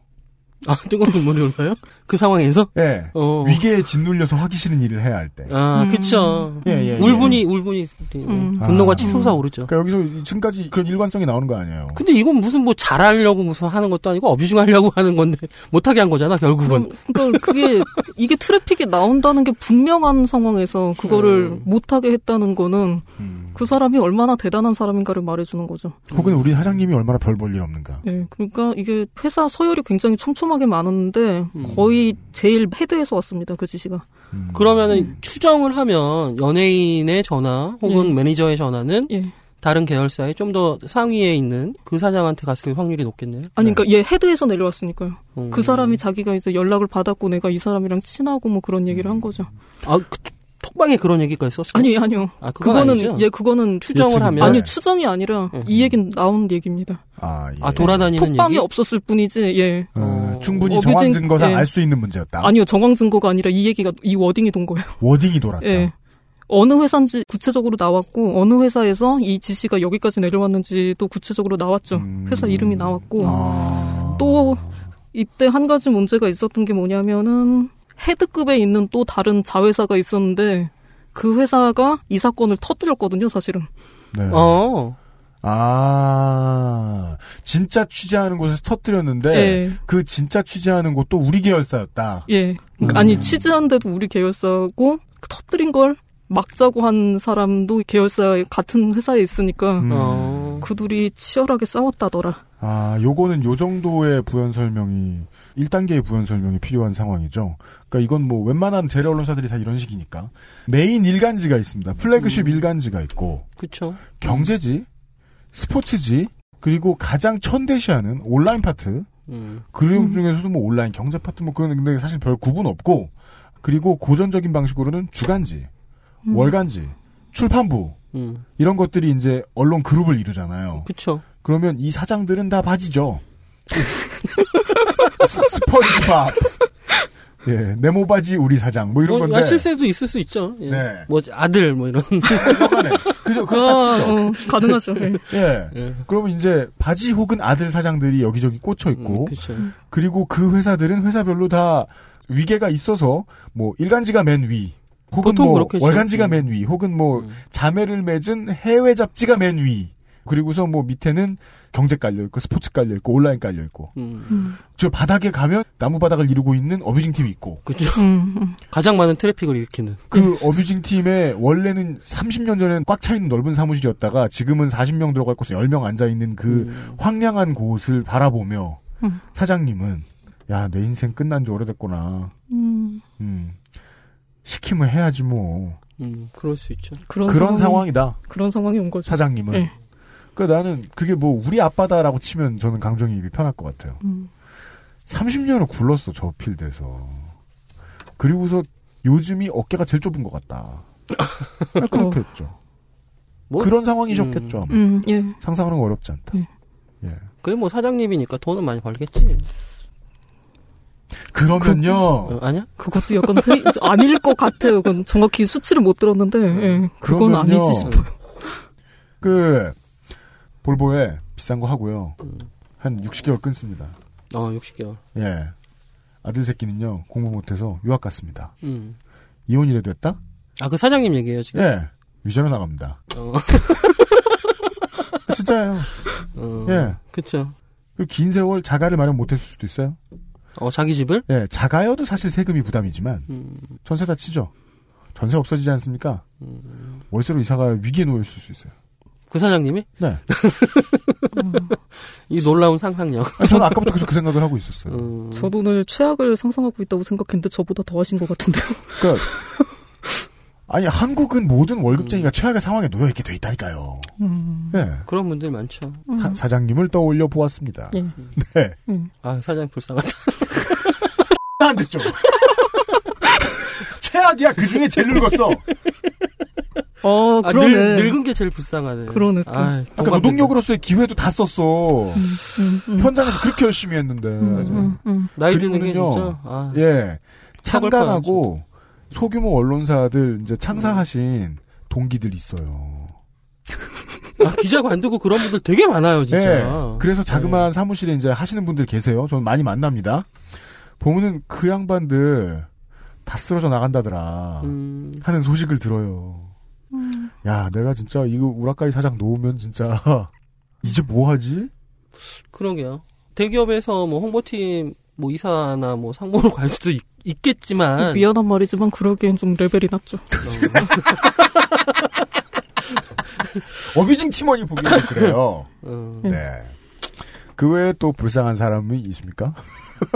아 뜨거운 눈물이 올라요? 그 상황에서? 예. 어. 위계에 짓눌려서 하기 싫은 일을 해야 할 때. 아, 음. 그쵸. 예, 예, 예. 울분이, 울분이, 음. 분노가 아. 치솟아 오르죠. 그러니까 여기서 지금까지 그런 일관성이 나오는 거 아니에요. 근데 이건 무슨 뭐 잘하려고 무슨 하는 것도 아니고 어뷰징 하려고 하는 건데 못하게 한 거잖아, 결국은. 그럼, 그러니까 그게 이게 트래픽이 나온다는 게 분명한 상황에서 그거를 음. 못하게 했다는 거는 그 사람이 얼마나 대단한 사람인가를 말해주는 거죠. 혹은 우리 사장님이 얼마나 별 볼 일 없는가. 예, 그러니까 이게 회사 서열이 굉장히 촘촘하게 많았는데 음. 거의 제일 헤드에서 왔습니다. 그 지시가. 그러면은 추정을 하면 연예인의 전화 혹은 예. 매니저의 전화는 예. 다른 계열사에 좀 더 상위에 있는 그 사장한테 갔을 확률이 높겠네요. 아니, 그러니까 얘 헤드에서 내려왔으니까요. 음. 그 사람이 자기가 이제 연락을 받았고 내가 이 사람이랑 친하고 뭐 그런 얘기를 한 거죠. 아, 그, 톡방에 그런 얘기까지 썼어요? 아니, 아니요. 아, 그거는 아니죠? 예, 그거는 추정을 하면 아니 추정이 아니라 음. 이 얘기는 나온 얘기입니다. 아, 예. 아, 돌아다니는 톡방이 얘기? 없었을 뿐이지. 예. 어, 충분히 abusing- 정황 증거상 예. 알수 있는 문제였다. 아니요, 정황 증거가 아니라 이 얘기가 이 wording이 돈 거예요. wording이 돌았다. 예. 어느 회사인지 구체적으로 나왔고 어느 회사에서 이 지시가 여기까지 내려왔는지도 구체적으로 나왔죠. 음. 회사 이름이 나왔고 아. 또 이때 한 가지 문제가 있었던 게 뭐냐면은 헤드급에 있는 또 다른 자회사가 있었는데 그 회사가 이 사건을 터뜨렸거든요, 사실은. 네. 어. 아, 진짜 취재하는 곳에서 터뜨렸는데, 예. 그 진짜 취재하는 곳도 우리 계열사였다. 예. 음. 아니 취재한데도 우리 계열사고 그 터뜨린 걸 막자고 한 사람도 계열사 같은 회사에 있으니까 음. 어. 그 둘이 치열하게 싸웠다더라. 아, 요거는 요 정도의 부연 설명이 1단계의 부연 설명이 필요한 상황이죠. 그러니까 이건 뭐 웬만한 재래 언론사들이 다 이런 식이니까 메인 일간지가 있습니다. 플래그십 일간지가 있고 그쵸. 경제지, 스포츠지, 그리고 가장 천대시하는 온라인 파트. 음. 그리고 중에서도 뭐 온라인 경제 파트 뭐 그건 근데 사실 별 구분 없고 그리고 고전적인 방식으로는 주간지, 음. 월간지, 출판부 음. 이런 것들이 이제 언론 그룹을 이루잖아요. 그쵸. 그러면 이 사장들은 다 바지죠. 스- 스펀지밥. 예, 네모 바지 우리 사장 뭐 이런 뭐, 건데. 아, 실세도 있을 수 있죠. 예. 네. 뭐 아들 뭐 이런. 그죠? 아, 그렇다 치죠. 어, 가능하죠. 예. 예. 그러면 이제 바지 혹은 아들 사장들이 여기저기 꽂혀 있고, 그쵸. 그리고 그 회사들은 회사별로 다 위계가 있어서 뭐 일간지가 맨 위, 혹은 뭐 그렇겠죠. 월간지가 음. 맨 위, 혹은 뭐 자매를 맺은 해외 잡지가 맨 위. 그리고서 뭐 밑에는 경제 깔려 있고 스포츠 깔려 있고 온라인 깔려 있고. 음. 저 바닥에 가면 나무 바닥을 이루고 있는 어뷰징 팀이 있고. 그죠. 음, 가장 많은 트래픽을 일으키는. 그 어뷰징 팀에 원래는 30년 전엔 꽉 차 있는 넓은 사무실이었다가 지금은 40명 들어갈 곳에 10명 앉아 있는 그 황량한 곳을 바라보며 음. 사장님은 야, 내 인생 끝난 지 오래됐구나. 음. 음. 시키면 해야지 뭐. 음, 그럴 수 있죠. 그런, 그런 상황이- 상황이다. 그런 상황이 온 거죠. 사장님은. 네. 그러니까 나는 그게 뭐 우리 아빠다라고 치면 저는 강정이 편할 것 같아요. 음. 30년을 굴렀어 저 필드에서. 그리고서 요즘이 어깨가 제일 좁은 것 같다. 아, 그렇겠죠. 뭐? 그런 상황이셨겠죠. 아마. 음, 예. 상상하는 거 어렵지 않다. 예. 예. 그게 뭐 사장님이니까 돈은 많이 벌겠지. 그러면요. 어, 아니야? 그것도 약간 회의, 아닐 것 같아요. 그건 정확히 수치를 못 들었는데, 예, 그건 그러면요. 아니지 싶어요. 그 볼보에 비싼 거 하고요. 한 60개월 끊습니다. 어, 60개월. 예. 아들 새끼는요 공부 못해서 유학 갔습니다. 음. 이혼이라도 했다? 아, 그 사장님 얘기예요, 지금? 예. 위자료 나갑니다. 어. 진짜예요. 어, 예. 그쵸. 그긴 세월 자가를 마련 못했을 수도 있어요. 어, 자기 집을? 예, 자가여도 사실 세금이 부담이지만 음. 전세 다 치죠. 전세 없어지지 않습니까? 음. 월세로 이사가 위기에 놓여 있을 수 있어요. 그 사장님이? 네. 이 놀라운 상상력. 아, 저는 아까부터 계속 그 생각을 하고 있었어요. 음. 저도 오늘 최악을 상상하고 있다고 생각했는데 저보다 더 하신 것 같은데요. 그러니까 아니 한국은 모든 월급쟁이가 최악의 상황에 놓여 있게 돼 있다니까요. 음. 네. 그런 분들 많죠. 사- 사장님을 떠올려 보았습니다. 예. 네. 아, 사장님 불쌍하다. 안 됐죠. 최악이야. 그 중에 제일 늙었어. 어, 아, 그러네. 늙, 늙은 게 제일 불쌍하네. 그러네, 또. 아, 아까 노동력으로서의 기회도 다 썼어. 음, 음. 현장에서 그렇게 열심히 했는데. 음, 음. 나이 드는 게 진짜. 아, 예. 창간하고 소규모 언론사들 이제 창사하신 동기들 있어요. 아, 기자 관두고 그런 분들 되게 많아요, 진짜. 예. 그래서 자그마한 사무실에 이제 하시는 분들 계세요. 저는 많이 만납니다. 보면은 그 양반들 다 쓰러져 나간다더라. 음, 하는 소식을 들어요. 야, 내가 진짜 이거 우라카이 사장 놓으면 진짜 이제 뭐 하지? 그러게요. 대기업에서 뭐 홍보팀 뭐 이사나 뭐 상무로 갈 수도 있, 겠지만 미안한 말이지만 그러기엔 좀 레벨이 낮죠. 어뷰징 팀원이 보기에는 그래요. 어, 네. 그 외에 또 불쌍한 사람이 있습니까?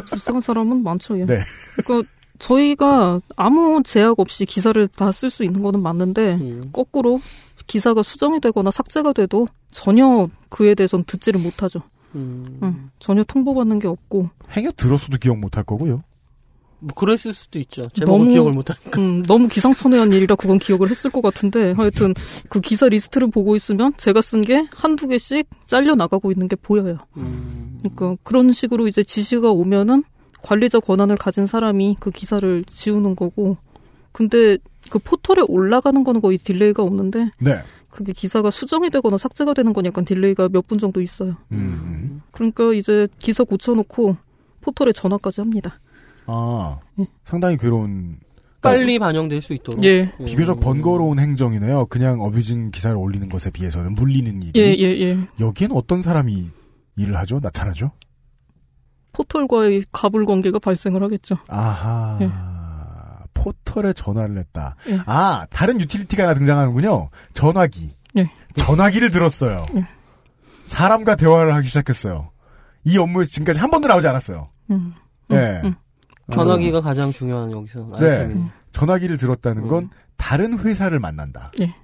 불쌍한 사람은 많죠. 예. 네. 그러니까 저희가 아무 제약 없이 기사를 다 쓸 수 있는 거는 맞는데 음. 거꾸로 기사가 수정이 되거나 삭제가 돼도 전혀 그에 대해선 듣지를 못하죠. 음, 응. 전혀 통보받는 게 없고 행여 들었어도 기억 못할 거고요. 뭐 그랬을 수도 있죠. 제목은 기억을 못하니까. 음, 너무 기상천외한 일이라 그건 기억을 했을 것 같은데 하여튼 그 기사 리스트를 보고 있으면 제가 쓴 게 한두 개씩 잘려 나가고 있는 게 보여요. 음, 그러니까 그런 식으로 이제 지시가 오면은 관리자 권한을 가진 사람이 그 기사를 지우는 거고 근데 그 포털에 올라가는 거는 거의 delay가 없는데 네. 그게 기사가 수정이 되거나 삭제가 되는 건 약간 delay가 몇 분 정도 있어요. 음. 그러니까 이제 기사 고쳐놓고 포털에 전화까지 합니다. 아, 예. 상당히 괴로운. 빨리 반영될 수 있도록. 예. 비교적 번거로운 행정이네요. 그냥 어뷰징 기사를 올리는 것에 비해서는 물리는 일이. 예, 예, 예. 여기엔 어떤 사람이 일을 하죠? 나타나죠? 포털과의 갑을 관계가 발생을 하겠죠. 아하. 예. 포털에 전화를 했다. 예. 아, 다른 유틸리티가 하나 등장하는군요. 전화기. 예. 전화기를 들었어요. 예. 사람과 대화를 하기 시작했어요. 이 업무에서 지금까지 한 번도 나오지 않았어요. 음. 예. 음. 전화기가 가장 중요한 여기서 네. 아이템이. 전화기를 들었다는 음. 건 다른 회사를 만난다. 예.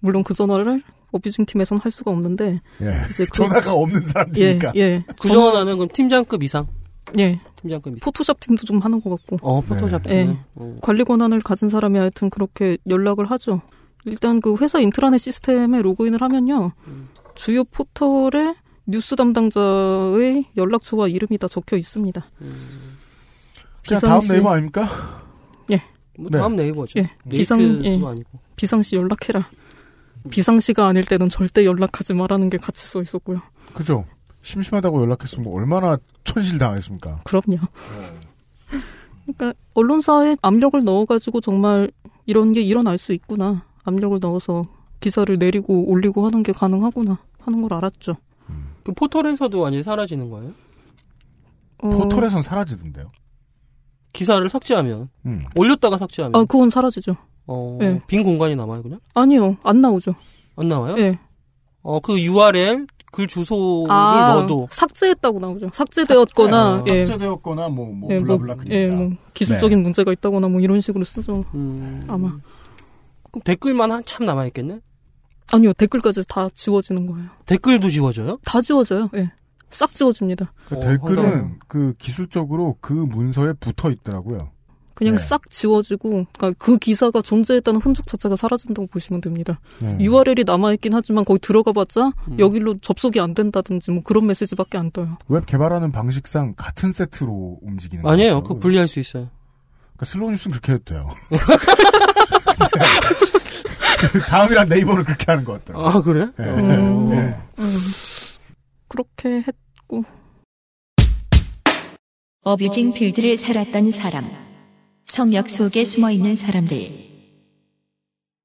물론 그 전화를 어뷰징 팀에서는 할 수가 없는데 예. 이제 그- 전화가 없는 사람들이니까. 예, 예. 그 전화는 그럼 팀장급 이상. 예. 팀장급 이상. 포토샵 팀도 좀 하는 것 같고. 어, 포토샵 네. 팀은. 예. 어. 관리 권한을 가진 사람이 하여튼 그렇게 연락을 하죠. 일단 그 회사 인트라넷 시스템에 로그인을 하면요. 음. 주요 포털에 뉴스 담당자의 연락처와 이름이 다 적혀 있습니다. 그냥 다음 네이버 아닙니까? 예. 뭐 네. 다음 네이버죠. 예. 비상 예. 아니고. 비상시 연락해라. 비상시가 아닐 때는 절대 연락하지 말라는 게 같이 써 있었고요. 그죠? 심심하다고 연락했으면 얼마나 천실 당했습니까? 그럼요. 그러니까 언론사에 압력을 넣어가지고 정말 이런 게 일어날 수 있구나. 압력을 넣어서 기사를 내리고 올리고 하는 게 가능하구나 하는 걸 알았죠. 그 포털에서도 완전히 사라지는 거예요? 어, 포털에선 사라지던데요. 기사를 삭제하면. 음. 올렸다가 삭제하면. 아 그건 사라지죠. 어, 예. 빈 공간이 남아요, 그냥? 아니요, 안 나오죠. 안 나와요? 예. 어, 그 URL, 글 주소를 아, 넣어도. 삭제했다고 나오죠. 삭제되었거나, 삭제- 예. 삭제되었거나 뭐, 뭐 예, 블라블라 뭐. 예, 뭐 기술적인 문제가 있다거나 뭐 이런 식으로 쓰죠. 음. 아마. 그럼 댓글만 한참 남아있겠네? 아니요, 댓글까지 다 지워지는 거예요. 댓글도 지워져요? 다 지워져요. 예. 싹 지워집니다. 그 어, 댓글은 황당하다. 그 기술적으로 그 문서에 붙어 있더라고요. 그냥 네. 싹 지워지고, 그러니까 그 기사가 존재했다는 흔적 자체가 사라진다고 보시면 됩니다. 네. URL이 남아있긴 하지만 거기 들어가봤자 음. 여기로 접속이 안 된다든지 뭐 그런 메시지밖에 안 떠요. 웹 개발하는 방식상 같은 세트로 움직이는 아니에요. 그거 분리할 수 있어요. 그러니까 슬로우 뉴스는 그렇게 해도 돼요. 그 다음이랑 네이버는 그렇게 하는 것 같더라고요. 아, 그래? 예. 음. 예. 음. 그렇게 했고, 어뷰징 필드를 살았던 사람. 성역 속에 숨어 있는 사람들.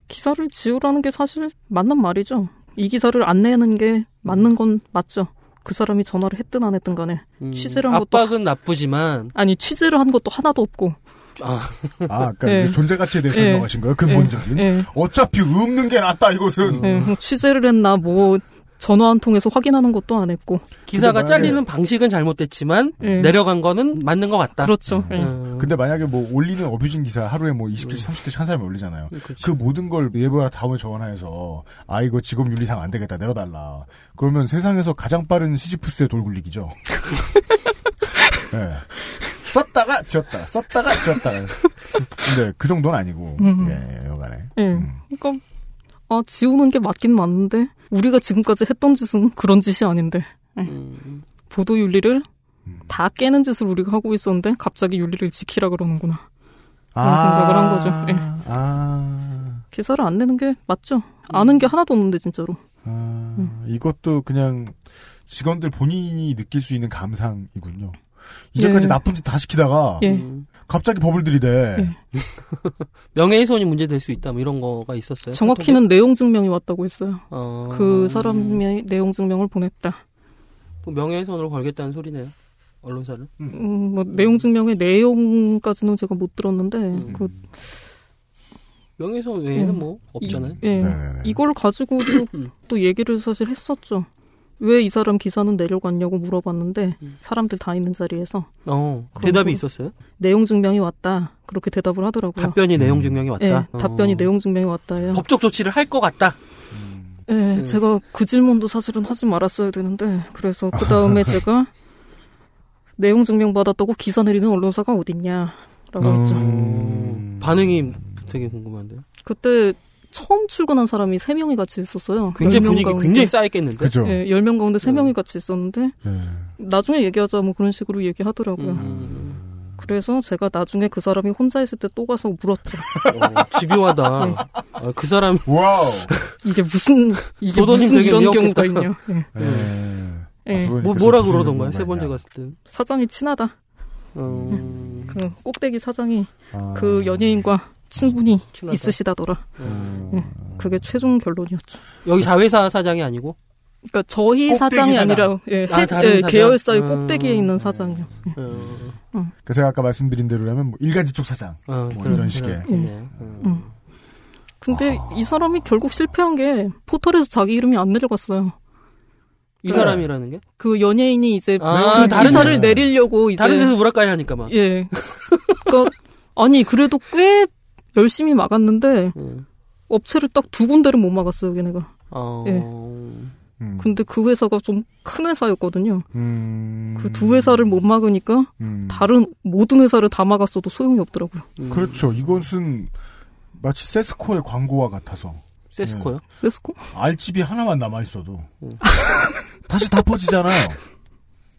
기사를 지우라는 게 사실 맞는 말이죠. 이 기사를 안 내는 게 맞는 건 맞죠. 그 사람이 전화를 했든 안 했든 간에. 음, 취재를 한 것도 압박은 나쁘지만, 아니, 취재를 한 것도 하나도 없고. 아, 아, 그러니까 예. 이게 존재 가치에 대해 예. 설명하신 거예요? 근본적인. 예. 어차피 없는 게 낫다 이것은. 예, 뭐 취재를 했나, 뭐, 전화 한 통해서 확인하는 것도 안 했고. 기사가 잘리는 방식은 잘못됐지만, 예. 내려간 거는 맞는 것 같다. 그렇죠. 예. 음. 근데 만약에 뭐 올리는 어뷰징 기사 하루에 뭐 20개씩 30개씩 한 사람이 올리잖아요. 그렇죠. 그 모든 걸 네이버나 다음에 전화해서 아 이거 직업 윤리상 안 되겠다 내려달라. 그러면 세상에서 가장 빠른 시지프스의 돌 굴리기죠. 예. 썼다가 지웠다. 썼다가 지웠다. 근데 그 정도는 아니고. 음. 예, 여간에. 예. 음. 그러니까, 아, 지우는 게 맞긴 맞는데, 우리가 지금까지 했던 짓은 그런 짓이 아닌데. 예. 음. 보도 윤리를 음. 다 깨는 짓을 우리가 하고 있었는데, 갑자기 윤리를 지키라 그러는구나. 아, 생각을 한 거죠. 예. 아, 기사를 안 내는 게 맞죠. 아는 게 하나도 없는데, 진짜로. 아, 이것도 그냥 직원들 본인이 느낄 수 있는 감상이군요. 이제까지 예. 나쁜 짓 다 시키다가 예. 음. 갑자기 법을 들이대. 예. 명예훼손이 문제될 수 있다, 뭐 이런 거가 있었어요. 정확히는 내용 증명이 왔다고 했어요. 어... 그 사람의 내용 증명을 보냈다. 뭐 명예훼손으로 걸겠다는 소리네요. 언론사를. 음, 뭐 내용 증명의 내용까지는 제가 못 들었는데 음. 그 명예훼손 외에는 음. 뭐 없잖아요. 이, 예. 네네네. 이걸 가지고도 또 얘기를 사실 했었죠. 왜 이 사람 기사는 내려갔냐고 물어봤는데 음. 사람들 다 있는 자리에서 어, 대답이 또- 있었어요? 내용 증명이 왔다 그렇게 대답을 하더라고요. 답변이 음. 내용 증명이 왔다. 예, 어. 답변이 내용 증명이 왔다요. 법적 조치를 할 것 같다. 예, 음. 제가 그 질문도 사실은 하지 말았어야 되는데 그래서 그 다음에 제가 내용 증명 받았다고 기사 내리는 언론사가 어딨냐라고 했죠. 음. 반응이 되게 궁금한데요. 그때 처음 출근한 사람이 3명이 같이 있었어요. 굉장히 10명 분위기 가운데. 굉장히 쌓였겠는데. 그죠? 예, 10명 가운데 음. 3명이 같이 있었는데 네. 나중에 얘기하자 뭐 그런 식으로 얘기하더라고요. 음. 그래서 제가 나중에 그 사람이 혼자 있을 때 또 가서 물었죠. 어, 집요하다. 네. 아, 그 사람 와우. 이게 무슨 이게 무슨 이런 미웠겠다. 경우가 있냐. 예. 예. 예. 아, 그러니까 뭐 뭐라 그러던가요? 세 번째. 갔을 때. 사장이 친하다. 음. 그 꼭대기 사장이 아. 그 연예인과 친분이 친하다. 있으시다더라. 음. 그게 최종 결론이었죠. 여기 자회사 사장이 아니고 그러니까 저희 사장이 사장. 아니라 예, 아, 해- 다른 예? 계열사의 음. 꼭대기에 있는 사장이요. 예. 어, 그러니까 제가 아까 말씀드린 대로라면 뭐 일간지 쪽 사장. 어, 뭐 그런- 이런 식의. 그렇겠네요. 음. 음. 근데 아. 이 사람이 결국 실패한 게 포털에서 자기 이름이 안 내려갔어요. 이 사람이라는 게? 그 연예인이 이제 아, 그 다른 기사를 데- 내리려고 이제 다른 데서 우라카이 하니까 막. 예. 그러니까 아니 그래도 꽤 열심히 막았는데 음. 업체를 딱 두 군데를 못 막았어요, 걔네가. 어. 예. 음. 근데 그 회사가 좀 큰 회사였거든요. 음. 그두 회사를 못 막으니까 음. 다른 모든 회사를 다 막았어도 소용이 없더라고요. 음. 그렇죠. 이것은 마치 세스코의 광고와 같아서. 세스코요? 세스코? 알집이 하나만 남아 있어도 음. 다시 다 퍼지잖아요.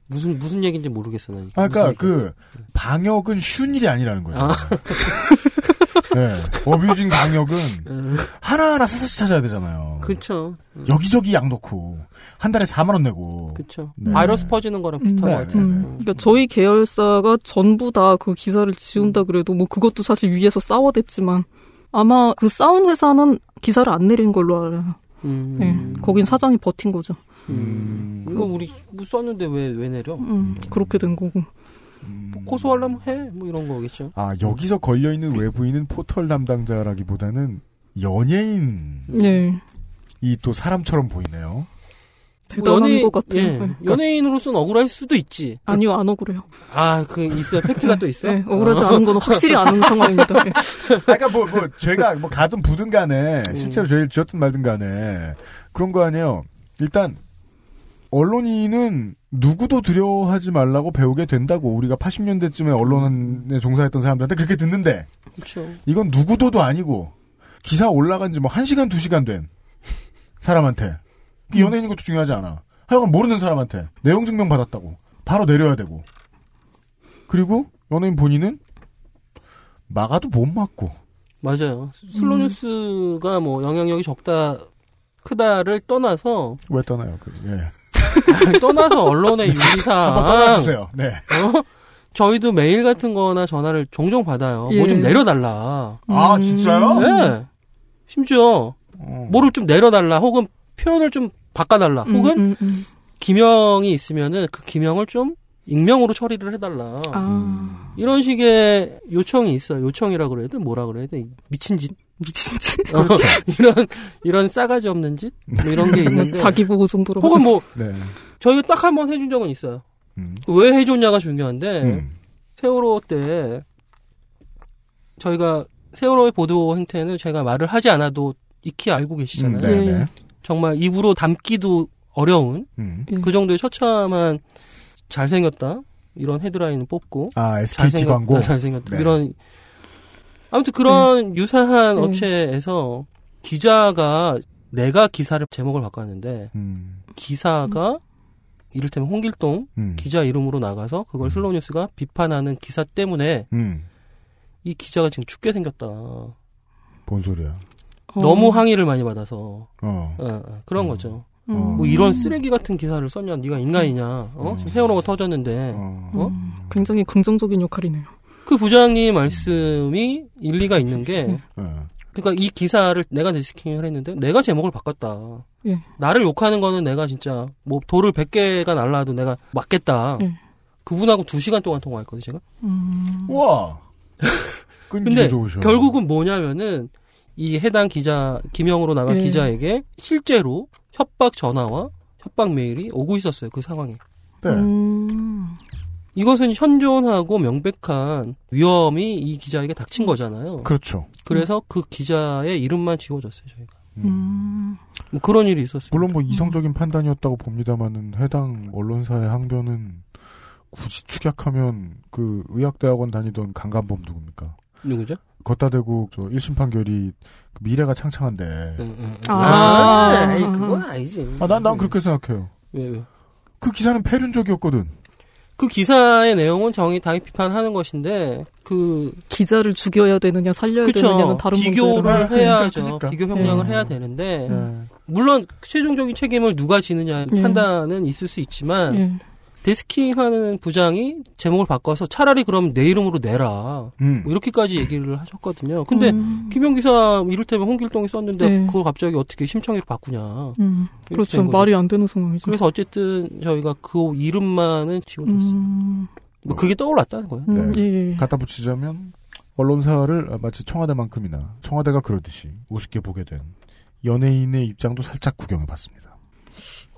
무슨 무슨 얘기인지 모르겠어 나. 아, 그러니까 그 방역은 쉬운 일이 아니라는 거죠. 아. 네. 어뷰징 방역은 음. 하나하나 사사시 찾아야 되잖아요. 그렇죠. 여기저기 양 넣고 한 달에 4만 원 내고. 그렇죠. 네. 바이러스 퍼지는 거랑 비슷한 네, 것 같아요. 음. 그러니까 저희 계열사가 전부 다 그 기사를 지운다 그래도 뭐 그것도 사실 위에서 싸워댔지만 아마 그 싸운 회사는 기사를 안 내린 걸로 알아요. 음. 예. 거긴 사장이 버틴 거죠. 음. 그거 우리 뭐 썼는데 왜 왜 내려? 음, 그렇게 된 거고. 뭐 고소하려면 해. 뭐 이런 거겠죠. 아, 여기서 걸려있는 외부인은 포털 담당자라기보다는 연예인. 네. 이 또 사람처럼 보이네요. 대단한 연예인- 것 같아요. 예. 네. 연예인으로서는 억울할 수도 있지. 아니요, 안 억울해요. 아, 그 있어요. 팩트가 또 있어. 네, 억울하지 않은 건 확실히 아는 상황입니다. 네. 그러니까 뭐, 뭐, 죄가 뭐 가든 부든 간에, 실제로 죄를 지었든 말든 간에, 그런 거 아니에요. 일단, 언론인은 누구도 두려워하지 말라고 배우게 된다고 우리가 80년대쯤에 언론에 종사했던 사람들한테 그렇게 듣는데, 그렇죠. 이건 누구도도 아니고, 기사 올라간 지 뭐 1시간, 2시간 된 사람한테, 그 연예인인 것도 중요하지 않아. 하여간 모르는 사람한테 내용 증명 받았다고. 바로 내려야 되고. 그리고 연예인 본인은 막아도 못 막고. 맞아요. 슬로뉴스가 뭐 영향력이 적다 크다를 떠나서 왜 떠나요? 그, 예. 떠나서 언론의 윤리상 한번 떠나주세요. 네. 어? 저희도 메일 같은 거나 전화를 종종 받아요. 뭐 예. 좀 내려달라. 아, 진짜요? 네. 심지어 뭐를 좀 내려달라 혹은 표현을 좀 바꿔달라 음, 혹은 음, 음. 기명이 있으면은 그 기명을 좀 익명으로 처리를 해달라. 아. 이런 식의 요청이 있어요. 요청이라 그래야 돼? 뭐라 그래야 돼? 미친 짓? 미친 짓. 어, 이런, 이런 싸가지 없는 짓? 뭐 이런 게 있는데. 자기 보고 정도로. 혹은 뭐, 네. 저희가 딱 한 번 해준 적은 있어요. 음. 왜 해줬냐가 중요한데, 음. 세월호 때, 저희가 세월호의 보도 행태는 제가 말을 하지 않아도 익히 알고 계시잖아요. 음, 네, 네. 정말 입으로 담기도 어려운, 음. 그 정도의 처참한, 잘생겼다. 이런 헤드라인을 뽑고. 아, SKT 잘생겼다, 광고? 잘생겼다. 네. 이런, 아무튼 그런 유사한 음. 업체에서 기자가 내가 기사를 제목을 바꿨는데, 음. 기사가 이를테면 홍길동 음. 기자 이름으로 나가서 그걸 슬로우 뉴스가 비판하는 기사 때문에 음. 이 기자가 지금 죽게 생겼다. 뭔 소리야? 너무 항의를 많이 받아서 어. 어, 어, 그런 거죠. 음. 뭐 이런 쓰레기 같은 기사를 썼냐? 네가 인간이냐? 어? 음. 지금 세월호가 터졌는데 어? 음, 굉장히 긍정적인 역할이네요. 그 부장님 말씀이 일리가 있는 게 어. 그러니까 이 기사를 내가 데스킹을 했는데 내가 제목을 바꿨다. 예. 나를 욕하는 거는 내가 진짜 뭐 돌을 100개가 날라도 내가 맞겠다. 예. 그분하고 2시간 동안 통화했거든요, 제가. 음. 끈기가 근데 좋으셔. 결국은 뭐냐면은 이 해당 기자 김영으로 나간 예. 기자에게 실제로 협박 전화와 협박 메일이 오고 있었어요. 그 상황에. 네. 음. 이것은 현존하고 명백한 위험이 이 기자에게 닥친 거잖아요. 그렇죠. 그래서 그 기자의 이름만 지워졌어요, 저희가. 음. 뭐 그런 일이 있었어요. 물론 뭐 이성적인 판단이었다고 봅니다만은 해당 언론사의 항변은 굳이 축약하면 그 의학대학원 다니던 강간범 누굽니까? 누구죠? 걷다 대고 저 1심 판결이 그 미래가 창창한데. 응, 응, 응. 아. 아, 에이, 그건 아니지. 아, 난, 난 그렇게 생각해요. 왜, 왜? 그 기사는 폐륜적이었거든. 그 기사의 내용은 정의 당이 비판하는 것인데 그 기자를 죽여야 되느냐 살려야 되느냐는 그쵸 다른 비교를 문제로. 해야죠. 그러니까. 비교 평량을 네. 해야 되는데 네. 물론 최종적인 책임을 누가 지느냐 예. 판단은 있을 수 있지만 예. 데스킹하는 부장이 제목을 바꿔서 차라리 그럼 내 이름으로 내라 음. 뭐 이렇게까지 얘기를 하셨거든요. 근데 음. 김영 기사 이를테면 홍길동이 썼는데 네. 그걸 갑자기 어떻게 심청이로 바꾸냐. 음. 그렇죠. 말이 안 되는 상황이죠. 그래서 어쨌든 저희가 그 이름만은 지워줬어요. 음. 뭐 그게 떠올랐다는 거예요. 음, 네. 예, 예. 갖다 붙이자면 언론사를 마치 청와대만큼이나 청와대가 그러듯이 우습게 보게 된 연예인의 입장도 살짝 구경해봤습니다.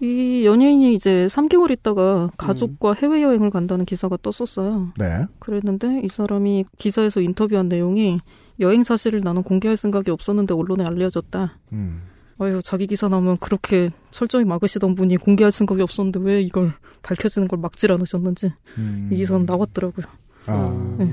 이 연예인이 이제 3개월 있다가 가족과 해외여행을 간다는 기사가 떴었어요. 네. 그랬는데 이 사람이 기사에서 인터뷰한 내용이 여행 사실을 나는 공개할 생각이 없었는데 언론에 알려졌다. 음. 아유, 자기 기사 나오면 그렇게 철저히 막으시던 분이 공개할 생각이 없었는데 왜 이걸 밝혀지는 걸 막질 않으셨는지 음. 이 기사는 나왔더라고요. 아. 네.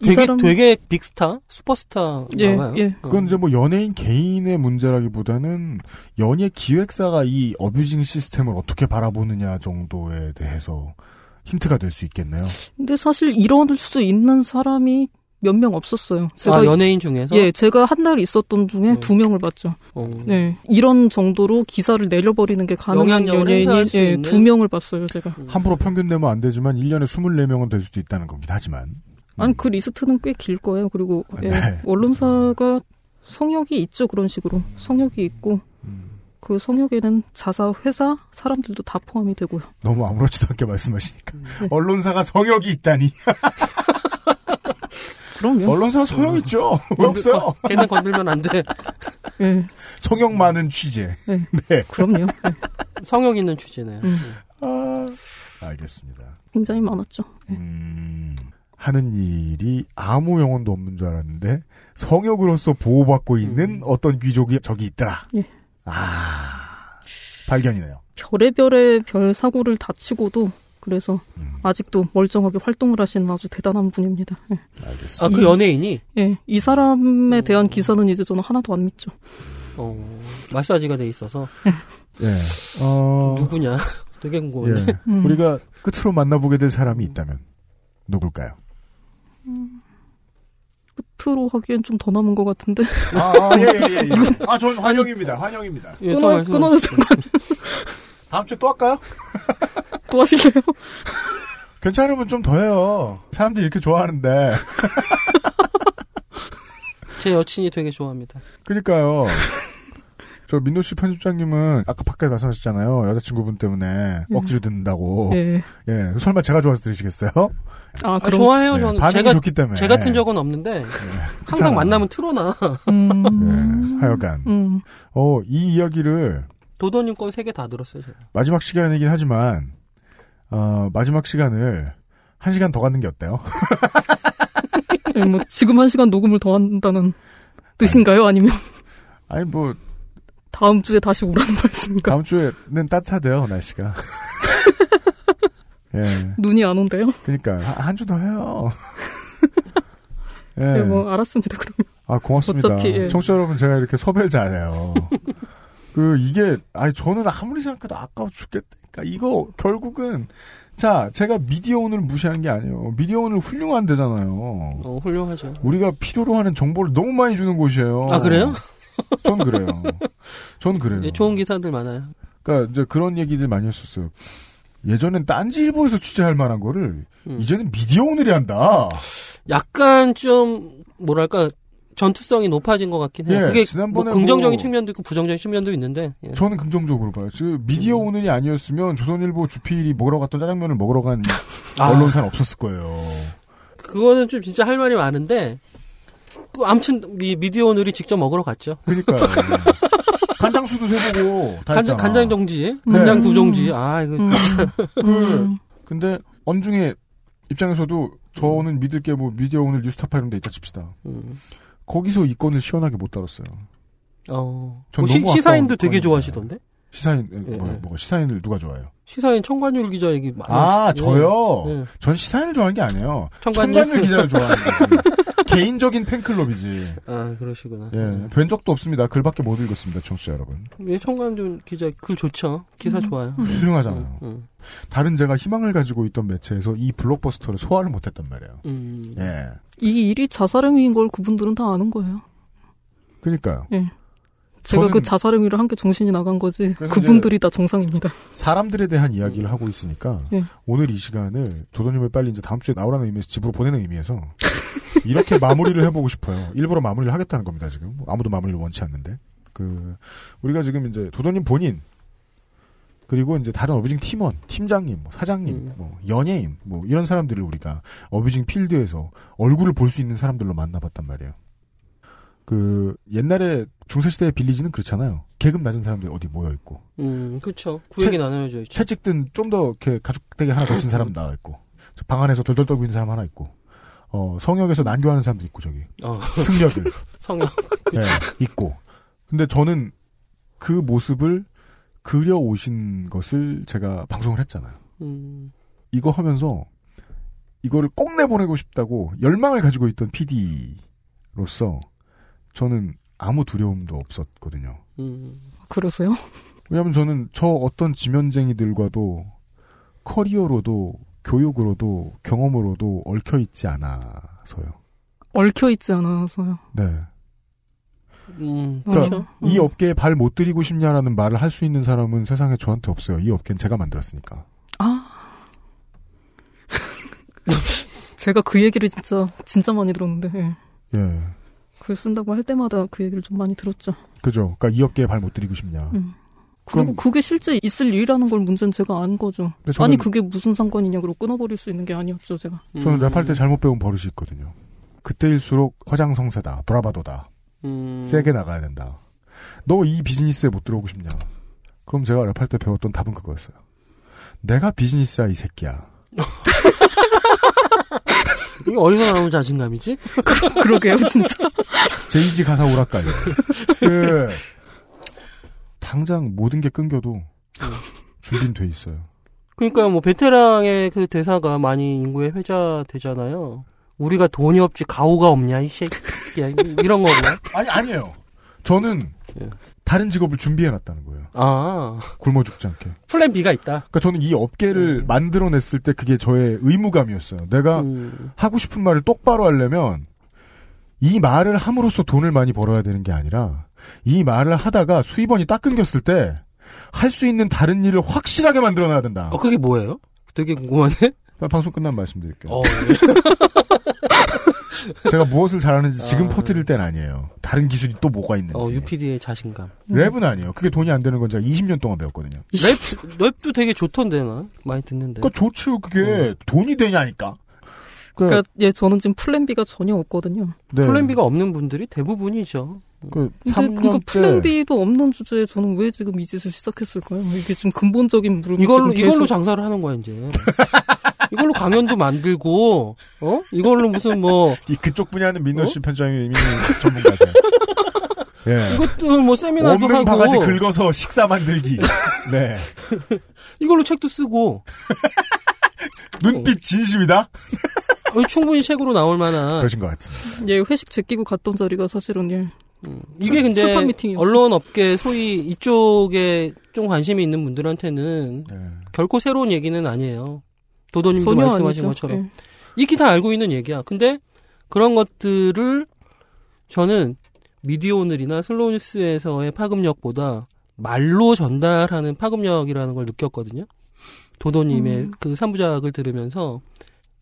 이 되게 사람- 되게 빅스타, 슈퍼스타 예, 나와요. 예. 그건 이제 뭐 연예인 개인의 문제라기보다는 연예 기획사가 이 어뷰징 시스템을 어떻게 바라보느냐 정도에 대해서 힌트가 될 수 있겠네요. 근데 사실 이럴 수 있는 사람이 몇 명 없었어요. 아, 연예인 중에서? 예, 제가 한 달 있었던 중에 네. 두 명을 봤죠. 어. 네, 이런 정도로 기사를 내려버리는 게 가능한 연예인이 예? 두 명을 봤어요, 제가. 함부로 평균 내면 안 되지만 1년에 24명은 될 수도 있다는 겁니다. 하지만 아니 그 리스트는 꽤 길 거예요. 그리고 예, 네. 언론사가 성역이 있죠 그런 식으로 성역이 있고 음. 그 성역에는 자사 회사 사람들도 다 포함이 되고요. 너무 아무렇지도 않게 말씀하시니까 언론사가 성역이 있다니. 그럼요. 언론사가 성역 있죠. 왜 없어요? 걔는 건들면 안 돼. 예, 성역 많은 취재. 네. 네. 그럼요. 예. 성역 있는 취재네요. 음, 아, 알겠습니다. 굉장히 많았죠. 음, 하는 일이 아무 영혼도 없는 줄 알았는데 성역으로서 보호받고 있는 어떤 귀족이 저기 있더라. 예. 아, 발견이네요. 별의별의 별 사고를 다치고도 그래서 음. 아직도 멀쩡하게 활동을 하시는 아주 대단한 분입니다. 예. 알겠습니다. 아, 그 연예인이? 예, 이 사람에 대한 기사는 이제 저는 하나도 안 믿죠. 어, 마사지가 돼 있어서. 예. 어, 누구냐? 되게 궁금한데. 예. 음. 우리가 끝으로 만나보게 될 사람이 있다면 누굴까요? 끝으로 하기엔 좀 더 남은 것 같은데. 아, 예, 예, 예. 예. 아, 전 환영입니다. 환영입니다. 예, 또 끊어. 끊어도 될까요? 다음 주에 또 할까요? 또 하실래요? 괜찮으면 좀 더 해요. 사람들이 이렇게 좋아하는데. 제 여친이 되게 좋아합니다. 그니까요. 저 민노 씨 편집장님은 아까 밖에 말씀하셨잖아요. 여자친구분 때문에 억지로 듣는다고. 예. 예. 설마 제가 좋아서 들으시겠어요? 아, 아, 그럼. 좋아해요, 네, 저는. 반응이 제가, 좋기 때문에. 제 같은 적은 없는데, 그렇잖아. 항상 만나면 틀어놔. 음. 예, 하여간. 음. 어, 이 이야기를 도도님 건 세 개 다 들었어요, 제가. 마지막 시간이긴 하지만, 어, 마지막 시간을 한 시간 더 갖는 게 어때요? 예, 뭐 지금 한 시간 녹음을 더 한다는 뜻인가요? 아니면 아니, 뭐, 다음 주에 다시 오라는 말씀인가? 다음 주에는 따뜻하대요, 날씨가. 예. 눈이 안 온대요? 그니까, 한 주 더 해요. 예. 네, 뭐 알았습니다. 그럼. 아, 고맙습니다. 어차피, 예. 청취자 여러분, 제가 이렇게 섭외를 잘해요. 그, 이게, 아니, 저는 아무리 생각해도 아까워 죽겠다니까. 이거, 결국은, 자, 제가 미디어온을 무시하는 게 아니에요. 미디어온을 훌륭한 데잖아요. 어, 훌륭하죠. 우리가 필요로 하는 정보를 너무 많이 주는 곳이에요. 아, 그래요? 전 그래요. 전 그래요. 예, 좋은 기사들 많아요. 그러니까 이제 그런 얘기들 많이 했었어요. 예전엔 딴지일보에서 취재할 만한 거를 음. 이제는 미디어 오늘이 한다. 약간 좀, 뭐랄까, 전투성이 높아진 것 같긴 해요. 예, 그게 뭐 지난번에 긍정적인 뭐- 측면도 있고 부정적인 측면도 있는데. 예. 저는 긍정적으로 봐요. 그 미디어 오늘이 아니었으면 조선일보 주필이 먹으러 갔던 짜장면을 먹으러 간 아. 언론사는 없었을 거예요. 그거는 좀 진짜 할 말이 많은데, 그 아무튼 이 미디어 오늘이 직접 먹으러 갔죠. 그러니까요. 간장수도 세보고 다 간장. 간장 정지, 네. 간장 두 정지. 아, 이거. 음. 그 근데 언중에 입장에서도 저는 믿을 게 뭐 미디어 오늘 뉴스타파 이런 데 있다 칩시다. 음. 거기서 이 건을 시원하게 못 다뤘어요. 어. 전 뭐 시, 아까운 되게. 좋아하시던데? 시사인 예, 뭐, 예. 뭐 시사인을 누가 좋아해요? 시사인 청관율 기자 얘기 많이 아 하시- 예. 저요. 예. 전 시사인을 좋아하는 게 아니에요. 청관율. 청관율 기자를 좋아하는 거지. 개인적인 팬클럽이지. 아, 그러시구나. 예, 뵌 적도 없습니다. 글밖에 못 읽었습니다, 청취자 여러분. 예, 청관율 기자 글 좋죠. 기사 좋아요. 훌륭하잖아요. 음, 다른 제가 희망을 가지고 있던 매체에서 이 블록버스터를 소화를 못했단 말이에요. 음. 예, 이 일이 자살행위인 걸 그분들은 다 아는 거예요. 그러니까요. 예. 제가 그 자살 행위를 한 게 정신이 나간 거지. 그분들이 다 정상입니다. 사람들에 대한 이야기를 하고 있으니까 예. 오늘 이 시간을 도도님을 빨리 이제 다음 주에 나오라는 의미에서 집으로 보내는 의미에서 이렇게 마무리를 해보고 싶어요. 일부러 마무리를 하겠다는 겁니다. 지금 아무도 마무리를 원치 않는데 그 우리가 지금 이제 도도님 본인 그리고 이제 다른 어뷰징 팀원, 팀장님, 뭐 사장님, 음. 뭐 연예인, 뭐 이런 사람들을 우리가 어뷰징 필드에서 얼굴을 볼 수 있는 사람들로 만나봤단 말이에요. 그 옛날에 중세시대의 빌리지는 그렇잖아요. 계급 낮은 사람들이 어디 모여 있고 음, 그쵸. 구역이 나눠져 있죠. 채찍든 좀 더 이렇게 가죽대기 하나 거친 사람 나와 있고 저방 안에서 덜덜 떨고 있는 사람 하나 있고 어 성역에서 난교하는 사람도 있고 저기 어. 승려들 성역. 네, 있고 근데 저는 그 모습을 그려 오신 것을 제가 방송을 했잖아요. 음, 이거 하면서 이거를 꼭 내보내고 싶다고 열망을 가지고 있던 PD로서 저는 아무 두려움도 없었거든요. 음. 그러세요? 왜냐하면 저는 저 어떤 지면쟁이들과도 커리어로도 교육으로도 경험으로도 얽혀 있지 않아서요. 얽혀 있지 않아서요. 네. 음, 그러니까 그렇죠. 이 업계에 발 못 들이고 싶냐라는 말을 할 수 있는 사람은 세상에 저한테 없어요. 이 업계는 제가 만들었으니까. 아. 제가 그 얘기를 진짜 진짜 많이 들었는데 예. 예. 글 쓴다고 할 때마다 그 얘기를 좀 많이 들었죠. 그죠. 그러니까 이 업계에 발 못 들이고 싶냐. 음. 그리고 그게 실제 있을 일이라는 걸 문제는 제가 안 거죠. 아니 그게 무슨 상관이냐 그러고 끊어버릴 수 있는 게 아니었죠 제가. 저는 랩할 때 잘못 배운 버릇이 있거든요. 그때일수록 화장성세다, 브라바도다, 음. 세게 나가야 된다. 너 이 비즈니스에 못 들어오고 싶냐? 그럼 제가 랩할 때 배웠던 답은 그거였어요. 내가 비즈니스야 이 새끼야. 이게 어디서 나온 자신감이지? 그러게요, 진짜. 제이지 가사 오락가요. 그 당장 모든 게 끊겨도 준비는 돼 있어요. 그러니까 뭐 베테랑의 그 대사가 많이 인구에 회자되잖아요. 우리가 돈이 없지 가오가 없냐 이 새끼야 이런 거구나. 아니 아니에요. 저는 다른 직업을 준비해 놨다는 거예요. 아 굶어 죽지 않게. 플랜 B가 있다. 그러니까 저는 이 업계를 만들어냈을 때 그게 저의 의무감이었어요. 내가 음. 하고 싶은 말을 똑바로 하려면 이 말을 함으로써 돈을 많이 벌어야 되는 게 아니라 이 말을 하다가 수입원이 딱 끊겼을 때 할 수 있는 다른 일을 확실하게 만들어놔야 된다. 어 그게 뭐예요? 되게 궁금하네. 방송 끝나면 말씀드릴게요. 어, 제가 무엇을 잘하는지 지금 아. 퍼뜨릴 때는 아니에요. 다른 기술이 또 뭐가 있는지. 어 UPD의 자신감. 랩은 아니에요. 그게 돈이 안 되는 건 제가 20년 동안 배웠거든요. 랩 랩도 되게 좋던데 나 많이 듣는데. 그러니까 좋죠. 그게 돈이 되냐니까. 그러니까 예 저는 지금 plan B가 전혀 없거든요. 네. plan B가 없는 분들이 대부분이죠. 그 근데 그러니까 플랜 B도 없는 주제에 저는 왜 지금 이 짓을 시작했을까요? 이게 좀 근본적인 물음이 이걸로 이걸로 계속- 장사를 하는 거야 이제. 이걸로 강연도 만들고 어 이걸로 무슨 뭐 이 그쪽 분야는 민노 씨 편집장님이 전문가세요. 예. 이것도 뭐 세미나도 없는 하고 바가지 긁어서 식사 만들기. 네. 이걸로 책도 쓰고 눈빛 진심이다. 어, 충분히 책으로 나올 만한 그러신 것 같습니다. 예 회식 제끼고 갔던 자리가 사실은 예 이게 근데. 언론 업계 소위 이쪽에 좀 관심이 있는 분들한테는 네. 결코 새로운 얘기는 아니에요. 도도님도 말씀하신 아니죠. 것처럼 예. 익히 다 알고 있는 얘기야. 근데 그런 것들을 저는 미디어 오늘이나 슬로우 뉴스에서의 파급력보다 말로 전달하는 파급력이라는 걸 느꼈거든요. 도도님의 음. 그 3부작을 들으면서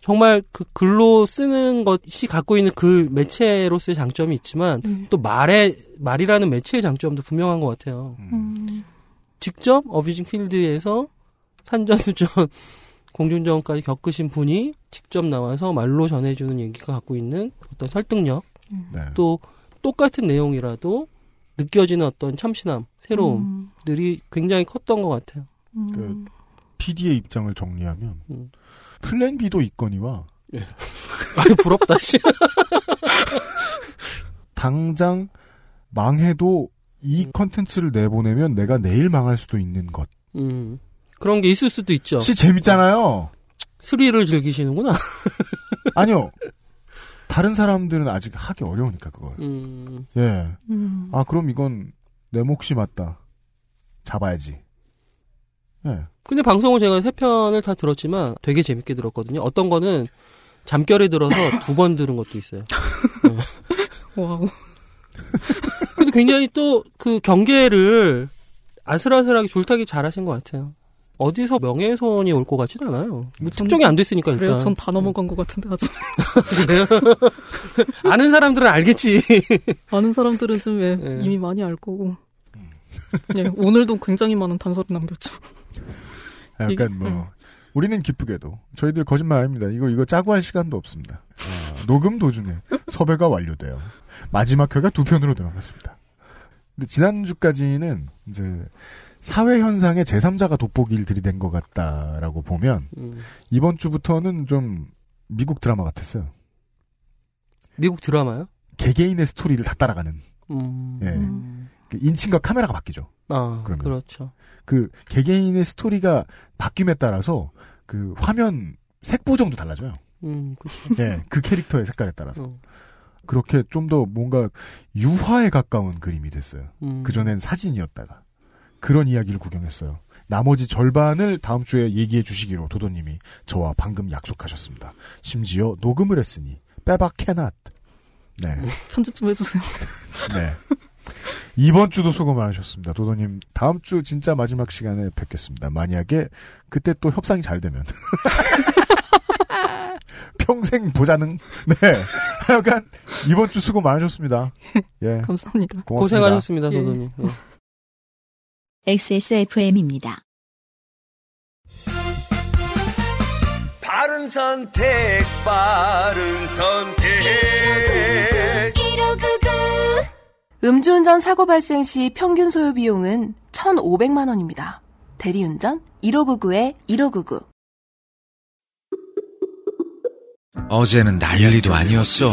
정말 그 글로 쓰는 것이 갖고 있는 그 매체로서의 장점이 있지만 네. 또 말의 말이라는 매체의 장점도 분명한 것 같아요. 음. 직접 어뷰징 필드에서 산전수전 공중전까지 겪으신 분이 직접 나와서 말로 전해주는 얘기가 갖고 있는 어떤 설득력 네. 또 똑같은 내용이라도 느껴지는 어떤 참신함 새로움들이 굉장히 컸던 것 같아요. 음. 그 PD의 입장을 정리하면 음. 플랜 B도 있거니와 아유 부럽다. 씨. 당장 망해도 이 컨텐츠를 내보내면 내가 내일 망할 수도 있는 것. 음. 그런 게 있을 수도 있죠. 시 재밌잖아요. 스릴을 즐기시는구나. 아니요. 다른 사람들은 아직 하기 어려우니까 그걸. 음. 예. 음. 아 그럼 이건 내 몫이 맞다. 잡아야지. 예. 근데 방송을 제가 세 편을 다 들었지만 되게 재밌게 들었거든요. 어떤 거는 잠결에 들어서 두 번 들은 것도 있어요. 와우. 근데 굉장히 또 그 경계를 아슬아슬하게 줄타기 잘하신 것 같아요. 어디서 명예훼손이 올 것 같지는 않아요. 뭐 특정이 안 됐으니까 일단. 그래요. 전 다 넘어간 것 같은데 아주 그래요? 아는 사람들은 알겠지. 아는 사람들은 좀 예, 예. 이미 많이 알 거고. 예, 오늘도 굉장히 많은 단서를 남겼죠. 약간 이게- 뭐 음. 우리는 기쁘게도 저희들 거짓말 아닙니다. 이거 이거 짜고 할 시간도 없습니다. 아, 녹음 도중에 섭외가 완료돼요. 마지막 회가 두 편으로 들어갔습니다. 근데 지난주까지는 이제 사회 현상의 제3자가 돋보기를 들이댄 것 같다라고 보면 음. 이번 주부터는 좀 미국 드라마 같았어요. 미국 드라마요? 개개인의 스토리를 다 따라가는. 음. 예. 그 인칭과 카메라가 바뀌죠. 아, 그러면. 그렇죠. 그 개개인의 스토리가 바뀜에 따라서 그 화면 색 보정도 달라져요. 음, 그렇죠. 예, 그 캐릭터의 색깔에 따라서. 어. 그렇게 좀 더 뭔가 유화에 가까운 그림이 됐어요. 음. 그전엔 사진이었다가. 그런 이야기를 구경했어요. 나머지 절반을 다음 주에 얘기해 주시기로 도도님이 저와 방금 약속하셨습니다. 심지어 녹음을 했으니 빼박 캐낫. 네. 편집 좀 해주세요. 네. 이번 주도 수고 많으셨습니다. 도도님, 다음 주 진짜 마지막 시간에 뵙겠습니다. 만약에 그때 또 협상이 잘 되면. 평생 보자는, 네. 하여간, 이번 주 수고 많으셨습니다. 예. 감사합니다. 고맙습니다. 고생하셨습니다, 예. 도도님. 예. XSFM입니다. 바른 선택, 바른 선택. 음주운전 사고 발생 시 평균 소요 비용은 1,500만 원입니다. 대리운전 1599-1599. 어제는 난리도 아니었어.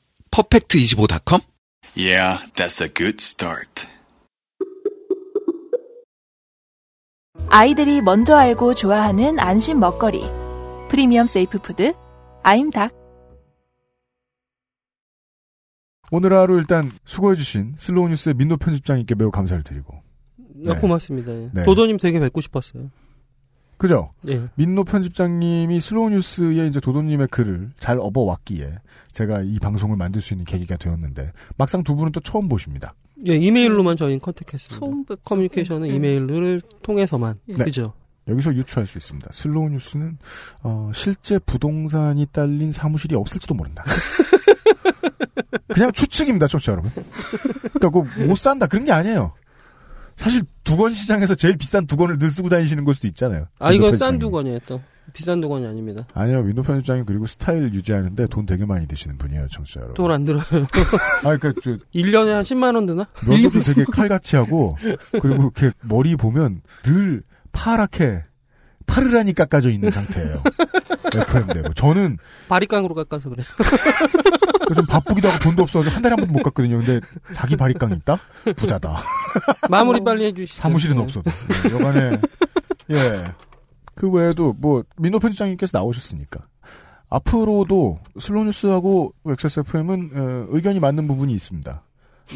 퍼펙트25.com? Yeah, that's a good start. 아이들이 먼저 알고 좋아하는 안심 먹거리. 프리미엄 세이프 푸드 아임닭. 오늘 하루 일단 수고해주신 슬로우 뉴스의 민노 편집장님께 매우 감사를 드리고. 아, 고맙습니다. 예. 네. 도도님 되게 뵙고 싶었어요. 그죠? 예. 민노 편집장님이 슬로우 뉴스에 이제 도도님의 글을 잘 업어왔기에 제가 이 방송을 만들 수 있는 계기가 되었는데 막상 두 분은 또 처음 보십니다. 예, 이메일로만 저희는 contact했습니다. 처음 뵙죠. 커뮤니케이션은 예. 이메일을 통해서만. 네. 그죠? 여기서 유추할 수 있습니다. 슬로우 뉴스는 어, 실제 부동산이 딸린 사무실이 없을지도 모른다. 그냥 추측입니다, 청취자 여러분. 그러니까 그 못 산다 그런 게 아니에요. 사실 두건 시장에서 제일 비싼 두건을 늘 쓰고 다니시는 걸 수도 있잖아요. 아, 이건 싼. 두건이에요, 또. 비싼 두건이 아닙니다. 아니요, 민노 편집장님 그리고 스타일 유지하는데 돈 되게 많이 드시는 분이에요, 청취자 여러분. 돈 안 들어요. 아, 그니까, 저, 1년에 한 10만 원 드나? 면도도 되게 칼같이 하고, 그리고 이렇게 머리 보면 늘 파랗게, 파르라니 깎아져 있는 상태예요. FM대로. 저는 바리깡으로 깎아서 그래요. 좀 바쁘기도 하고 돈도 없어서 한 달에 한 번도 못 갔거든요. 근데 자기 바리깡 있다? 부자다. 마무리 빨리 해주시죠. 사무실은 네. 없어도. 네, 여간에, 예. 그 외에도 뭐, 민노 편집장님께서 나오셨으니까. 앞으로도 슬로뉴스하고 XSFM은 어, 의견이 맞는 부분이 있습니다.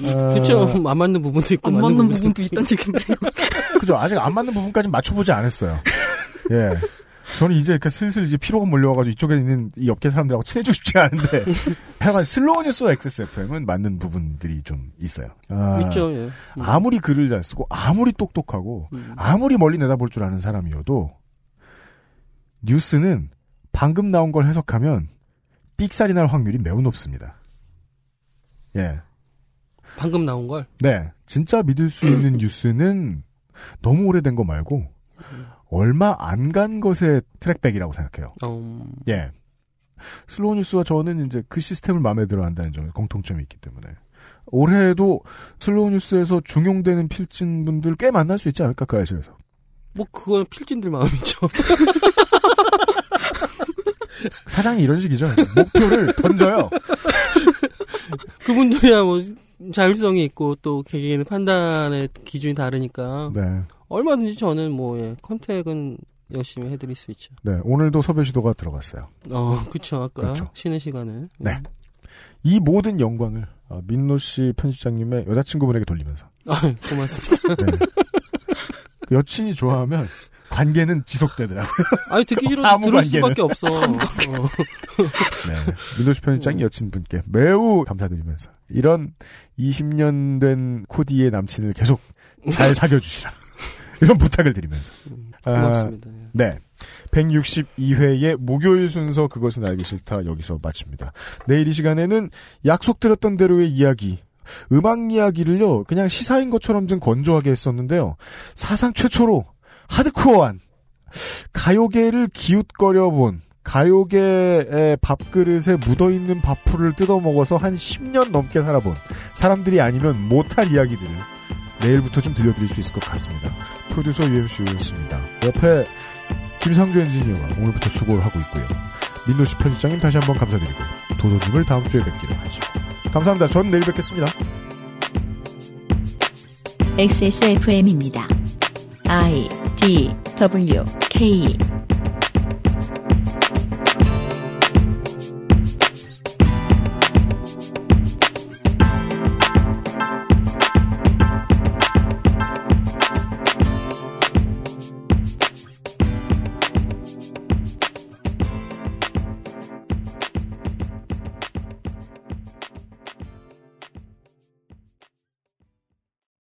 어, 그쵸. 안 맞는 부분도 있고, 안 맞는, 맞는 부분도 부분도 있다는 얘기인데요. 그죠. 아직 안 맞는 부분까지 맞춰보지 않았어요. 예. 저는 이제 이렇게 슬슬 이제 피로가 몰려와가지고 이쪽에 있는 이 업계 사람들하고 친해지고 싶지 않은데. 하여간 슬로우 뉴스와 XSFM은 맞는 부분들이 좀 있어요. 아, 있죠, 예. 음. 아무리 글을 잘 쓰고, 아무리 똑똑하고, 아무리 멀리 내다볼 줄 아는 사람이어도, 뉴스는 방금 나온 걸 해석하면, 삑사리 날 확률이 매우 높습니다. 예. 방금 나온 걸. 네. 진짜 믿을 수 있는 뉴스는 너무 오래된 거 말고 얼마 안 간 것의 trackback이라고 생각해요. 음, 예. 슬로우 뉴스와 저는 이제 그 시스템을 마음에 들어 한다는 점에 공통점이 있기 때문에 올해도 슬로우 뉴스에서 중용되는 필진 분들 꽤 만날 수 있지 않을까 그 아실에서. 뭐, 그건 필진들 마음이죠. 사장이 이런 식이죠. 목표를 던져요. 그분들이야 뭐, 자율성이 있고, 또, 개개인의 판단의 기준이 다르니까. 네. 얼마든지 저는 뭐, 예, 컨택은 열심히 해드릴 수 있죠. 네. 오늘도 섭외 시도가 들어갔어요. 어, 그쵸. 아까 그렇죠. 쉬는 시간에. 네. 이 모든 영광을 어, 민노 씨 편집장님의 여자친구분에게 돌리면서 아, 고맙습니다. 네. 그 여친이 좋아하면 관계는 지속되더라고요. 아니 듣기 사무 들을 관계는. 수밖에 없어. 어. 네. 민도시 편집장님 여친분께 매우 감사드리면서 이런 20년 된 코디의 남친을 계속 잘 사귀어 주시라. 이런 부탁을 드리면서. 아, 고맙습니다. 네. 162회의 목요일 순서 그것은 알기 싫다 여기서 마칩니다. 내일 이 시간에는 약속드렸던 대로의 이야기, 음악 이야기를요, 그냥 시사인 것처럼 좀 건조하게 했었는데요. 사상 최초로 하드코어한 가요계를 기웃거려 본 가요계의 밥그릇에 묻어있는 밥풀을 뜯어먹어서 한 10년 넘게 살아본 사람들이 아니면 못할 이야기들을 내일부터 좀 들려드릴 수 있을 것 같습니다. 프로듀서 UMC였습니다. 옆에 김상주 엔지니어가 오늘부터 수고를 하고 있고요. 민노 씨 편집장님 다시 한번 감사드리고 도도님을 다음 주에 뵙기로 하죠. 감사합니다. 전 내일 뵙겠습니다. XSFM입니다. I D W K